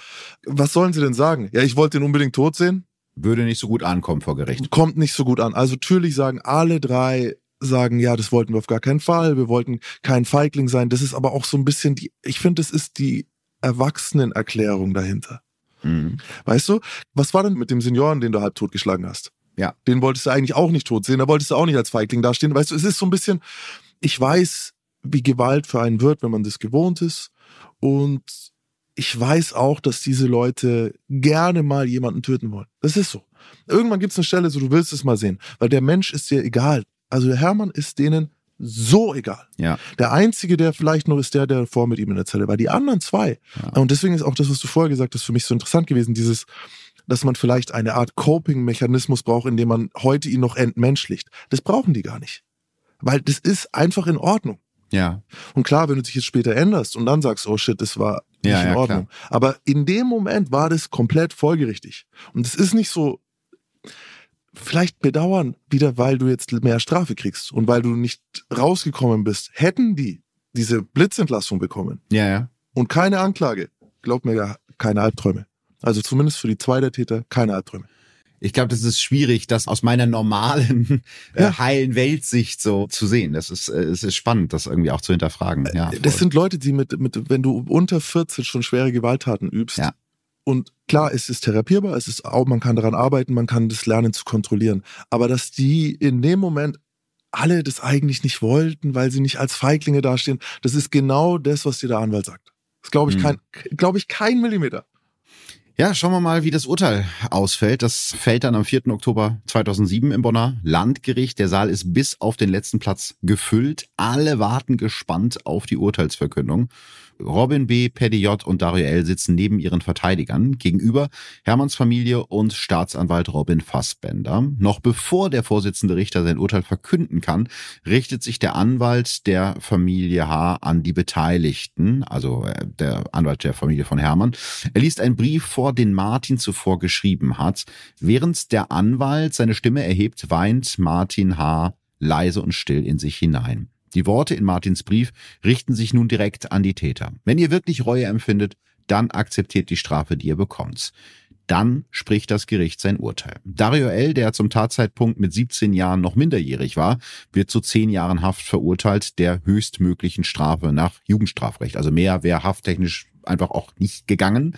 [SPEAKER 2] was sollen sie denn sagen? Ja, ich wollte den unbedingt tot sehen.
[SPEAKER 1] Würde nicht so gut ankommen vor Gericht.
[SPEAKER 2] Kommt nicht so gut an. Also natürlich sagen alle drei, sagen, ja, das wollten wir auf gar keinen Fall, wir wollten kein Feigling sein. Das ist aber auch so ein bisschen die, ich finde, das ist die Erwachsenenerklärung dahinter. Mhm. Weißt du, was war denn mit dem Senioren, den du halb totgeschlagen hast?
[SPEAKER 1] Ja.
[SPEAKER 2] Den wolltest du eigentlich auch nicht tot sehen, da wolltest du auch nicht als Feigling dastehen. Weißt du, es ist so ein bisschen, ich weiß, wie Gewalt für einen wird, wenn man das gewohnt ist. Und ich weiß auch, dass diese Leute gerne mal jemanden töten wollen. Das ist so. Irgendwann gibt es eine Stelle, so du willst es mal sehen, weil der Mensch ist dir egal. Also der Hermann ist denen so egal.
[SPEAKER 1] Ja.
[SPEAKER 2] Der einzige, der vielleicht noch ist der, der vor mit ihm in der Zelle war. Die anderen zwei. Ja. Und deswegen ist auch das, was du vorher gesagt hast, für mich so interessant gewesen, dieses, dass man vielleicht eine Art Coping-Mechanismus braucht, indem man heute ihn noch entmenschlicht. Das brauchen die gar nicht. Weil das ist einfach in Ordnung.
[SPEAKER 1] Ja.
[SPEAKER 2] Und klar, wenn du dich jetzt später änderst und dann sagst, oh shit, das war nicht ja, in ja, Ordnung. Klar. Aber in dem Moment war das komplett folgerichtig. Und es ist nicht so, vielleicht bedauern wieder, weil du jetzt mehr Strafe kriegst und weil du nicht rausgekommen bist. Hätten die diese Blitzentlassung bekommen
[SPEAKER 1] ja, ja.
[SPEAKER 2] und keine Anklage, glaub mir ja, keine Albträume. Also zumindest für die zwei der Täter keine Albträume
[SPEAKER 1] ich glaube, das ist schwierig, das aus meiner normalen, äh, heilen Weltsicht so zu sehen. Das ist, äh, es ist spannend, das irgendwie auch zu hinterfragen. Ja,
[SPEAKER 2] voll. das sind Leute, die mit, mit, wenn du unter 14 schon schwere Gewalttaten übst,
[SPEAKER 1] ja.
[SPEAKER 2] Und klar, es ist therapierbar, es ist auch, man kann daran arbeiten, man kann das lernen zu kontrollieren. Aber dass die in dem Moment alle das eigentlich nicht wollten, weil sie nicht als Feiglinge dastehen, das ist genau das, was dir der Anwalt sagt. Das glaube ich, hm. kein, glaube ich, kein Millimeter.
[SPEAKER 1] Ja, schauen wir mal, wie das Urteil ausfällt. Das fällt dann am 4. Oktober 2007 im Bonner Landgericht. Der Saal ist bis auf den letzten Platz gefüllt. Alle warten gespannt auf die Urteilsverkündung. Robin B., Paddy J. und Dario L. sitzen neben ihren Verteidigern gegenüber Hermanns Familie und Staatsanwalt Robin Fassbender. Noch bevor der Vorsitzende Richter sein Urteil verkünden kann, richtet sich der Anwalt der Familie H. an die Beteiligten, also äh, der Anwalt der Familie von Hermann. Er liest einen Brief vor, den Martin zuvor geschrieben hat. Während der Anwalt seine Stimme erhebt, weint Martin H. leise und still in sich hinein. Die Worte in Martins Brief richten sich nun direkt an die Täter. Wenn ihr wirklich Reue empfindet, dann akzeptiert die Strafe, die ihr bekommt. Dann spricht das Gericht sein Urteil. Dario L., der zum Tatzeitpunkt mit 17 Jahren noch minderjährig war, wird zu 10 Jahren Haft verurteilt, der höchstmöglichen Strafe nach Jugendstrafrecht. Also mehr wäre hafttechnisch einfach auch nicht gegangen.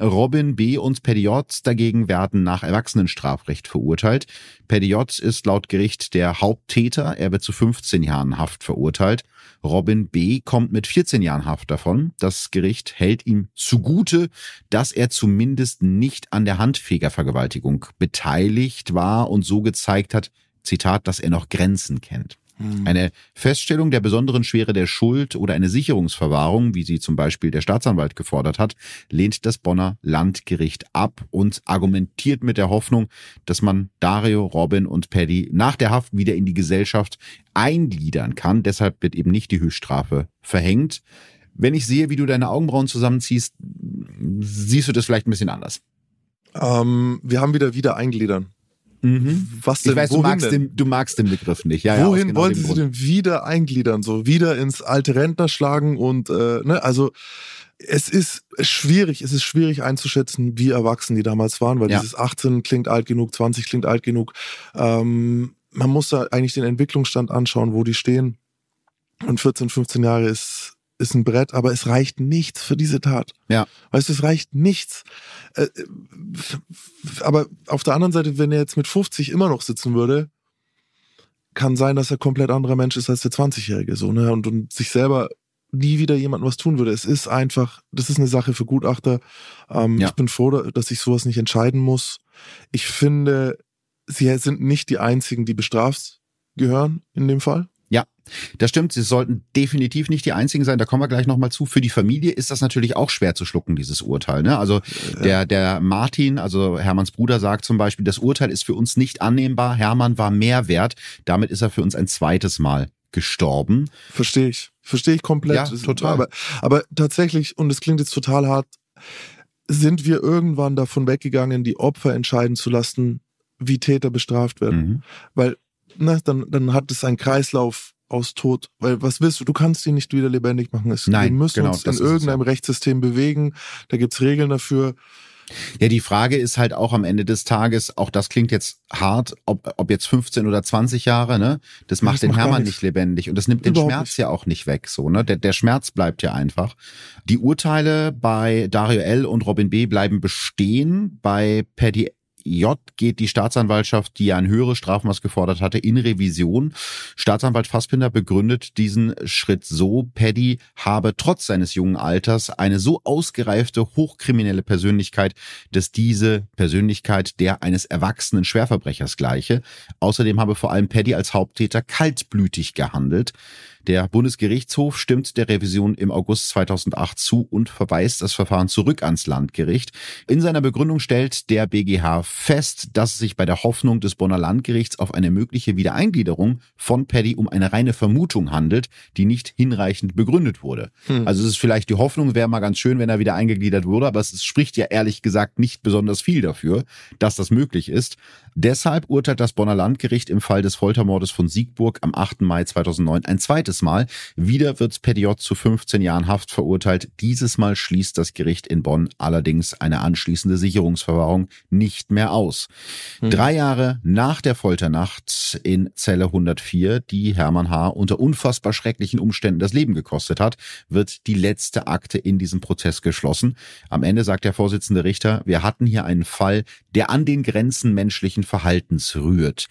[SPEAKER 1] Robin B. und J. dagegen werden nach Erwachsenenstrafrecht verurteilt. J. ist laut Gericht der Haupttäter. Er wird zu 15 Jahren Haft verurteilt. Robin B. kommt mit 14 Jahren Haft davon. Das Gericht hält ihm zugute, dass er zumindest nicht an der Handfegervergewaltigung beteiligt war und so gezeigt hat, Zitat, dass er noch Grenzen kennt. Hm. Eine Feststellung der besonderen Schwere der Schuld oder eine Sicherungsverwahrung, wie sie zum Beispiel der Staatsanwalt gefordert hat, lehnt das Bonner Landgericht ab und argumentiert mit der Hoffnung, dass man Dario, Robin und Paddy nach der Haft wieder in die Gesellschaft eingliedern kann. Deshalb wird eben nicht die Höchststrafe verhängt. Wenn ich sehe, wie du deine Augenbrauen zusammenziehst, siehst du das vielleicht ein bisschen anders.
[SPEAKER 2] Ähm, wir haben wieder wieder eingliedern.
[SPEAKER 1] Mhm. Was denn, ich weiß, du magst, den, du magst den Begriff nicht. Ja,
[SPEAKER 2] wohin ja, genau wollen Sie denn wieder eingliedern? So wieder ins alte Rentner schlagen und äh, ne, also es ist schwierig, es ist schwierig einzuschätzen, wie erwachsen die damals waren, weil ja. dieses 18 klingt alt genug, 20 klingt alt genug. Ähm, man muss da eigentlich den Entwicklungsstand anschauen, wo die stehen. Und 14, 15 Jahre ist ist ein Brett, aber es reicht nichts für diese Tat.
[SPEAKER 1] Ja.
[SPEAKER 2] Weißt du, es reicht nichts. Äh, äh, aber auf der anderen Seite, wenn er jetzt mit 50 immer noch sitzen würde, kann sein, dass er komplett anderer Mensch ist als der 20-Jährige, so, ne, und, und sich selber nie wieder jemandem was tun würde. Es ist einfach, das ist eine Sache für Gutachter. Ähm, ja. Ich bin froh, dass ich sowas nicht entscheiden muss. Ich finde, sie sind nicht die einzigen, die bestraft gehören in dem Fall.
[SPEAKER 1] Ja, das stimmt. Sie sollten definitiv nicht die einzigen sein. Da kommen wir gleich nochmal zu. Für die Familie ist das natürlich auch schwer zu schlucken, dieses Urteil. Ne? Also der, der Martin, also Hermanns Bruder, sagt zum Beispiel, das Urteil ist für uns nicht annehmbar. Hermann war mehr wert. Damit ist er für uns ein zweites Mal gestorben.
[SPEAKER 2] Verstehe ich. Verstehe ich komplett.
[SPEAKER 1] Ja, total.
[SPEAKER 2] Aber, aber tatsächlich, und es klingt jetzt total hart, sind wir irgendwann davon weggegangen, die Opfer entscheiden zu lassen, wie Täter bestraft werden. Mhm. Weil ne, dann, dann hat es einen Kreislauf aus Tod. Weil was willst du? Du kannst ihn nicht wieder lebendig machen. Es,
[SPEAKER 1] Nein,
[SPEAKER 2] wir müssen
[SPEAKER 1] genau,
[SPEAKER 2] uns in irgendeinem Rechtssystem bewegen. Da gibt's Regeln dafür.
[SPEAKER 1] Ja, die Frage ist halt auch am Ende des Tages, auch das klingt jetzt hart, ob, ob jetzt 15 oder 20 Jahre, ne? Das macht das den macht Hermann nicht lebendig und das nimmt Überhaupt den Schmerz nicht. ja auch nicht weg, so, ne? Der, der Schmerz bleibt ja einfach. Die Urteile bei Dario L. und Robin B. bleiben bestehen. Bei Paddy J geht die Staatsanwaltschaft, die ja ein höheres Strafmaß gefordert hatte, in Revision. Staatsanwalt Fassbinder begründet diesen Schritt so, Paddy habe trotz seines jungen Alters eine so ausgereifte, hochkriminelle Persönlichkeit, dass diese Persönlichkeit der eines erwachsenen Schwerverbrechers gleiche. Außerdem habe vor allem Paddy als Haupttäter kaltblütig gehandelt. Der Bundesgerichtshof stimmt der Revision im August 2008 zu und verweist das Verfahren zurück ans Landgericht. In seiner Begründung stellt der BGH fest, dass es sich bei der Hoffnung des Bonner Landgerichts auf eine mögliche Wiedereingliederung von Paddy um eine reine Vermutung handelt, die nicht hinreichend begründet wurde. Hm. Also es ist vielleicht die Hoffnung, wäre mal ganz schön, wenn er wieder eingegliedert wurde, aber es spricht ja ehrlich gesagt nicht besonders viel dafür, dass das möglich ist. Deshalb urteilt das Bonner Landgericht im Fall des Foltermordes von Siegburg am 8. Mai 2009 ein zweites Mal. Wieder wird Petiot zu 15 Jahren Haft verurteilt. Dieses Mal schließt das Gericht in Bonn allerdings eine anschließende Sicherungsverwahrung nicht mehr aus. Hm. Drei Jahre nach der Folternacht in Zelle 104, die Hermann H. unter unfassbar schrecklichen Umständen das Leben gekostet hat, wird die letzte Akte in diesem Prozess geschlossen. Am Ende sagt der Vorsitzende Richter, wir hatten hier einen Fall, der an den Grenzen menschlichen Verhaltens rührt.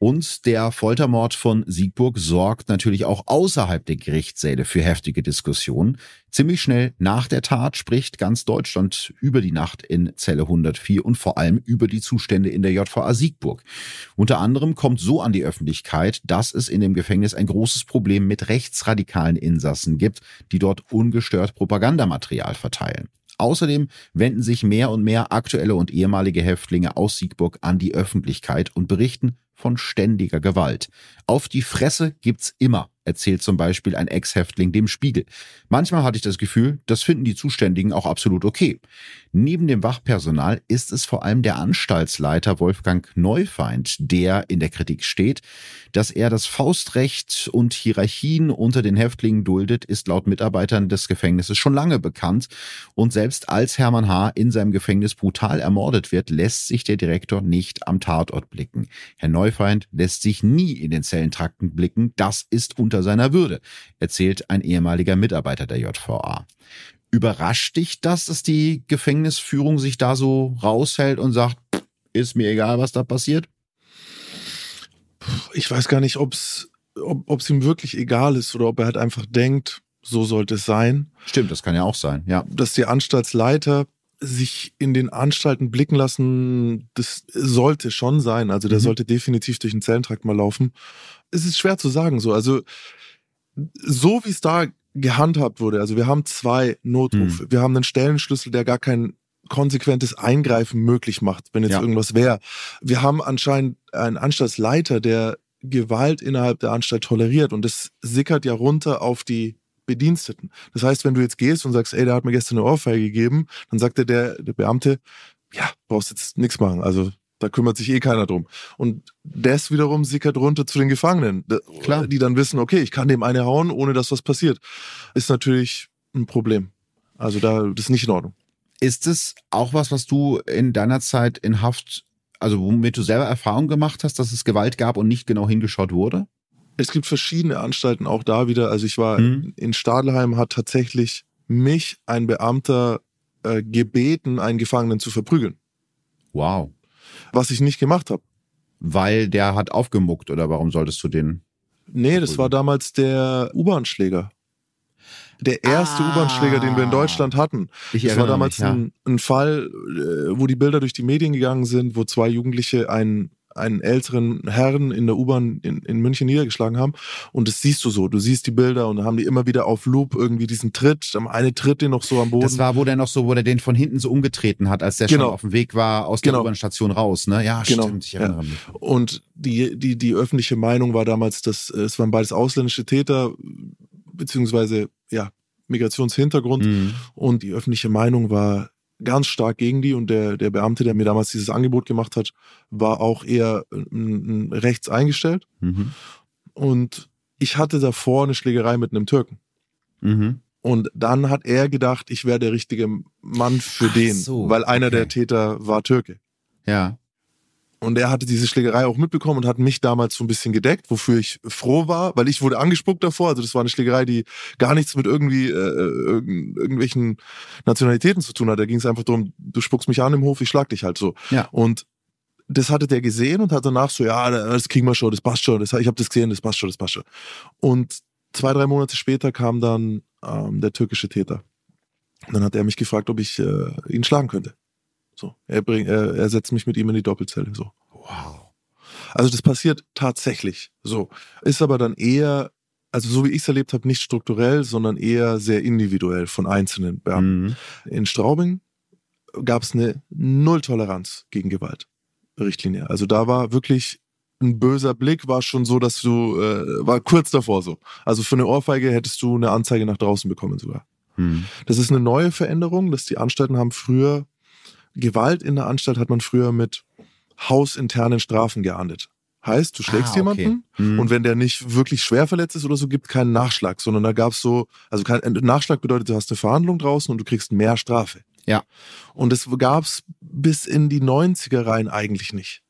[SPEAKER 1] Und der Foltermord von Siegburg sorgt natürlich auch außerhalb der Gerichtssäle für heftige Diskussionen. Ziemlich schnell nach der Tat spricht ganz Deutschland über die Nacht in Zelle 104 und vor allem über die Zustände in der JVA Siegburg. Unter anderem kommt so an die Öffentlichkeit, dass es in dem Gefängnis ein großes Problem mit rechtsradikalen Insassen gibt, die dort ungestört Propagandamaterial verteilen. Außerdem wenden sich mehr und mehr aktuelle und ehemalige Häftlinge aus Siegburg an die Öffentlichkeit und berichten von ständiger Gewalt. Auf die Fresse gibt's immer, erzählt zum Beispiel ein Ex-Häftling dem Spiegel. Manchmal hatte ich das Gefühl, das finden die Zuständigen auch absolut okay. Neben dem Wachpersonal ist es vor allem der Anstaltsleiter Wolfgang Neufeind, der in der Kritik steht. Dass er das Faustrecht und Hierarchien unter den Häftlingen duldet, ist laut Mitarbeitern des Gefängnisses schon lange bekannt. Und selbst als Hermann H. in seinem Gefängnis brutal ermordet wird, lässt sich der Direktor nicht am Tatort blicken. Herr Neufeind lässt sich nie in den Zellentrakten blicken. Das ist unter seiner Würde, erzählt ein ehemaliger Mitarbeiter der JVA. Überrascht dich das, dass die Gefängnisführung sich da so raushält und sagt, ist mir egal, was da passiert?
[SPEAKER 2] Ich weiß gar nicht, ob's, ob es ihm wirklich egal ist oder ob er halt einfach denkt, so sollte es sein.
[SPEAKER 1] Stimmt, das kann ja auch sein, ja.
[SPEAKER 2] Dass die Anstaltsleiter sich in den Anstalten blicken lassen, das sollte schon sein. Also der mhm. sollte definitiv durch den Zellentrakt mal laufen. Es ist schwer zu sagen so. Also so wie es da gehandhabt wurde, also wir haben zwei Notrufe. Mhm. Wir haben einen Stellenschlüssel, der gar kein konsequentes Eingreifen möglich macht, wenn jetzt ja. irgendwas wäre. Wir haben anscheinend einen Anstaltsleiter, der Gewalt innerhalb der Anstalt toleriert und das sickert ja runter auf die Bediensteten. Das heißt, wenn du jetzt gehst und sagst, ey, der hat mir gestern eine Ohrfeige gegeben, dann sagt dir der, der Beamte, ja, brauchst jetzt nichts machen. Also da kümmert sich eh keiner drum. Und das wiederum sickert runter zu den Gefangenen, Klar. die dann wissen, okay, ich kann dem eine hauen, ohne dass was passiert. Ist natürlich ein Problem. Also da, das ist nicht in Ordnung.
[SPEAKER 1] Ist es auch was, was du in deiner Zeit in Haft, also womit du selber Erfahrung gemacht hast, dass es Gewalt gab und nicht genau hingeschaut wurde?
[SPEAKER 2] Es gibt verschiedene Anstalten auch da wieder. Also ich war mhm. in Stadelheim, hat tatsächlich mich ein Beamter äh, gebeten, einen Gefangenen zu verprügeln.
[SPEAKER 1] Wow.
[SPEAKER 2] Was ich nicht gemacht habe.
[SPEAKER 1] Weil der hat aufgemuckt oder warum solltest du den?
[SPEAKER 2] Nee, das war damals der U-Bahn-Schläger. Der erste ah, U-Bahn-Schläger, den wir in Deutschland hatten. Ich das war damals mich, ja. ein, ein, Fall, äh, wo die Bilder durch die Medien gegangen sind, wo zwei Jugendliche einen einen älteren Herrn in der U-Bahn in, in München niedergeschlagen haben. Und das siehst du so. Du siehst die Bilder und dann haben die immer wieder auf Loop irgendwie diesen Tritt. Eine tritt den noch so am Boden.
[SPEAKER 1] Das war, wo der noch so, wo der den von hinten so umgetreten hat, als der genau. schon auf dem Weg war aus der genau. U-Bahn-Station raus. Ne? Ja, genau. stimmt. Ich erinnere
[SPEAKER 2] ja. mich. Und die, die, die öffentliche Meinung war damals, dass äh, es waren beides ausländische Täter, beziehungsweise ja, Migrationshintergrund. Mhm. Und die öffentliche Meinung war ganz stark gegen die und der, der Beamte, der mir damals dieses Angebot gemacht hat, war auch eher äh, rechts eingestellt. Mhm. Und ich hatte davor eine Schlägerei mit einem Türken. Mhm. Und dann hat er gedacht, ich wäre der richtige Mann für Ach den, so, weil einer okay. der Täter war Türke.
[SPEAKER 1] Ja.
[SPEAKER 2] Und er hatte diese Schlägerei auch mitbekommen und hat mich damals so ein bisschen gedeckt, wofür ich froh war, weil ich wurde angespuckt davor. Also das war eine Schlägerei, die gar nichts mit irgendwie äh, irg irgendwelchen Nationalitäten zu tun hat. Da ging es einfach darum, du spuckst mich an im Hof, ich schlag dich halt so.
[SPEAKER 1] Ja.
[SPEAKER 2] Und das hatte der gesehen und hat danach so, ja, das kriegen wir schon, das passt schon. Das, ich habe das gesehen, das passt schon, das passt schon. Und zwei, drei Monate später kam dann ähm, der türkische Täter. Und dann hat er mich gefragt, ob ich äh, ihn schlagen könnte. So, er, bringt, er, er setzt mich mit ihm in die Doppelzelle. So.
[SPEAKER 1] Wow.
[SPEAKER 2] Also das passiert tatsächlich. So. Ist aber dann eher, also so wie ich es erlebt habe, nicht strukturell, sondern eher sehr individuell von einzelnen Beamten. Mhm. In Straubing gab es eine Null-Toleranz gegen Gewalt. Richtlinie. Also da war wirklich ein böser Blick, war schon so, dass du, äh, war kurz davor so. Also für eine Ohrfeige hättest du eine Anzeige nach draußen bekommen sogar. Mhm. Das ist eine neue Veränderung, dass die Anstalten haben früher Gewalt in der Anstalt hat man früher mit hausinternen Strafen geahndet. Heißt, du schlägst ah, okay. jemanden mhm. und wenn der nicht wirklich schwer verletzt ist oder so, gibt keinen Nachschlag, sondern da gab's so, also kein Nachschlag bedeutet, du hast eine Verhandlung draußen und du kriegst mehr Strafe.
[SPEAKER 1] Ja.
[SPEAKER 2] Und das gab's bis in die 90er rein eigentlich nicht.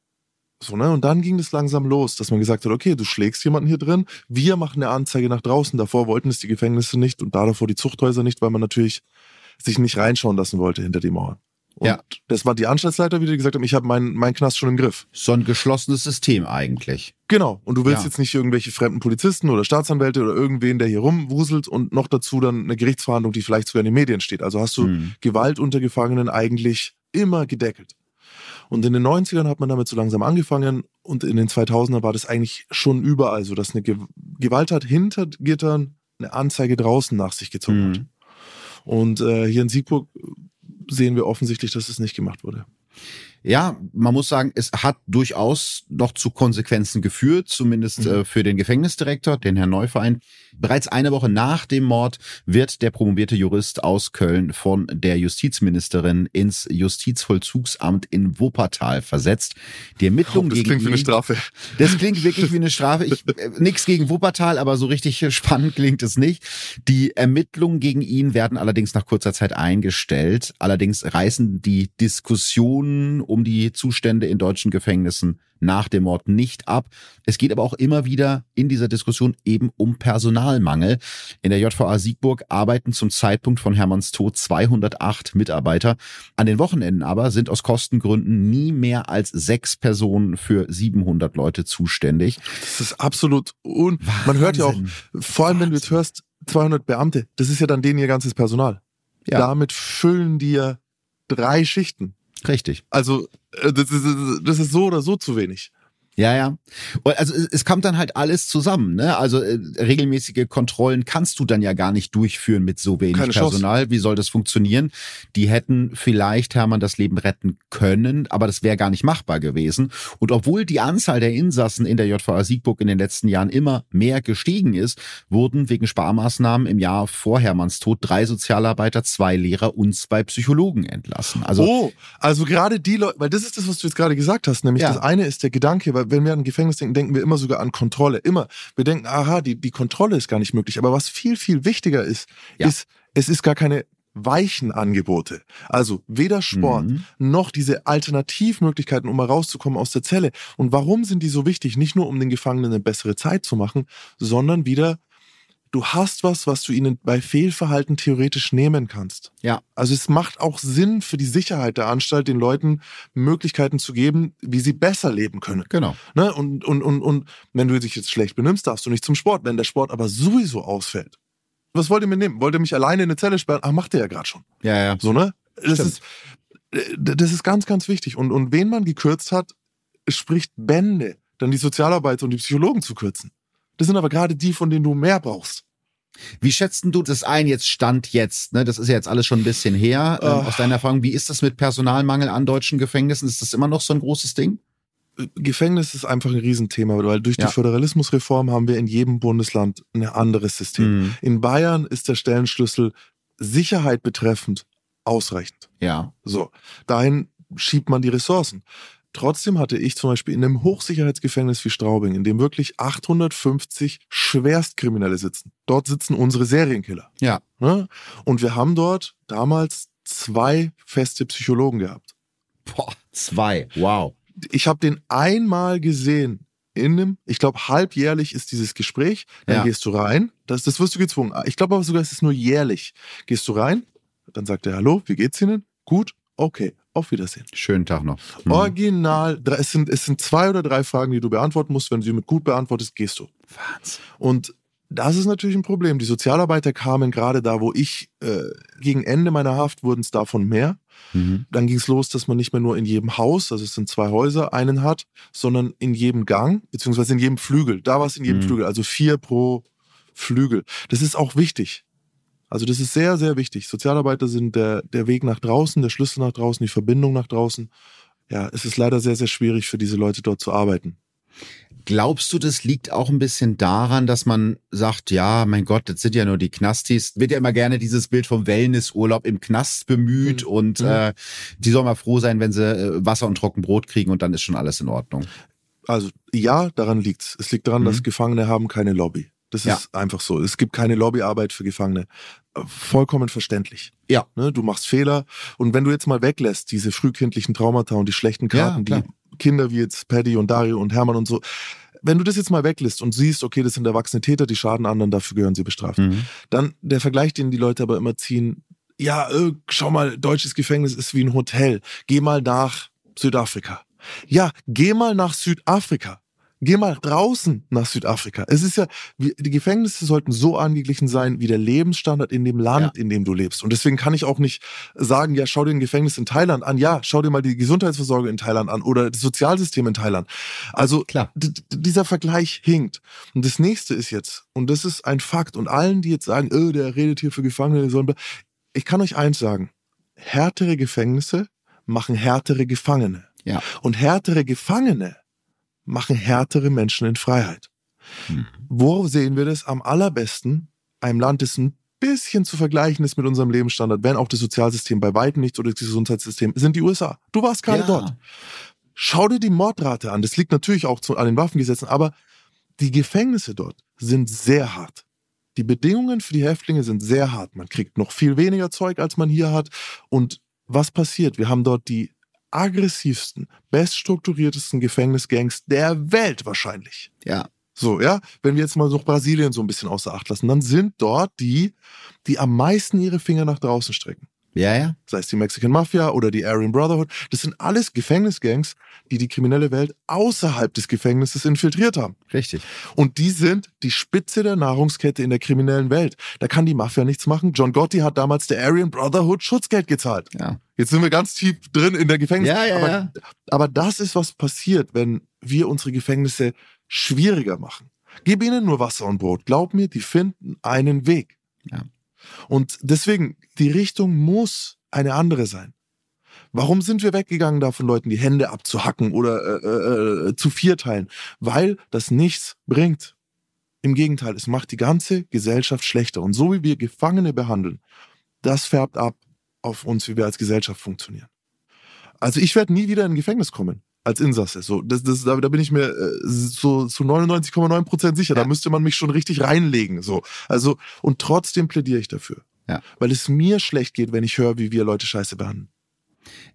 [SPEAKER 2] So, ne? Und dann ging es langsam los, dass man gesagt hat, okay, du schlägst jemanden hier drin, wir machen eine Anzeige nach draußen. Davor wollten es die Gefängnisse nicht und da davor die Zuchthäuser nicht, weil man natürlich sich nicht reinschauen lassen wollte hinter die Mauern. Und ja. das war die Anstaltsleiter wieder, die gesagt haben, ich habe meinen mein Knast schon im Griff.
[SPEAKER 1] So ein geschlossenes System eigentlich.
[SPEAKER 2] Genau. Und du willst ja. jetzt nicht irgendwelche fremden Polizisten oder Staatsanwälte oder irgendwen, der hier rumwuselt und noch dazu dann eine Gerichtsverhandlung, die vielleicht sogar in den Medien steht. Also hast du hm. Gewalt unter Gefangenen eigentlich immer gedeckelt. Und in den 90ern hat man damit so langsam angefangen und in den 2000ern war das eigentlich schon überall so, dass eine Gewalttat hinter Gittern eine Anzeige draußen nach sich gezogen hm. hat. Und äh, hier in Siegburg sehen wir offensichtlich, dass es nicht gemacht wurde.
[SPEAKER 1] Ja, man muss sagen, es hat durchaus noch zu Konsequenzen geführt, zumindest mhm. äh, für den Gefängnisdirektor, den Herrn Neuverein. Bereits eine Woche nach dem Mord wird der promovierte Jurist aus Köln von der Justizministerin ins Justizvollzugsamt in Wuppertal versetzt. Die Ermittlungen
[SPEAKER 2] oh, das klingt wie eine Strafe.
[SPEAKER 1] Das klingt wirklich wie eine Strafe. Ich, äh, nix gegen Wuppertal, aber so richtig spannend klingt es nicht. Die Ermittlungen gegen ihn werden allerdings nach kurzer Zeit eingestellt. Allerdings reißen die Diskussionen um die Zustände in deutschen Gefängnissen nach dem Mord nicht ab. Es geht aber auch immer wieder in dieser Diskussion eben um Personalmangel. In der JVA Siegburg arbeiten zum Zeitpunkt von Hermanns Tod 208 Mitarbeiter. An den Wochenenden aber sind aus Kostengründen nie mehr als sechs Personen für 700 Leute zuständig.
[SPEAKER 2] Das ist absolut un... Wahnsinn. Man hört ja auch, vor allem wenn du jetzt hörst, 200 Beamte, das ist ja dann denen ihr ganzes Personal. Ja. Damit füllen die ja drei Schichten.
[SPEAKER 1] Richtig.
[SPEAKER 2] Also äh, das ist, das ist so oder so zu wenig.
[SPEAKER 1] Ja, ja. Also es kommt dann halt alles zusammen. Ne? Also äh, regelmäßige Kontrollen kannst du dann ja gar nicht durchführen mit so wenig Keine Personal. Chance. Wie soll das funktionieren? Die hätten vielleicht Hermann das Leben retten können, aber das wäre gar nicht machbar gewesen. Und obwohl die Anzahl der Insassen in der JVA Siegburg in den letzten Jahren immer mehr gestiegen ist, wurden wegen Sparmaßnahmen im Jahr vor Hermanns Tod drei Sozialarbeiter, zwei Lehrer und zwei Psychologen entlassen.
[SPEAKER 2] Also, oh, also gerade die Leute, weil das ist das, was du jetzt gerade gesagt hast, nämlich ja. das eine ist der Gedanke, weil wenn wir an Gefängnis denken, denken wir immer sogar an Kontrolle. Immer. Wir denken, aha, die, die Kontrolle ist gar nicht möglich. Aber was viel, viel wichtiger ist, ja. ist, es ist gar keine weichen Angebote. Also weder Sport mhm. noch diese Alternativmöglichkeiten, um mal rauszukommen aus der Zelle. Und warum sind die so wichtig? Nicht nur, um den Gefangenen eine bessere Zeit zu machen, sondern wieder du hast was, was du ihnen bei Fehlverhalten theoretisch nehmen kannst.
[SPEAKER 1] Ja.
[SPEAKER 2] Also es macht auch Sinn für die Sicherheit der Anstalt, den Leuten Möglichkeiten zu geben, wie sie besser leben können.
[SPEAKER 1] Genau.
[SPEAKER 2] Ne? Und, und, und, und wenn du dich jetzt schlecht benimmst, darfst du nicht zum Sport. Wenn der Sport aber sowieso ausfällt, was wollt ihr mir nehmen? Wollt ihr mich alleine in eine Zelle sperren? Ach, macht ihr ja gerade schon.
[SPEAKER 1] Ja, ja.
[SPEAKER 2] So, ne? Das ist, das ist ganz, ganz wichtig. Und, und wen man gekürzt hat, spricht Bände, dann die Sozialarbeiter und die Psychologen zu kürzen. Das sind aber gerade die, von denen du mehr brauchst.
[SPEAKER 1] Wie schätzt du das ein jetzt Stand jetzt? Ne? Das ist ja jetzt alles schon ein bisschen her. Ähm, aus deiner Erfahrung, wie ist das mit Personalmangel an deutschen Gefängnissen? Ist das immer noch so ein großes Ding?
[SPEAKER 2] Äh, Gefängnis ist einfach ein Riesenthema, weil durch ja. die Föderalismusreform haben wir in jedem Bundesland ein anderes System. Mhm. In Bayern ist der Stellenschlüssel Sicherheit betreffend ausreichend.
[SPEAKER 1] Ja.
[SPEAKER 2] So, dahin schiebt man die Ressourcen. Trotzdem hatte ich zum Beispiel in einem Hochsicherheitsgefängnis wie Straubing, in dem wirklich 850 Schwerstkriminelle sitzen. Dort sitzen unsere Serienkiller.
[SPEAKER 1] Ja.
[SPEAKER 2] Ne? Und wir haben dort damals zwei feste Psychologen gehabt.
[SPEAKER 1] Boah, zwei. Wow.
[SPEAKER 2] Ich habe den einmal gesehen in einem, ich glaube, halbjährlich ist dieses Gespräch. Dann ja. gehst du rein. Das, das wirst du gezwungen. Ich glaube aber sogar, es ist nur jährlich. Gehst du rein, dann sagt er, hallo, wie geht's Ihnen? Gut, okay. Auf Wiedersehen.
[SPEAKER 1] Schönen Tag noch.
[SPEAKER 2] Mhm. Original, es sind, es sind zwei oder drei Fragen, die du beantworten musst. Wenn du sie mit gut beantwortest, gehst du.
[SPEAKER 1] Wahnsinn.
[SPEAKER 2] Und das ist natürlich ein Problem. Die Sozialarbeiter kamen gerade da, wo ich äh, gegen Ende meiner Haft wurden es davon mehr. Mhm. Dann ging es los, dass man nicht mehr nur in jedem Haus, also es sind zwei Häuser, einen hat, sondern in jedem Gang, beziehungsweise in jedem Flügel. Da war es in jedem mhm. Flügel, also vier pro Flügel. Das ist auch wichtig. Also das ist sehr, sehr wichtig. Sozialarbeiter sind der, der Weg nach draußen, der Schlüssel nach draußen, die Verbindung nach draußen. Ja, es ist leider sehr, sehr schwierig für diese Leute dort zu arbeiten.
[SPEAKER 1] Glaubst du, das liegt auch ein bisschen daran, dass man sagt, ja, mein Gott, das sind ja nur die Knastis. Wird ja immer gerne dieses Bild vom Wellnessurlaub im Knast bemüht mhm. und mhm. Äh, die sollen mal froh sein, wenn sie äh, Wasser und Trockenbrot kriegen und dann ist schon alles in Ordnung.
[SPEAKER 2] Also ja, daran liegt's. Es liegt daran, mhm. dass Gefangene haben keine Lobby. Das ja. ist einfach so. Es gibt keine Lobbyarbeit für Gefangene. Vollkommen verständlich.
[SPEAKER 1] Ja.
[SPEAKER 2] Ne, du machst Fehler. Und wenn du jetzt mal weglässt, diese frühkindlichen Traumata und die schlechten Karten, ja, die Kinder wie jetzt Paddy und Dario und Hermann und so, wenn du das jetzt mal weglässt und siehst, okay, das sind erwachsene Täter, die schaden anderen, dafür gehören sie bestraft. Mhm. Dann der Vergleich, den die Leute aber immer ziehen, ja, äh, schau mal, deutsches Gefängnis ist wie ein Hotel. Geh mal nach Südafrika. Ja, geh mal nach Südafrika. Geh mal draußen nach Südafrika. Es ist ja, die Gefängnisse sollten so angeglichen sein wie der Lebensstandard in dem Land, ja. in dem du lebst. Und deswegen kann ich auch nicht sagen, ja, schau dir ein Gefängnis in Thailand an. Ja, schau dir mal die Gesundheitsversorgung in Thailand an oder das Sozialsystem in Thailand. Also
[SPEAKER 1] Klar.
[SPEAKER 2] dieser Vergleich hinkt. Und das nächste ist jetzt, und das ist ein Fakt, und allen, die jetzt sagen, oh, der redet hier für Gefangene, sollen, ich kann euch eins sagen, härtere Gefängnisse machen härtere Gefangene.
[SPEAKER 1] Ja.
[SPEAKER 2] Und härtere Gefangene machen härtere Menschen in Freiheit. Mhm. Wo sehen wir das am allerbesten? Einem Land, das ein bisschen zu vergleichen ist mit unserem Lebensstandard, wenn auch das Sozialsystem bei weitem nichts oder das Gesundheitssystem, sind die USA. Du warst gerade ja. dort. Schau dir die Mordrate an. Das liegt natürlich auch zu, an den Waffengesetzen, aber die Gefängnisse dort sind sehr hart. Die Bedingungen für die Häftlinge sind sehr hart. Man kriegt noch viel weniger Zeug, als man hier hat. Und was passiert? Wir haben dort die aggressivsten, beststrukturiertesten Gefängnisgangs der Welt wahrscheinlich.
[SPEAKER 1] Ja.
[SPEAKER 2] So, ja, wenn wir jetzt mal noch Brasilien so ein bisschen außer Acht lassen, dann sind dort die, die am meisten ihre Finger nach draußen strecken.
[SPEAKER 1] Ja, ja.
[SPEAKER 2] Sei es die Mexican Mafia oder die Aryan Brotherhood. Das sind alles Gefängnisgangs, die die kriminelle Welt außerhalb des Gefängnisses infiltriert haben.
[SPEAKER 1] Richtig.
[SPEAKER 2] Und die sind die Spitze der Nahrungskette in der kriminellen Welt. Da kann die Mafia nichts machen. John Gotti hat damals der Aryan Brotherhood Schutzgeld gezahlt.
[SPEAKER 1] Ja.
[SPEAKER 2] Jetzt sind wir ganz tief drin in der Gefängnis.
[SPEAKER 1] Ja, ja,
[SPEAKER 2] aber,
[SPEAKER 1] ja.
[SPEAKER 2] aber das ist, was passiert, wenn wir unsere Gefängnisse schwieriger machen. Gib ihnen nur Wasser und Brot. Glaub mir, die finden einen Weg.
[SPEAKER 1] Ja.
[SPEAKER 2] Und deswegen, die Richtung muss eine andere sein. Warum sind wir weggegangen, da von Leuten die Hände abzuhacken oder äh, äh, zu vierteilen? Weil das nichts bringt. Im Gegenteil, es macht die ganze Gesellschaft schlechter. Und so wie wir Gefangene behandeln, das färbt ab auf uns, wie wir als Gesellschaft funktionieren. Also ich werde nie wieder in ein Gefängnis kommen als Insasse. So, das, das, da, da bin ich mir äh, so zu 99,9 Prozent sicher. Ja. Da müsste man mich schon richtig reinlegen. So, also und trotzdem plädiere ich dafür. Ja. Weil es mir schlecht geht, wenn ich höre, wie wir Leute scheiße behandeln.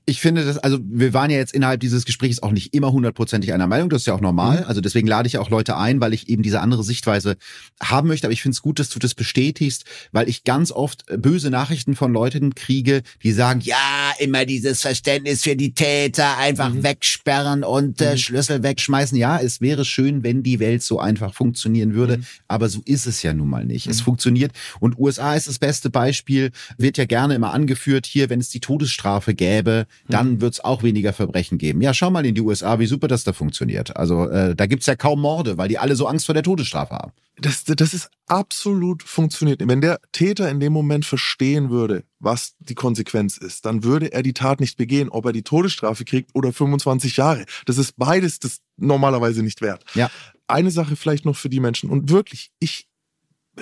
[SPEAKER 1] Ich finde das, also wir waren ja jetzt innerhalb dieses Gesprächs auch nicht immer hundertprozentig einer Meinung, das ist ja auch normal. Mhm. Also deswegen lade ich auch Leute ein, weil ich eben diese andere Sichtweise haben möchte. Aber ich finde es gut, dass du das bestätigst, weil ich ganz oft böse Nachrichten von Leuten kriege, die sagen, ja, immer dieses Verständnis für die Täter, einfach mhm. wegsperren und äh, mhm. Schlüssel wegschmeißen. Ja, es wäre schön, wenn die Welt so einfach funktionieren würde, mhm. aber so ist es ja nun mal nicht. Es mhm. funktioniert und USA ist das beste Beispiel, wird ja gerne immer angeführt, hier, wenn es die Todesstrafe gäbe, dann mhm. wird es auch weniger Verbrechen geben. Ja, schau mal in die USA, wie super das da funktioniert. Also äh, da gibt's ja kaum Morde, weil die alle so Angst vor der Todesstrafe haben.
[SPEAKER 2] Das, das ist absolut funktioniert. Wenn der Täter in dem Moment verstehen würde, was die Konsequenz ist, dann würde er die Tat nicht begehen, ob er die Todesstrafe kriegt oder 25 Jahre. Das ist beides das normalerweise nicht wert.
[SPEAKER 1] Ja.
[SPEAKER 2] Eine Sache vielleicht noch für die Menschen. Und wirklich, ich,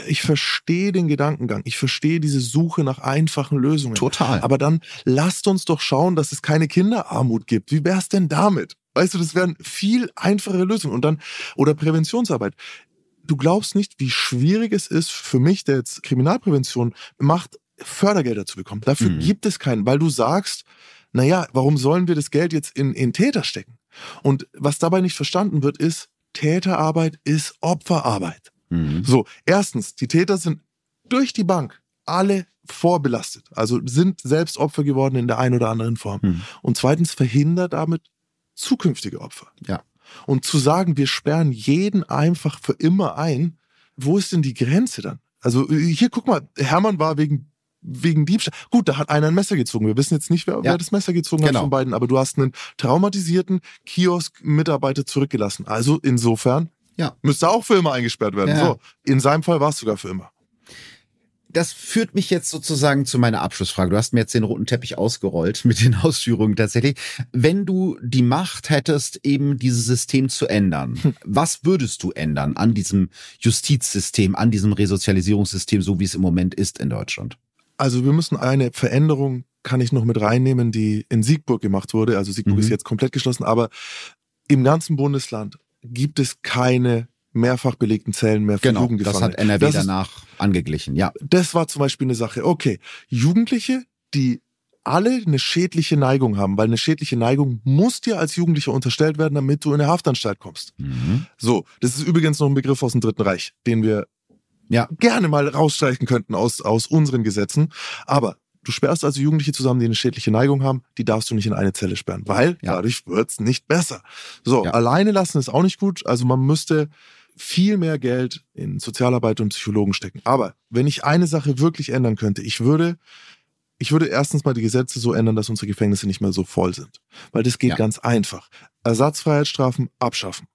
[SPEAKER 2] ich verstehe den Gedankengang. Ich verstehe diese Suche nach einfachen Lösungen.
[SPEAKER 1] Total.
[SPEAKER 2] Aber dann lasst uns doch schauen, dass es keine Kinderarmut gibt. Wie wär's denn damit? Weißt du, das wären viel einfache Lösungen. Und dann, oder Präventionsarbeit. Du glaubst nicht, wie schwierig es ist für mich, der jetzt Kriminalprävention macht, Fördergelder zu bekommen. Dafür mhm. gibt es keinen, weil du sagst, naja, warum sollen wir das Geld jetzt in, in Täter stecken? Und was dabei nicht verstanden wird, ist, Täterarbeit ist Opferarbeit. Mhm. So, erstens, die Täter sind durch die Bank alle vorbelastet, also sind selbst Opfer geworden in der einen oder anderen Form. Mhm. Und zweitens verhindert damit zukünftige Opfer.
[SPEAKER 1] Ja.
[SPEAKER 2] Und zu sagen, wir sperren jeden einfach für immer ein, wo ist denn die Grenze dann? Also hier, guck mal, Hermann war wegen wegen Diebstahl. Gut, da hat einer ein Messer gezogen. Wir wissen jetzt nicht, wer, ja. wer das Messer gezogen genau. hat von beiden, aber du hast einen traumatisierten Kiosk-Mitarbeiter zurückgelassen. Also insofern
[SPEAKER 1] ja.
[SPEAKER 2] Müsste auch für immer eingesperrt werden. Ja. So, in seinem Fall war es sogar für immer.
[SPEAKER 1] Das führt mich jetzt sozusagen zu meiner Abschlussfrage. Du hast mir jetzt den roten Teppich ausgerollt (laughs) mit den Ausführungen tatsächlich. Wenn du die Macht hättest, eben dieses System zu ändern, hm. was würdest du ändern an diesem Justizsystem, an diesem Resozialisierungssystem, so wie es im Moment ist in Deutschland?
[SPEAKER 2] Also wir müssen eine Veränderung, kann ich noch mit reinnehmen, die in Siegburg gemacht wurde. Also Siegburg mhm. ist jetzt komplett geschlossen, aber im ganzen Bundesland gibt es keine mehrfach belegten Zellen mehr für
[SPEAKER 1] genau,
[SPEAKER 2] Jugendgefangene.
[SPEAKER 1] Das hat NRW das danach ist, angeglichen, ja.
[SPEAKER 2] Das war zum Beispiel eine Sache. Okay, Jugendliche, die alle eine schädliche Neigung haben, weil eine schädliche Neigung muss dir als Jugendlicher unterstellt werden, damit du in eine Haftanstalt kommst. Mhm. So, das ist übrigens noch ein Begriff aus dem Dritten Reich, den wir ja. gerne mal rausstreichen könnten aus, aus unseren Gesetzen. Aber Du sperrst also Jugendliche zusammen, die eine schädliche Neigung haben, die darfst du nicht in eine Zelle sperren, weil ja. dadurch wird's nicht besser. So, ja. alleine lassen ist auch nicht gut. Also man müsste viel mehr Geld in Sozialarbeit und Psychologen stecken. Aber wenn ich eine Sache wirklich ändern könnte, ich würde, ich würde erstens mal die Gesetze so ändern, dass unsere Gefängnisse nicht mehr so voll sind. Weil das geht ja. ganz einfach. Ersatzfreiheitsstrafen abschaffen.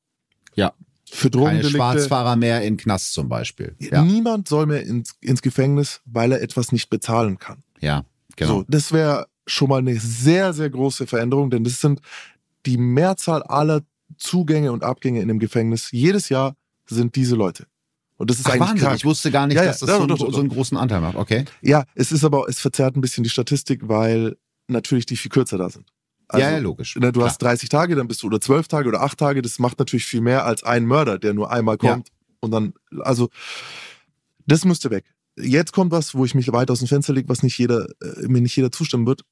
[SPEAKER 1] Ja.
[SPEAKER 2] Für Drogendelikte.
[SPEAKER 1] Keine Schwarzfahrer mehr in Knast zum Beispiel.
[SPEAKER 2] Ja. Niemand soll mehr ins, ins Gefängnis, weil er etwas nicht bezahlen kann.
[SPEAKER 1] Ja, genau. So,
[SPEAKER 2] das wäre schon mal eine sehr, sehr große Veränderung, denn das sind die Mehrzahl aller Zugänge und Abgänge in dem Gefängnis. Jedes Jahr sind diese Leute. Und das ist Ach, eigentlich
[SPEAKER 1] Wahnsinn. Krank. Ich wusste gar nicht, ja, dass das ja, so, doch, doch, so, einen großen Anteil macht. Okay.
[SPEAKER 2] Ja, es ist aber, es verzerrt ein bisschen die Statistik, weil natürlich die viel kürzer da sind.
[SPEAKER 1] Also, ja, ja, logisch.
[SPEAKER 2] Ne, du Klar. hast 30 Tage, dann bist du oder 12 Tage oder 8 Tage. Das macht natürlich viel mehr als ein Mörder, der nur einmal kommt ja. und dann, also, das müsste weg jetzt kommt was, wo ich mich weit aus dem Fenster lege, was nicht jeder, äh, mir nicht jeder zustimmen wird.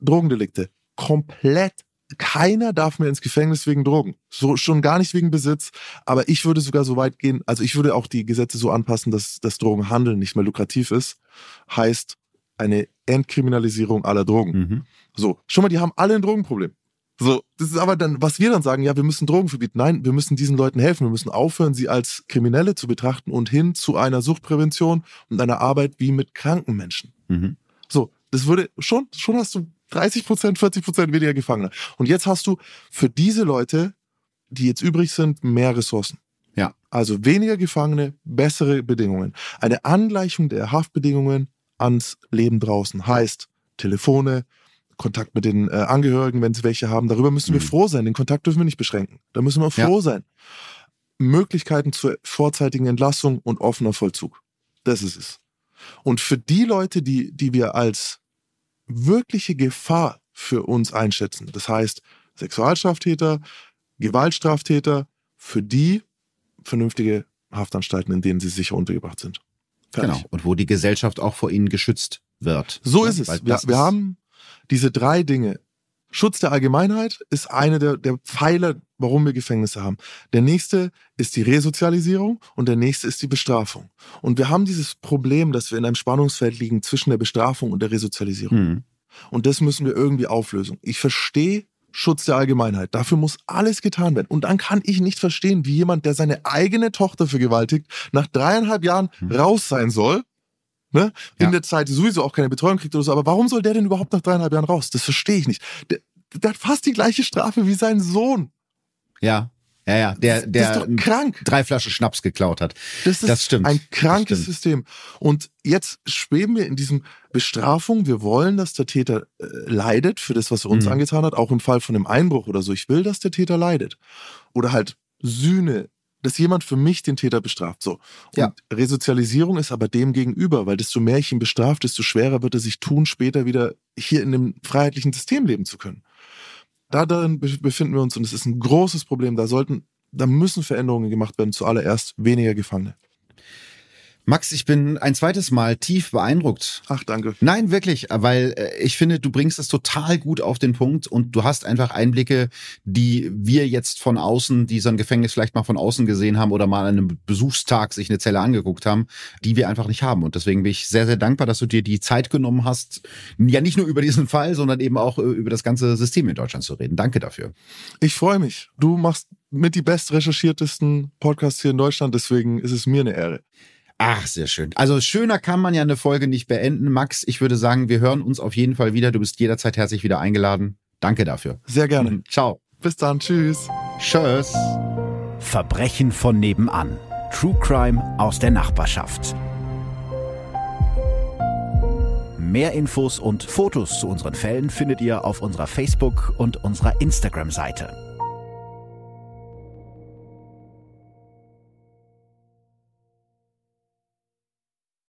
[SPEAKER 2] Drogendelikte. Komplett. Keiner darf mehr ins Gefängnis wegen Drogen. So, schon gar nicht wegen Besitz. Aber ich würde sogar so weit gehen, also ich würde auch die Gesetze so anpassen, dass das Drogenhandeln nicht mehr lukrativ ist. Heißt eine Entkriminalisierung aller Drogen. Mhm. So, schon mal, die haben alle ein Drogenproblem. So, das ist aber dann, was wir dann sagen, ja, wir müssen Drogen verbieten. Nein, wir müssen diesen Leuten helfen. Wir müssen aufhören, sie als Kriminelle zu betrachten und hin zu einer Suchtprävention und einer Arbeit wie mit kranken Menschen. Mhm. So, das würde schon, schon hast du 30 Prozent, 40 Prozent weniger Gefangene. Und jetzt hast du für diese Leute, die jetzt übrig sind, mehr Ressourcen.
[SPEAKER 1] Ja.
[SPEAKER 2] Also weniger Gefangene, bessere Bedingungen. Eine Angleichung der Haftbedingungen ans Leben draußen heißt Telefone, Kontakt mit den äh, Angehörigen, wenn sie welche haben. Darüber müssen wir mhm. froh sein. Den Kontakt dürfen wir nicht beschränken. Da müssen wir froh ja. sein. Möglichkeiten zur vorzeitigen Entlassung und offener Vollzug. Das ist es. Und für die Leute, die, die wir als wirkliche Gefahr für uns einschätzen, das heißt Sexualstraftäter, Gewaltstraftäter, für die vernünftige Haftanstalten, in denen sie sicher untergebracht sind.
[SPEAKER 1] Fertig. Genau. Und wo die Gesellschaft auch vor ihnen geschützt wird.
[SPEAKER 2] So ja, ist es. Wir, wir haben diese drei Dinge. Schutz der Allgemeinheit ist eine der, der Pfeiler, warum wir Gefängnisse haben. Der nächste ist die Resozialisierung und der nächste ist die Bestrafung. Und wir haben dieses Problem, dass wir in einem Spannungsfeld liegen zwischen der Bestrafung und der Resozialisierung. Mhm. Und das müssen wir irgendwie auflösen. Ich verstehe Schutz der Allgemeinheit. Dafür muss alles getan werden. Und dann kann ich nicht verstehen, wie jemand, der seine eigene Tochter vergewaltigt, nach dreieinhalb Jahren mhm. raus sein soll. Ne? In ja. der Zeit sowieso auch keine Betreuung kriegt oder so. Aber warum soll der denn überhaupt nach dreieinhalb Jahren raus? Das verstehe ich nicht. Der, der hat fast die gleiche Strafe wie sein Sohn.
[SPEAKER 1] Ja. Ja, ja, der, der
[SPEAKER 2] krank.
[SPEAKER 1] drei Flaschen Schnaps geklaut hat.
[SPEAKER 2] Das, ist das stimmt. Ein krankes System. Und jetzt schweben wir in diesem Bestrafung. Wir wollen, dass der Täter äh, leidet für das, was er uns mhm. angetan hat, auch im Fall von einem Einbruch oder so. Ich will, dass der Täter leidet. Oder halt Sühne, dass jemand für mich den Täter bestraft. So. Und ja. Resozialisierung ist aber dem gegenüber, weil desto mehr ich ihn bestraft, desto schwerer wird er sich tun, später wieder hier in einem freiheitlichen System leben zu können. Da darin befinden wir uns und es ist ein großes Problem. Da sollten, da müssen Veränderungen gemacht werden. Zuallererst weniger Gefangene.
[SPEAKER 1] Max, ich bin ein zweites Mal tief beeindruckt.
[SPEAKER 2] Ach, danke.
[SPEAKER 1] Nein, wirklich, weil äh, ich finde, du bringst es total gut auf den Punkt und du hast einfach Einblicke, die wir jetzt von außen, die so ein Gefängnis vielleicht mal von außen gesehen haben oder mal an einem Besuchstag sich eine Zelle angeguckt haben, die wir einfach nicht haben. Und deswegen bin ich sehr, sehr dankbar, dass du dir die Zeit genommen hast, ja nicht nur über diesen Fall, sondern eben auch äh, über das ganze System in Deutschland zu reden. Danke dafür.
[SPEAKER 2] Ich freue mich. Du machst mit die best recherchiertesten Podcasts hier in Deutschland, deswegen ist es mir eine Ehre.
[SPEAKER 1] Ach, sehr schön. Also schöner kann man ja eine Folge nicht beenden. Max, ich würde sagen, wir hören uns auf jeden Fall wieder. Du bist jederzeit herzlich wieder eingeladen. Danke dafür.
[SPEAKER 2] Sehr gerne. Mhm.
[SPEAKER 1] Ciao.
[SPEAKER 2] Bis dann. Tschüss.
[SPEAKER 1] Tschüss.
[SPEAKER 3] Verbrechen von nebenan. True Crime aus der Nachbarschaft. Mehr Infos und Fotos zu unseren Fällen findet ihr auf unserer Facebook- und unserer Instagram-Seite.